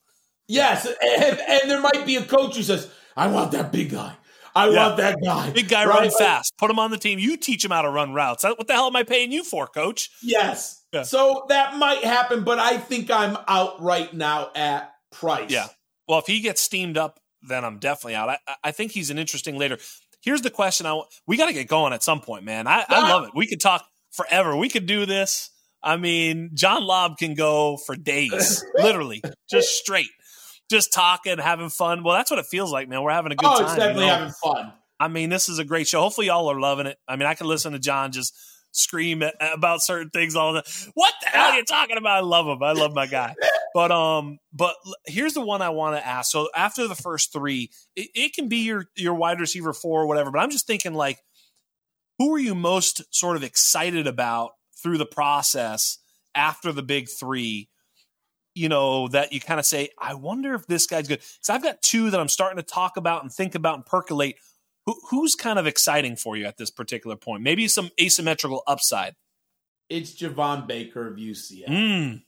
Yes, and, and, there might be a coach who says, "I want that big guy. I yeah. want that guy. Big guy right? run fast. Put him on the team. You teach him how to run routes. What the hell am I paying you for, coach?" Yes. Yeah. So that might happen, but I think I'm out right now at price. Yeah. Well, if he gets steamed up, then I'm definitely out. I, I think he's an interesting later here's the question I we got to get going at some point, man. I, I love it. We could talk forever. We could do this. I mean, John Laub can go for days, literally, just straight, just talking, having fun. Well, that's what it feels like, man. We're having a good oh, time. definitely you know? having fun. I mean, this is a great show. Hopefully, y'all are loving it. I mean, I can listen to John just scream at, about certain things all the what the hell are you talking about? I love him. I love my guy. But um, but here's the one I want to ask. So after the first three, it, it can be your your wide receiver four or whatever. But I'm just thinking like, who are you most sort of excited about through the process after the big three? You know that you kind of say, I wonder if this guy's good. Because I've got two that I'm starting to talk about and think about and percolate who, who's kind of exciting for you at this particular point? Maybe some asymmetrical upside. It's Javon Baker of UCF. Mm.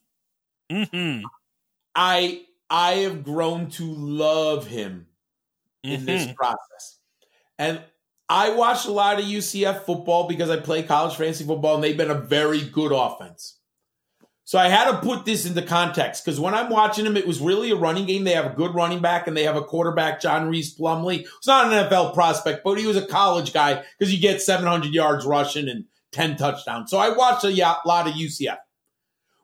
Hmm. I I have grown to love him mm-hmm. in this mm-hmm. process, and I watch a lot of UCF football because I play college fantasy football, and they've been a very good offense. So I had to put this into context because when I'm watching them, it was really a running game. They have a good running back and they have a quarterback, John Rhys Plumlee. It's not an NFL prospect, but he was a college guy because he gets 700 yards rushing and 10 touchdowns. So I watched a lot of UCF.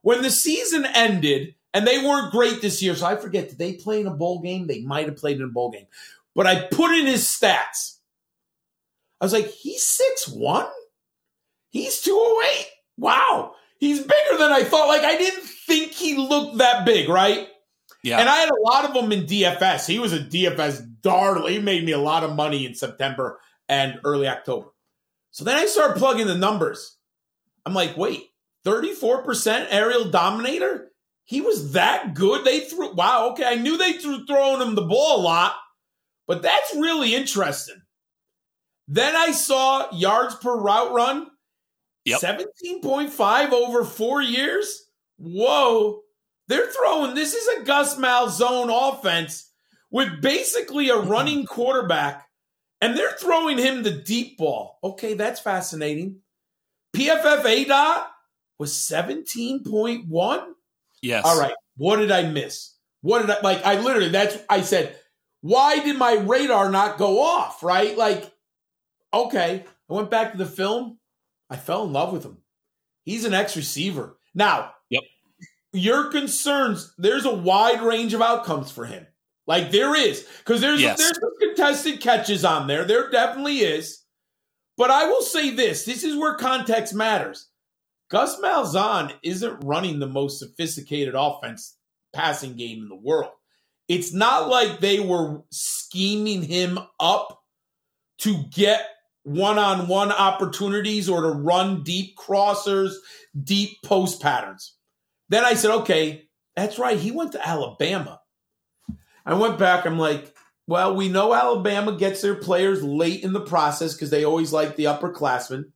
When the season ended, and they weren't great this year, so I forget, did they play in a bowl game? They might have played in a bowl game. But I put in his stats. I was like, he's six one. He's 208. Wow. He's bigger than I thought. Like, I didn't think he looked that big, right? Yeah. And I had a lot of them in DFS. He was a DFS darling. He made me a lot of money in September and early October. So then I started plugging the numbers. I'm like, wait, 34% aerial dominator? He was that good? They threw, wow, okay. I knew they threw throwing him the ball a lot, but that's really interesting. Then I saw yards per route run, yep. 17.5 over four years. Whoa. They're throwing, this is a Gus Malzahn offense with basically a running quarterback and they're throwing him the deep ball. Okay, that's fascinating. PFF ADOT was 17.1. Yes. All right. What did I miss? What did I like? I literally, that's, I said, why did my radar not go off? Right? Like, okay. I went back to the film. I fell in love with him. He's an ex receiver. Now, yep. Your concerns, there's a wide range of outcomes for him. Like there is, because there's yes. there's some contested catches on there. There definitely is. But I will say this: this is where context matters. Gus Malzahn isn't running the most sophisticated offense passing game in the world. It's not like they were scheming him up to get one-on-one opportunities or to run deep crossers, deep post patterns. Then I said, okay, that's right. He went to Alabama. I went back. I'm like, well, we know Alabama gets their players late in the process because they always like the upperclassmen.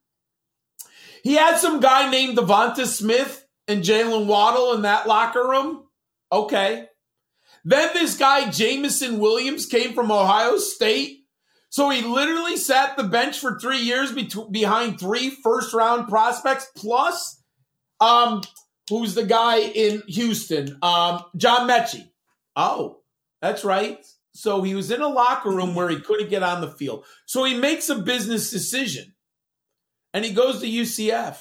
He had some guy named Devonta Smith and Jaylen Waddle in that locker room. Okay. Then this guy, Jameson Williams, came from Ohio State. So he literally sat the bench for three years be- behind three first round prospects, plus um, who's the guy in Houston? Um, John Metchie. Oh, that's right. So he was in a locker room where he couldn't get on the field. So he makes a business decision and he goes to UCF.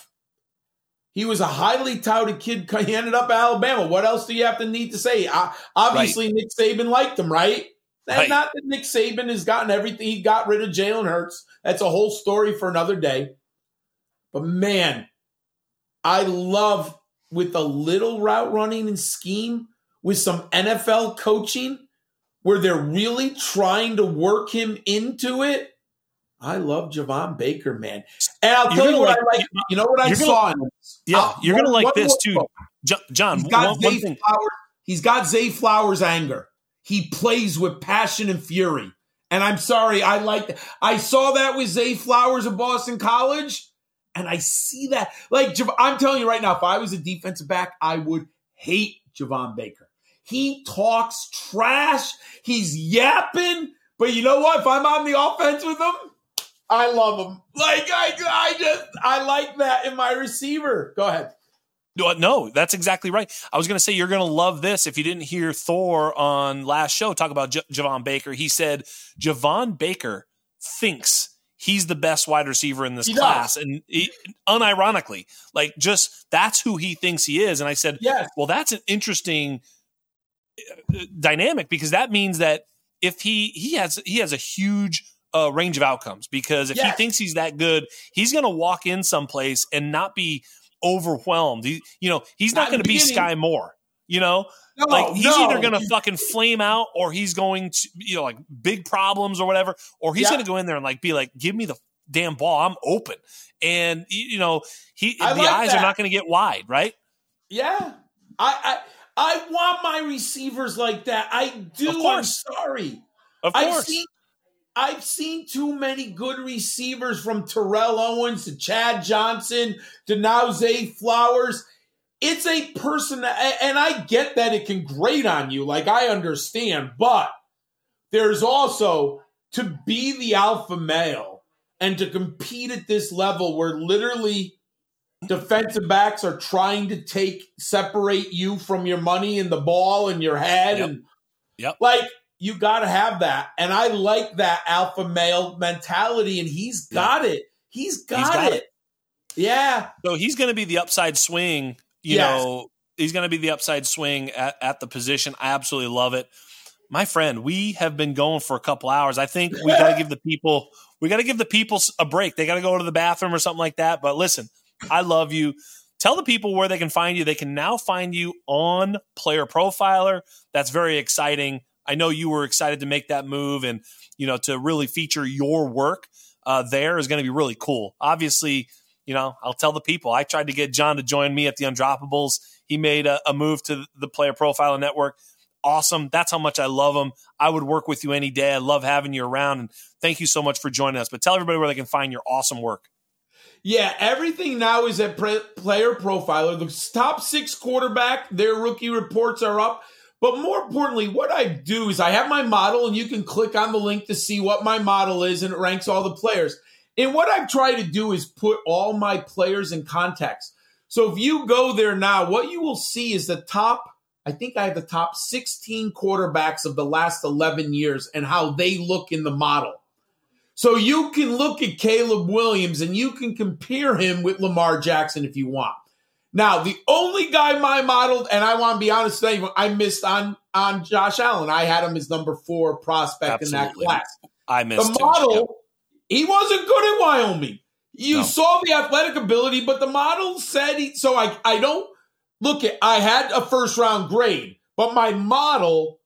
He was a highly touted kid. He ended up at Alabama. What else do you have to need to say? Uh, obviously, right. Nick Saban liked him, right? And right. not that Nick Saban has gotten everything. He got rid of Jalen Hurts. That's a whole story for another day. But man, I love with a little route running and scheme with some NFL coaching where they're really trying to work him into it. I love Javon Baker, man. And I'll tell you what like, I like. You know what I saw? Gonna, yeah, uh, you're going to like this too. John, he's got, one, Zay one thing. Flowers, he's got Zay Flowers anger. He plays with passion and fury. And I'm sorry, I like I saw that with Zay Flowers of Boston College, and I see that. Like I'm telling you right now, if I was a defensive back, I would hate Javon Baker. He talks trash. He's yapping. But you know what? If I'm on the offense with him, I love him. Like I, I just, I like that in my receiver. Go ahead. No, that's exactly right. I was going to say you're going to love this if you didn't hear Thor on last show talk about J- Javon Baker. He said Javon Baker thinks he's the best wide receiver in this he class, does. and he, unironically, like just that's who he thinks he is. And I said, yes. well, that's an interesting uh, dynamic because that means that if he he has he has a huge uh, range of outcomes because if Yes. he thinks he's that good, he's going to walk in someplace and not be overwhelmed. He, you know, he's not Not going to be. Skyy Moore. You know, No, like he's no. either going to fucking flame out or he's going to, you know, like big problems or whatever, or he's Yeah. going to go in there and like be like, give me the damn ball, I'm open, and you know, he I the like eyes that. are not going to get wide, right? Yeah. I, I I want my receivers like that. I do. I'm sorry. Of I've course, seen I've seen too many good receivers from Terrell Owens to Chad Johnson to now Zay Flowers. It's a person, and I get that it can grate on you. Like I understand, but there's also to be the alpha male and to compete at this level where literally defensive backs are trying to take separate you from your money and the ball and your head Yep. and Yep. like you got to have that and i like that alpha male mentality and he's got it he's got, got it. yeah So he's going to be the upside swing. You Yes. know, he's going to be the upside swing at, at the position. I absolutely love it. My friend, we have been going for a couple hours. I think we got to give the people we got to give the people a break. They got to go to the bathroom or something like that. But listen, I love you. Tell the people where they can find you. They can now find you on Player Profiler. That's very exciting. I know you were excited to make that move and you know to really feature your work uh, there is going to be really cool. Obviously, you know, I'll tell the people. I tried to get John to join me at the Undroppables. He made a, a move to the Player Profiler Network. Awesome. That's how much I love him. I would work with you any day. I love having you around. And thank you so much for joining us. But tell everybody where they can find your awesome work. Yeah, everything now is at player profiler. The top six quarterback, their rookie reports are up. But more importantly, what I do is I have my model, and you can click on the link to see what my model is, and it ranks all the players. And what I've tried to do is put all my players in context. So if you go there now, what you will see is the top, I think I have the top 16 quarterbacks of the last 11 years and how they look in the model. So you can look at Caleb Williams and you can compare him with Lamar Jackson if you want. Now, the only guy my modeled, and I want to be honest with you, I missed on on Josh Allen. I had him as number four prospect in that class. I missed The model, Yep. he wasn't good at Wyoming. You No. saw the athletic ability, but the model said he. So I I don't look at. I had a first round grade, but my model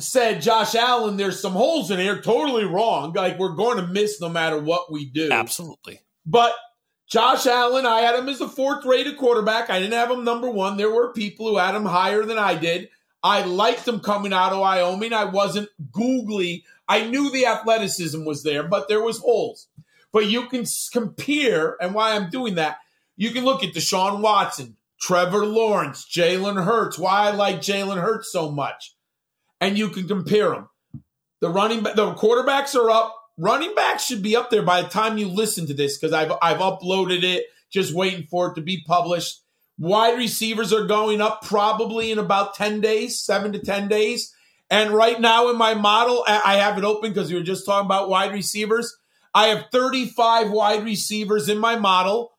said Josh Allen. There's some holes in here. Totally wrong. Like we're going to miss no matter what we do. Absolutely. But Josh Allen, I had him as a fourth rated quarterback. I didn't have him number one. There were people who had him higher than I did. I liked him coming out of Wyoming. I wasn't googly. I knew the athleticism was there, but there was holes. But you can compare, and why I'm doing that, you can look at Deshaun Watson, Trevor Lawrence, Jalen Hurts. Why I like Jalen Hurts so much, and you can compare them. The running, the quarterbacks are up. Running backs should be up there by the time you listen to this because I've I've uploaded it, just waiting for it to be published. Wide receivers are going up probably in about ten days, seven to ten days. And right now in my model, I I have it open because we were just talking about wide receivers. I have 35 wide receivers in my model,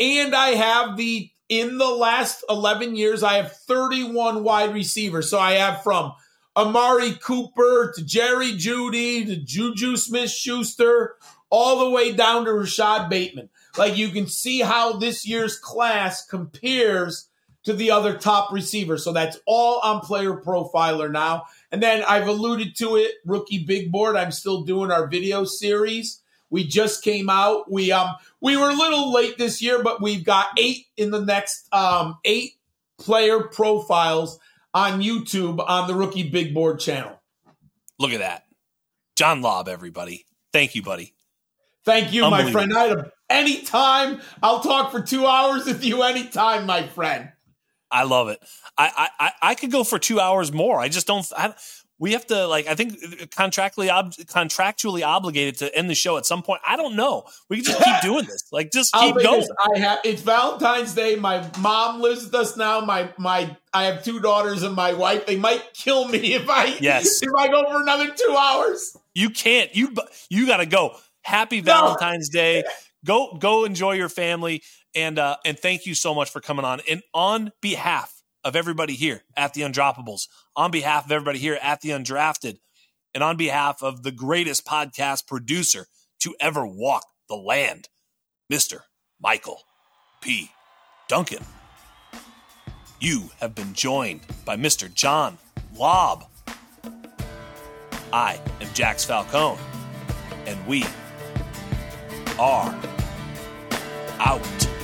and I have the in the last 11 years, I have 31 wide receivers. So I have from Amari Cooper to Jerry Jeudy to Juju Smith Schuster, all the way down to Rashod Bateman. Like you can see how this year's class compares to the other top receivers. So that's all on player profiler now. And then I've alluded to it, rookie big board. I'm still doing our video series. We just came out. We um we were a little late this year, but we've got eight in the next um eight player profiles on YouTube on the rookie big board channel. Look at that. John Laub, everybody. Thank you, buddy. Thank you, my friend. I had a, anytime. I'll talk for two hours with you anytime, my friend. I love it. I, I, I- I could go for two hours more. I just don't. I, we have to like. I think contractually ob, contractually obligated to end the show at some point. I don't know. We can just keep doing this. Like just keep going. this- I have it's Valentine's Day. My mom lives with us now. My my I have two daughters and my wife. They might kill me if I Yes. if I go for another two hours. You can't. You you got to go. Happy No. Valentine's Day. Go go enjoy your family and uh and thank you so much for coming on. And on behalf of everybody here at the Undroppables, on behalf of everybody here at the Undrafted, and on behalf of the greatest podcast producer to ever walk the land, Mr. Michael P. Duncan. You have been joined by Mr. John Laub. I am Jax Falcone, and we are out.